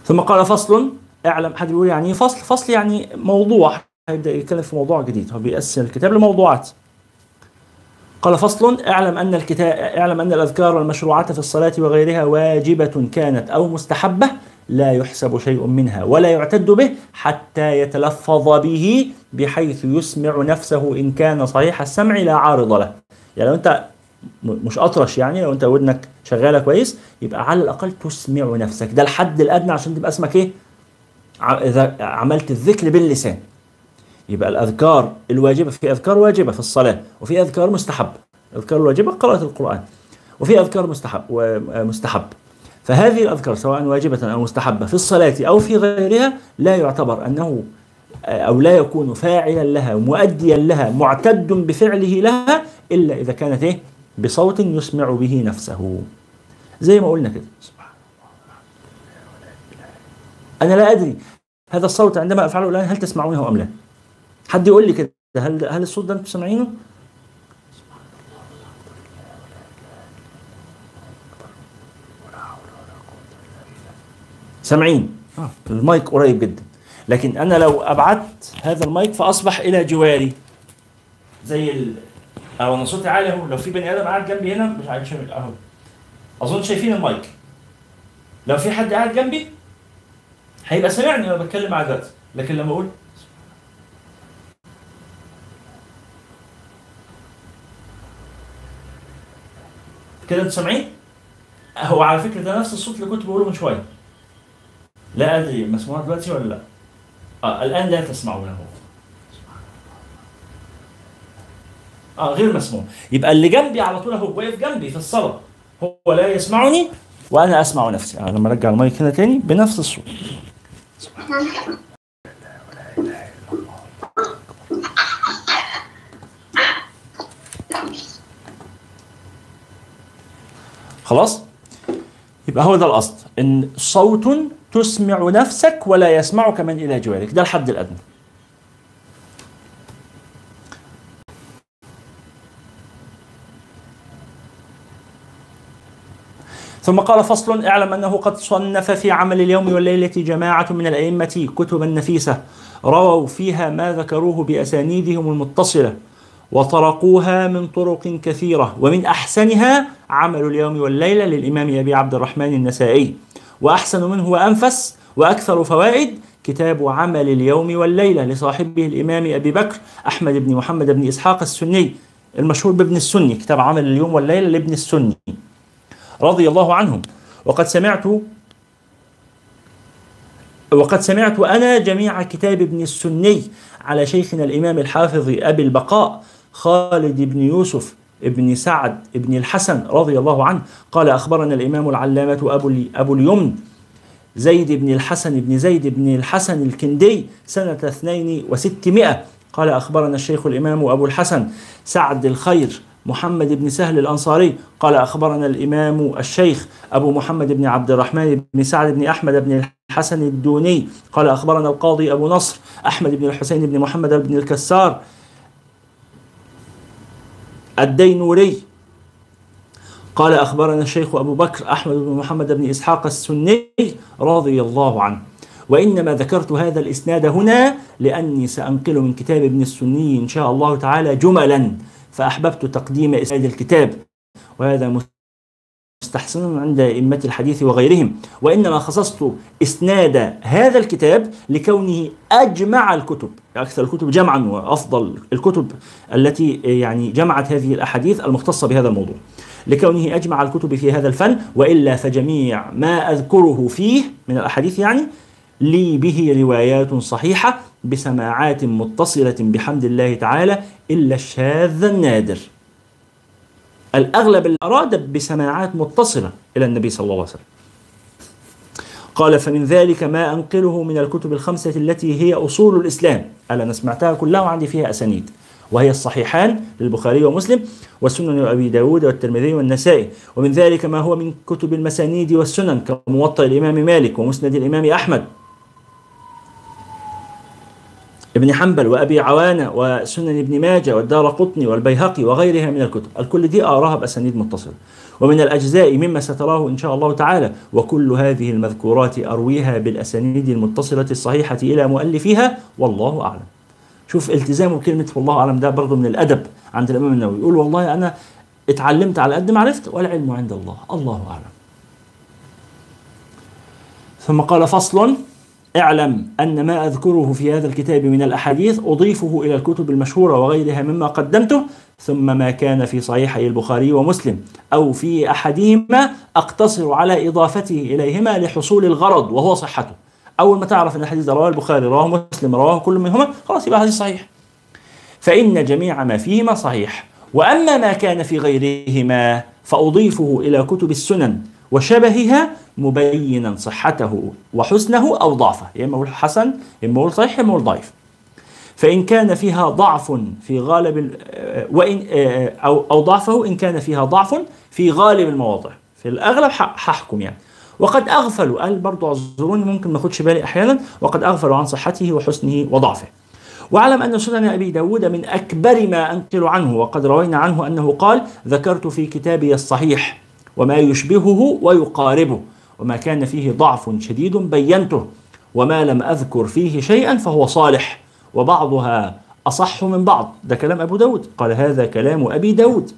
ثم قال فصل اعلم حد بيقول يعني إيه فصل؟ فصل يعني موضوع هيبدأ يتكلم في موضوع جديد هو بيقسم الكتاب لموضوعات. قال فصل اعلم أن الكتاب اعلم أن الأذكار والمشروعات في الصلاة وغيرها واجبة كانت أو مستحبة لا يحسب شيء منها ولا يعتد به حتى يتلفظ به بحيث يسمع نفسه إن كان صحيح السمع لا عارض له. يعني لو أنت م- مش أطرش يعني لو أنت ودنك شغالة كويس يبقى على الأقل تسمع نفسك. ده الحد الأدنى عشان تبقى اسمك ع- إذا عملت الذكر باللسان. يبقى الأذكار الواجبة في أذكار واجبة في الصلاة وفي أذكار مستحب. الأذكار الواجبة قراءة القرآن وفي أذكار مستحب ومستحب فهذه الأذكار سواء واجبة أو مستحبة في الصلاة أو في غيرها لا يعتبر أنه أو لا يكون فاعلا لها مؤديا لها معتد بفعله لها إلا إذا كانت إيه؟ بصوت يسمع به نفسه. زي ما قلنا كده. أنا لا أدري هذا الصوت عندما أفعله الآن هل تسمعونه أم لا؟ حد يقول لي كده هل هل الصوت ده أنتم سامعينه؟ سامعين؟ آه. المايك قريب جدا. لكن أنا لو أبعدت هذا المايك فأصبح إلى جواري. زي ال... أو أنا صوتي عالي أهو. لو في بني آدم قاعد جنبي هنا مش عارف أهو. أظن شايفين المايك. لو في حد قاعد جنبي هيبقى سامعني وأنا بتكلم مع ذاتي لكن لما أقول كده أنتوا سامعين؟ هو على فكرة ده نفس الصوت اللي كنت بقوله من شوية. لا أدري مسموع دلوقتي ولا لا؟ آه الآن لا تسمعونه. آه غير مسموع، يبقى اللي جنبي على طول اهو واقف جنبي في الصلاة هو لا يسمعني وأنا أسمع نفسي، آه لما أرجع المايك هنا تاني بنفس الصوت. خلاص يبقى هو ده الاصل إن صوت تسمع نفسك ولا يسمعك من إلى جوارك. ده الحد الأدنى. ثم قال فصل اعلم أنه قد صنف في عمل اليوم والليلة جماعة من الأئمة كتبا نفيسة. رووا فيها ما ذكروه بأسانيدهم المتصلة وطرقوها من طرق كثيرة. ومن أحسنها عمل اليوم والليلة للإمام أبي عبد الرحمن النسائي. وأحسن منه وأنفس وأكثر فوائد كتاب عمل اليوم والليلة لصاحبه الإمام أبي بكر أحمد بن محمد بن إسحاق السني المشهور بابن السني كتاب عمل اليوم والليلة لابن السني رضي الله عنهم. وقد سمعت وقد سمعت أنا جميع كتاب ابن السني على شيخنا الإمام الحافظ أبي البقاء خالد بن يوسف ابن سعد ابن الحسن رضي الله عنه قال أخبرنا الإمام العلامة أبو, أبو اليمن زيد بن الحسن بن زيد بن الحسن الكندي سنة 6200 قال أخبرنا الشيخ الإمام أبو الحسن سعد الخير محمد بن سهل الأنصاري. قال أخبرنا الإمام الشيخ أبو محمد بن عبد الرحمن بن سعد بن أحمد بن الحسن الدوني. قال أخبرنا القاضي أبو نصر أحمد بن الحسين بن محمد بن الكسار الدينوري قال أخبرنا الشيخ أبو بكر أحمد بن محمد بن إسحاق السني رضي الله عنه. وإنما ذكرت هذا الإسناد هنا لأني سأنقل من كتاب ابن السني إن شاء الله تعالى جملا فأحببت تقديم إسناد الكتاب. وهذا مستحسن عند أئمة الحديث وغيرهم. وإنما خصصت إسناد هذا الكتاب لكونه أجمع الكتب أكثر الكتب جمعا وأفضل الكتب التي يعني جمعت هذه الأحاديث المختصة بهذا الموضوع. لكونه أجمع الكتب في هذا الفن وإلا فجميع ما أذكره فيه من الأحاديث يعني لي به روايات صحيحة بسماعات متصلة بحمد الله تعالى إلا الشاذ النادر. الأغلب أراد بسماعات متصلة إلى النبي صلى الله عليه وسلم. قال فمن ذلك ما أنقله من الكتب الخمسة التي هي أصول الإسلام. ألا أنا سمعتها كلها وعندي فيها أسانيد. وهي الصحيحان للبخاري ومسلم والسنن أبي داود والترمذي والنسائي. ومن ذلك ما هو من كتب المسانيد والسنن كموطأ الإمام مالك ومسند الإمام أحمد. ابن حنبل وأبي عوانة وسنن ابن ماجه والدار قطني والبيهقي وغيرها من الكتب، الكل دي اراها باسانيد متصله. ومن الأجزاء مما ستراه إن شاء الله تعالى وكل هذه المذكورات أرويها بالأسانيد المتصلة الصحيحة إلى مؤلفيها والله أعلم. شوف التزامه بكلمة والله أعلم ده برضه من الأدب عند الإمام النووي، يقول والله أنا اتعلمت على قد ما عرفت والعلم عند الله، الله أعلم. ثم قال فصل اعلم أن ما أذكره في هذا الكتاب من الأحاديث أضيفه إلى الكتب المشهورة وغيرها مما قدمته ثم ما كان في صحيحي البخاري ومسلم أو في أحدهما أقتصر على إضافته إليهما لحصول الغرض وهو صحته. أول ما تعرف أن الحديث رواه البخاري رواه مسلم رواه كل منهما خلاص يبقى حديث صحيح. فإن جميع ما فيهما صحيح. وأما ما كان في غيرهما فأضيفه إلى كتب السنن وشبهها مبينا صحته وحسنه أو ضعفه يا إما حسن يا إما صحيح يا إما ضعيف. فإن كان فيها ضعف في غالب وان أو أو ضعفه إن كان فيها ضعف في غالب المواضع. في الأغلب هحكم يعني. وقد أغفلوا قال برضه أعذروني ممكن ما أخدش بالي أحيانا وقد أغفلوا عن صحته وحسنه وضعفه. واعلم أن سنن أبي داود من أكبر ما أنقل عنه وقد روينا عنه أنه قال ذكرت في كتابي الصحيح وما يشبهه ويقاربه. وما كان فيه ضعف شديد بينته وما لم أذكر فيه شيئا فهو صالح وبعضها أصح من بعض. ده كلام أبو داود. قال هذا كلام أبي داود.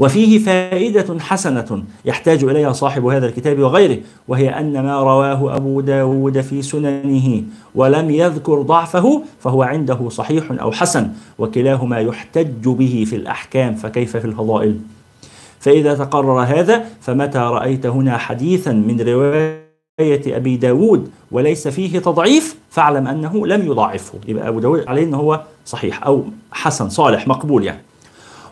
وفيه فائدة حسنة يحتاج إليها صاحب هذا الكتاب وغيره وهي أن ما رواه أبو داود في سننه ولم يذكر ضعفه فهو عنده صحيح أو حسن وكلاهما يحتج به في الأحكام فكيف في الفضائل؟ فإذا تقرر هذا فمتى رأيت هنا حديثا من رواية أبي داود وليس فيه تضعيف فاعلم أنه لم يضاعفه. يبقى أبو داود عليه أنه هو صحيح أو حسن صالح مقبول يعني.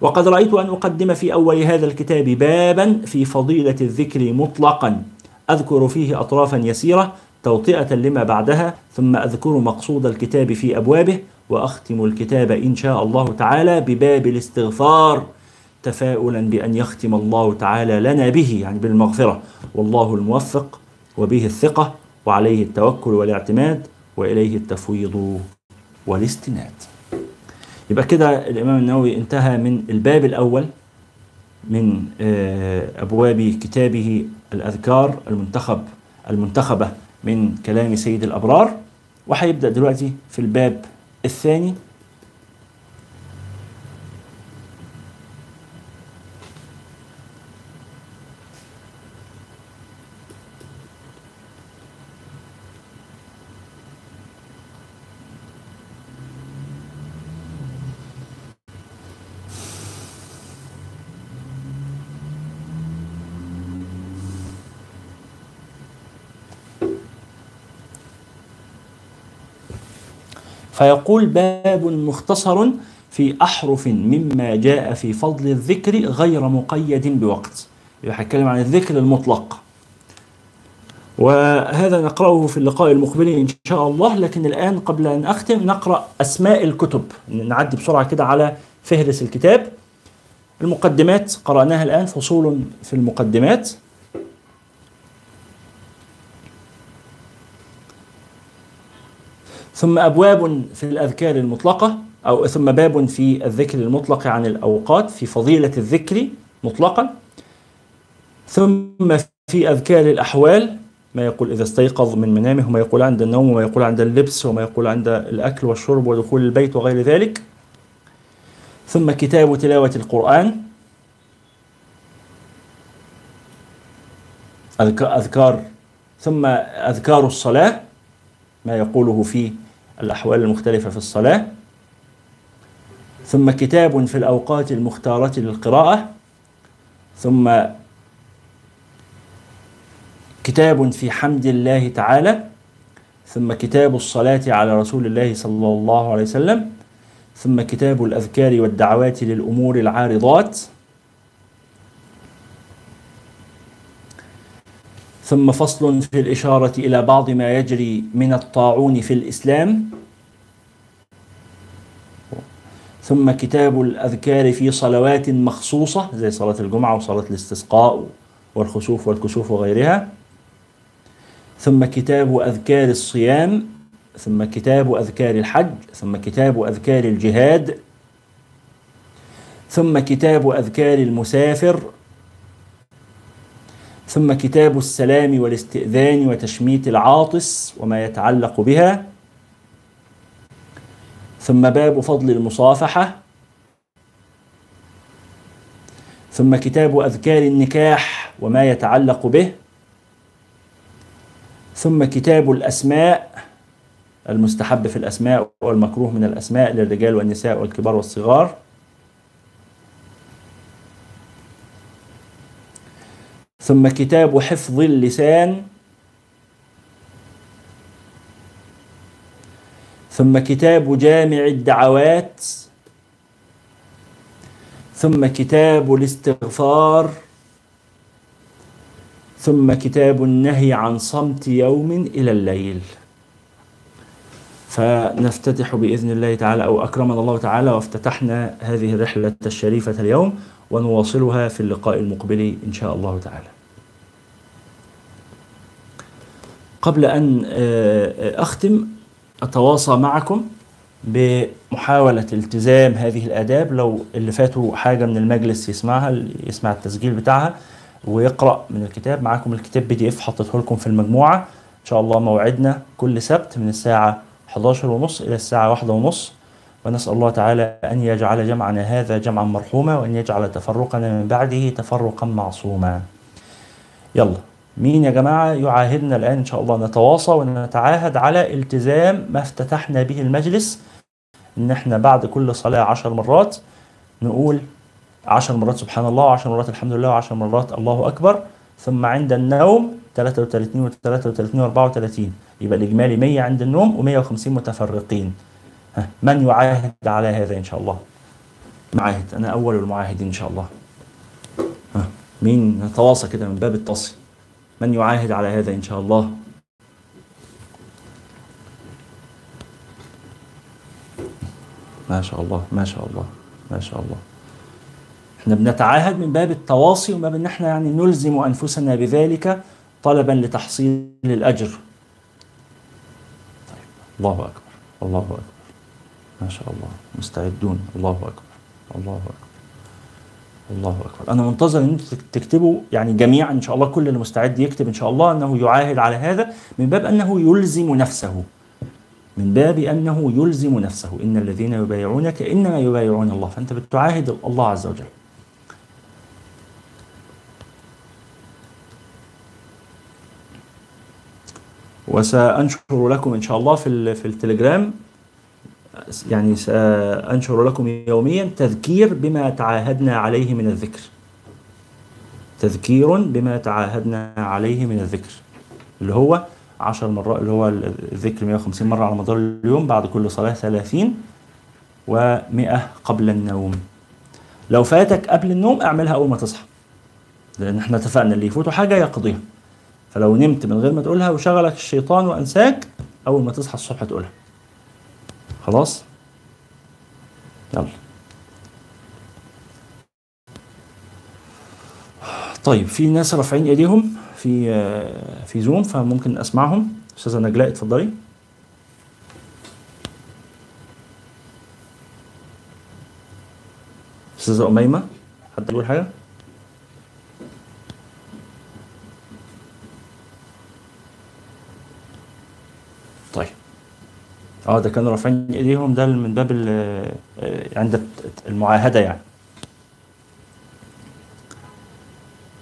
وقد رأيت أن أقدم في أول هذا الكتاب بابا في فضيلة الذكر مطلقا. أذكر فيه أطرافا يسيرة توطئة لما بعدها ثم أذكر مقصود الكتاب في أبوابه وأختم الكتاب إن شاء الله تعالى بباب الاستغفار. تفاؤلا بأن يختم الله تعالى لنا به يعني بالمغفرة. والله الموفق وبه الثقة وعليه التوكل والاعتماد وإليه التفويض والاستناد. يبقى كده الإمام النووي انتهى من الباب الأول من أبواب كتابه الأذكار المنتخب المنتخبة من كلام سيد الأبرار. وهيبدأ دلوقتي في الباب الثاني. فيقول باب مختصر في أحرف مما جاء في فضل الذكر غير مقيد بوقت. يبقى عن الذكر المطلق. وهذا نقرأه في اللقاء المقبل إن شاء الله لكن الآن قبل أن أختم نقرأ أسماء الكتب. نعدي بسرعة كده على فهرس الكتاب. المقدمات قرأناها الآن فصول في المقدمات. ثم أبواب في الأذكار المطلقة أو ثم باب في الذكر المطلق عن الأوقات في فضيلة الذكر مطلقا. ثم في أذكار الأحوال ما يقول إذا استيقظ من منامه وما يقول عند النوم وما يقول عند اللبس وما يقول عند الأكل والشرب ودخول البيت وغير ذلك. ثم كتاب تلاوة القرآن. أذك- أذكار ثم أذكار الصلاة ما يقوله في الأحوال المختلفة في الصلاة. ثم كتاب في الأوقات المختارة للقراءة. ثم كتاب في حمد الله تعالى. ثم كتاب الصلاة على رسول الله صلى الله عليه وسلم. ثم كتاب الأذكار والدعوات للأمور العارضات. ثم فصل في الإشارة إلى بعض ما يجري من الطاعون في الإسلام. ثم كتاب الأذكار في صلوات مخصوصة زي صلاة الجمعة وصلاة الاستسقاء والخسوف والكسوف وغيرها. ثم كتاب أذكار الصيام ثم كتاب أذكار الحج ثم كتاب أذكار الجهاد ثم كتاب أذكار المسافر ثم كتاب السلام والاستئذان وتشميت العاطس وما يتعلق بها. ثم باب فضل المصافحة. ثم كتاب أذكار النكاح وما يتعلق به. ثم كتاب الأسماء المستحب في الأسماء والمكروه من الأسماء للرجال والنساء والكبار والصغار. ثم كتاب حفظ اللسان. ثم كتاب جامع الدعوات. ثم كتاب الاستغفار. ثم كتاب النهي عن صمت يوم إلى الليل. فنفتتح بإذن الله تعالى أو أكرمنا الله تعالى وافتتحنا هذه الرحلة الشريفة اليوم ونواصلها في اللقاء المقبل إن شاء الله تعالى. قبل أن آه، أختم أتواصى معكم بمحاولة التزام هذه الآداب. لو اللي فاتوا حاجة من المجلس يسمعها يسمع التسجيل بتاعها ويقرأ من الكتاب معاكم الكتاب بي دي اف حطيته لكم في المجموعة. إن شاء الله موعدنا كل سبت من الساعة 11 ونص إلى الساعة واحدة ونص. ونسأل الله تعالى أن يجعل جمعنا هذا جمعا مرحوما وأن يجعل تفرقنا من بعده تفرقا معصوما. يلا. مين يا جماعة؟ يعاهدنا الآن إن شاء الله. نتواصى ونتعاهد على التزام ما افتتحنا به المجلس إن إحنا بعد كل صلاة عشر مرات نقول عشر مرات سبحان الله وعشر مرات الحمد لله وعشر مرات الله أكبر. ثم عند النوم 33 و 33 و 34 يبقى الإجمالي 100 عند النوم و150 متفرقين. ها، من يعاهد على هذا إن شاء الله؟ معاهد. أنا أول المعاهدين إن شاء الله. ها، مين؟ نتواصى كده من باب التصل من يعاهد على هذا إن شاء الله. ما شاء الله ما شاء الله ما شاء الله. إحنا بنتعاهد من باب التواصي وما بان إحنا يعني نلزم أنفسنا بذلك طلبا لتحصيل الأجر. طيب الله أكبر الله أكبر. ما شاء الله مستعدون. الله أكبر الله أكبر. الله أكبر. أنا منتظر إن أنتم تكتبوا يعني جميعا إن شاء الله كل اللي مستعد يكتب إن شاء الله أنه يعاهد على هذا من باب أنه يلزم نفسه. من باب أنه يلزم نفسه. إن الذين يبايعونك إنما يبايعون الله. فأنت بتعاهد الله عز وجل. وسأنشر لكم إن شاء الله في في التليجرام. يعني سأنشر لكم يوميا تذكير بما تعاهدنا عليه من الذكر. تذكير بما تعاهدنا عليه من الذكر. اللي هو عشر مرات اللي هو الذكر 150 مرة على مدار اليوم بعد كل صلاة 30 و100 قبل النوم. لو فاتك قبل النوم اعملها أول ما تصحى لأن إحنا اتفقنا اللي يفوته حاجة يقضيها. فلو نمت من غير ما تقولها وشغلك الشيطان وأنساك أول ما تصحى الصبح تقولها. خلاص؟ يلا. طيب في ناس رافعين ايديهم في في زوم فممكن اسمعهم. أستاذة نجلاء اتفضلي. أستاذة أميمة حد يقول حاجة؟ آه ده كانوا رافعين ايديهم ده من باب آه، عند المعاهدة يعني.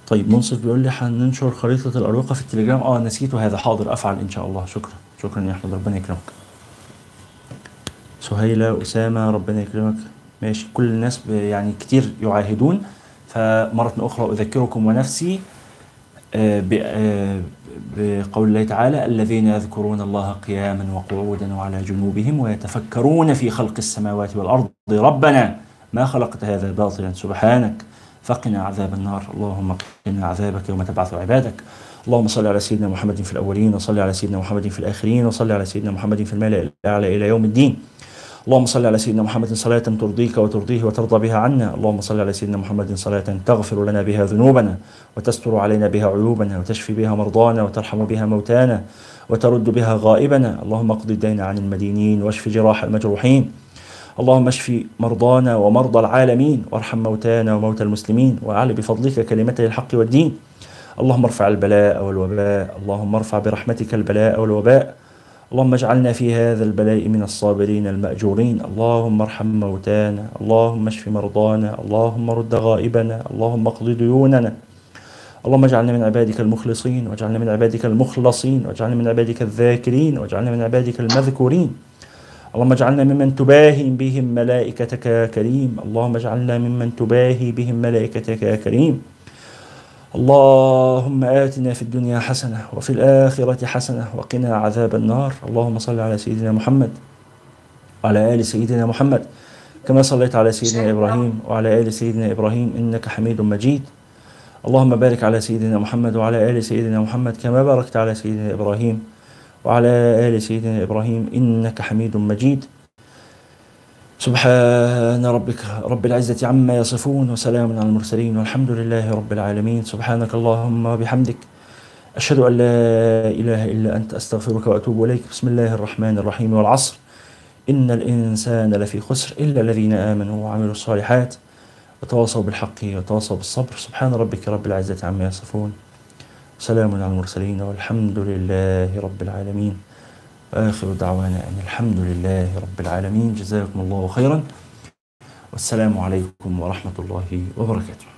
طيب منصف بيقول لي هننشر خريطة الأروقة في التليجرام. آه نسيت هذا. حاضر أفعل إن شاء الله. شكرا. شكرا يا أحمد ربنا يكرمك. سهيلة أسامة ربنا يكرمك. ماشي. كل الناس يعني كتير يعاهدون. فمرة أخرى أذكركم ونفسي آه، بقول الله تعالى الذين يذكرون الله قياما وقعودا وعلى جنوبهم ويتفكرون في خلق السماوات والأرض. ربنا ما خلقت هذا باطلا؟ سبحانك. فقنا عذاب النار. اللهم قنا عذابك يوم تبعث عبادك. اللهم صل على سيدنا محمد في الأولين وصل على سيدنا محمد في الآخرين وصل على سيدنا محمد في الملأ الأعلى إلى يوم الدين. اللهم صل على سيدنا محمد صلاة ترضيك وترضيه وترضى بها عنا. اللهم صل على سيدنا محمد صلاة تغفر لنا بها ذنوبنا وتستر علينا بها عيوبنا وتشفي بها مرضانا وترحم بها موتانا وترد بها غائبنا. اللهم اقض الدين عن المدينين واشف جراح المجروحين. اللهم اشف مرضانا ومرضى العالمين وارحم موتانا وموتى المسلمين وأعل بفضلك كلمتي الحق والدين. اللهم ارفع البلاء والوباء. اللهم ارفع برحمتك البلاء والوباء. اللهم اجعلنا في هذا البلاء من الصابرين المأجورين. اللهم ارحم موتانا. اللهم اشف مرضانا. اللهم رد غائبنا. اللهم اقض ديوننا. اللهم اجعلنا من عبادك المخلصين. واجعلنا من عبادك المخلصين. واجعلنا من عبادك الذاكرين. واجعلنا من عبادك المذكورين. اللهم اجعلنا ممن تباهي بهم ملائكتك يا كريم. اللهم اجعلنا ممن تباهي بهم ملائكتك يا كريم. اللهم آتنا في الدنيا حسنة وفي الآخرة حسنة وقنا عذاب النار. اللهم صل على سيدنا محمد وعلى آل سيدنا محمد. كما صليت على سيدنا إبراهيم وعلى آل سيدنا إبراهيم إنك حميد مجيد. اللهم بارك على سيدنا محمد وعلى آل سيدنا محمد كما باركت على سيدنا إبراهيم وعلى آل سيدنا إبراهيم إنك حميد مجيد. سبحان ربك رب العزة عما يصفون وسلام على المرسلين والحمد لله رب العالمين. سبحانك اللهم وبحمدك. أشهد أن لا إله إلا أنت أستغفرك وأتوب إليك. بسم الله الرحمن الرحيم والعصر. إن الإنسان لفي خسر إلا الذين آمنوا وعملوا الصالحات وتواصوا بالحق وتواصوا بالصبر. سبحان ربك رب العزة عما يصفون. سلام على المرسلين والحمد لله رب العالمين. وآخر دعوانا أن الحمد لله رب العالمين. جزاكم الله خيرا. والسلام عليكم ورحمة الله وبركاته.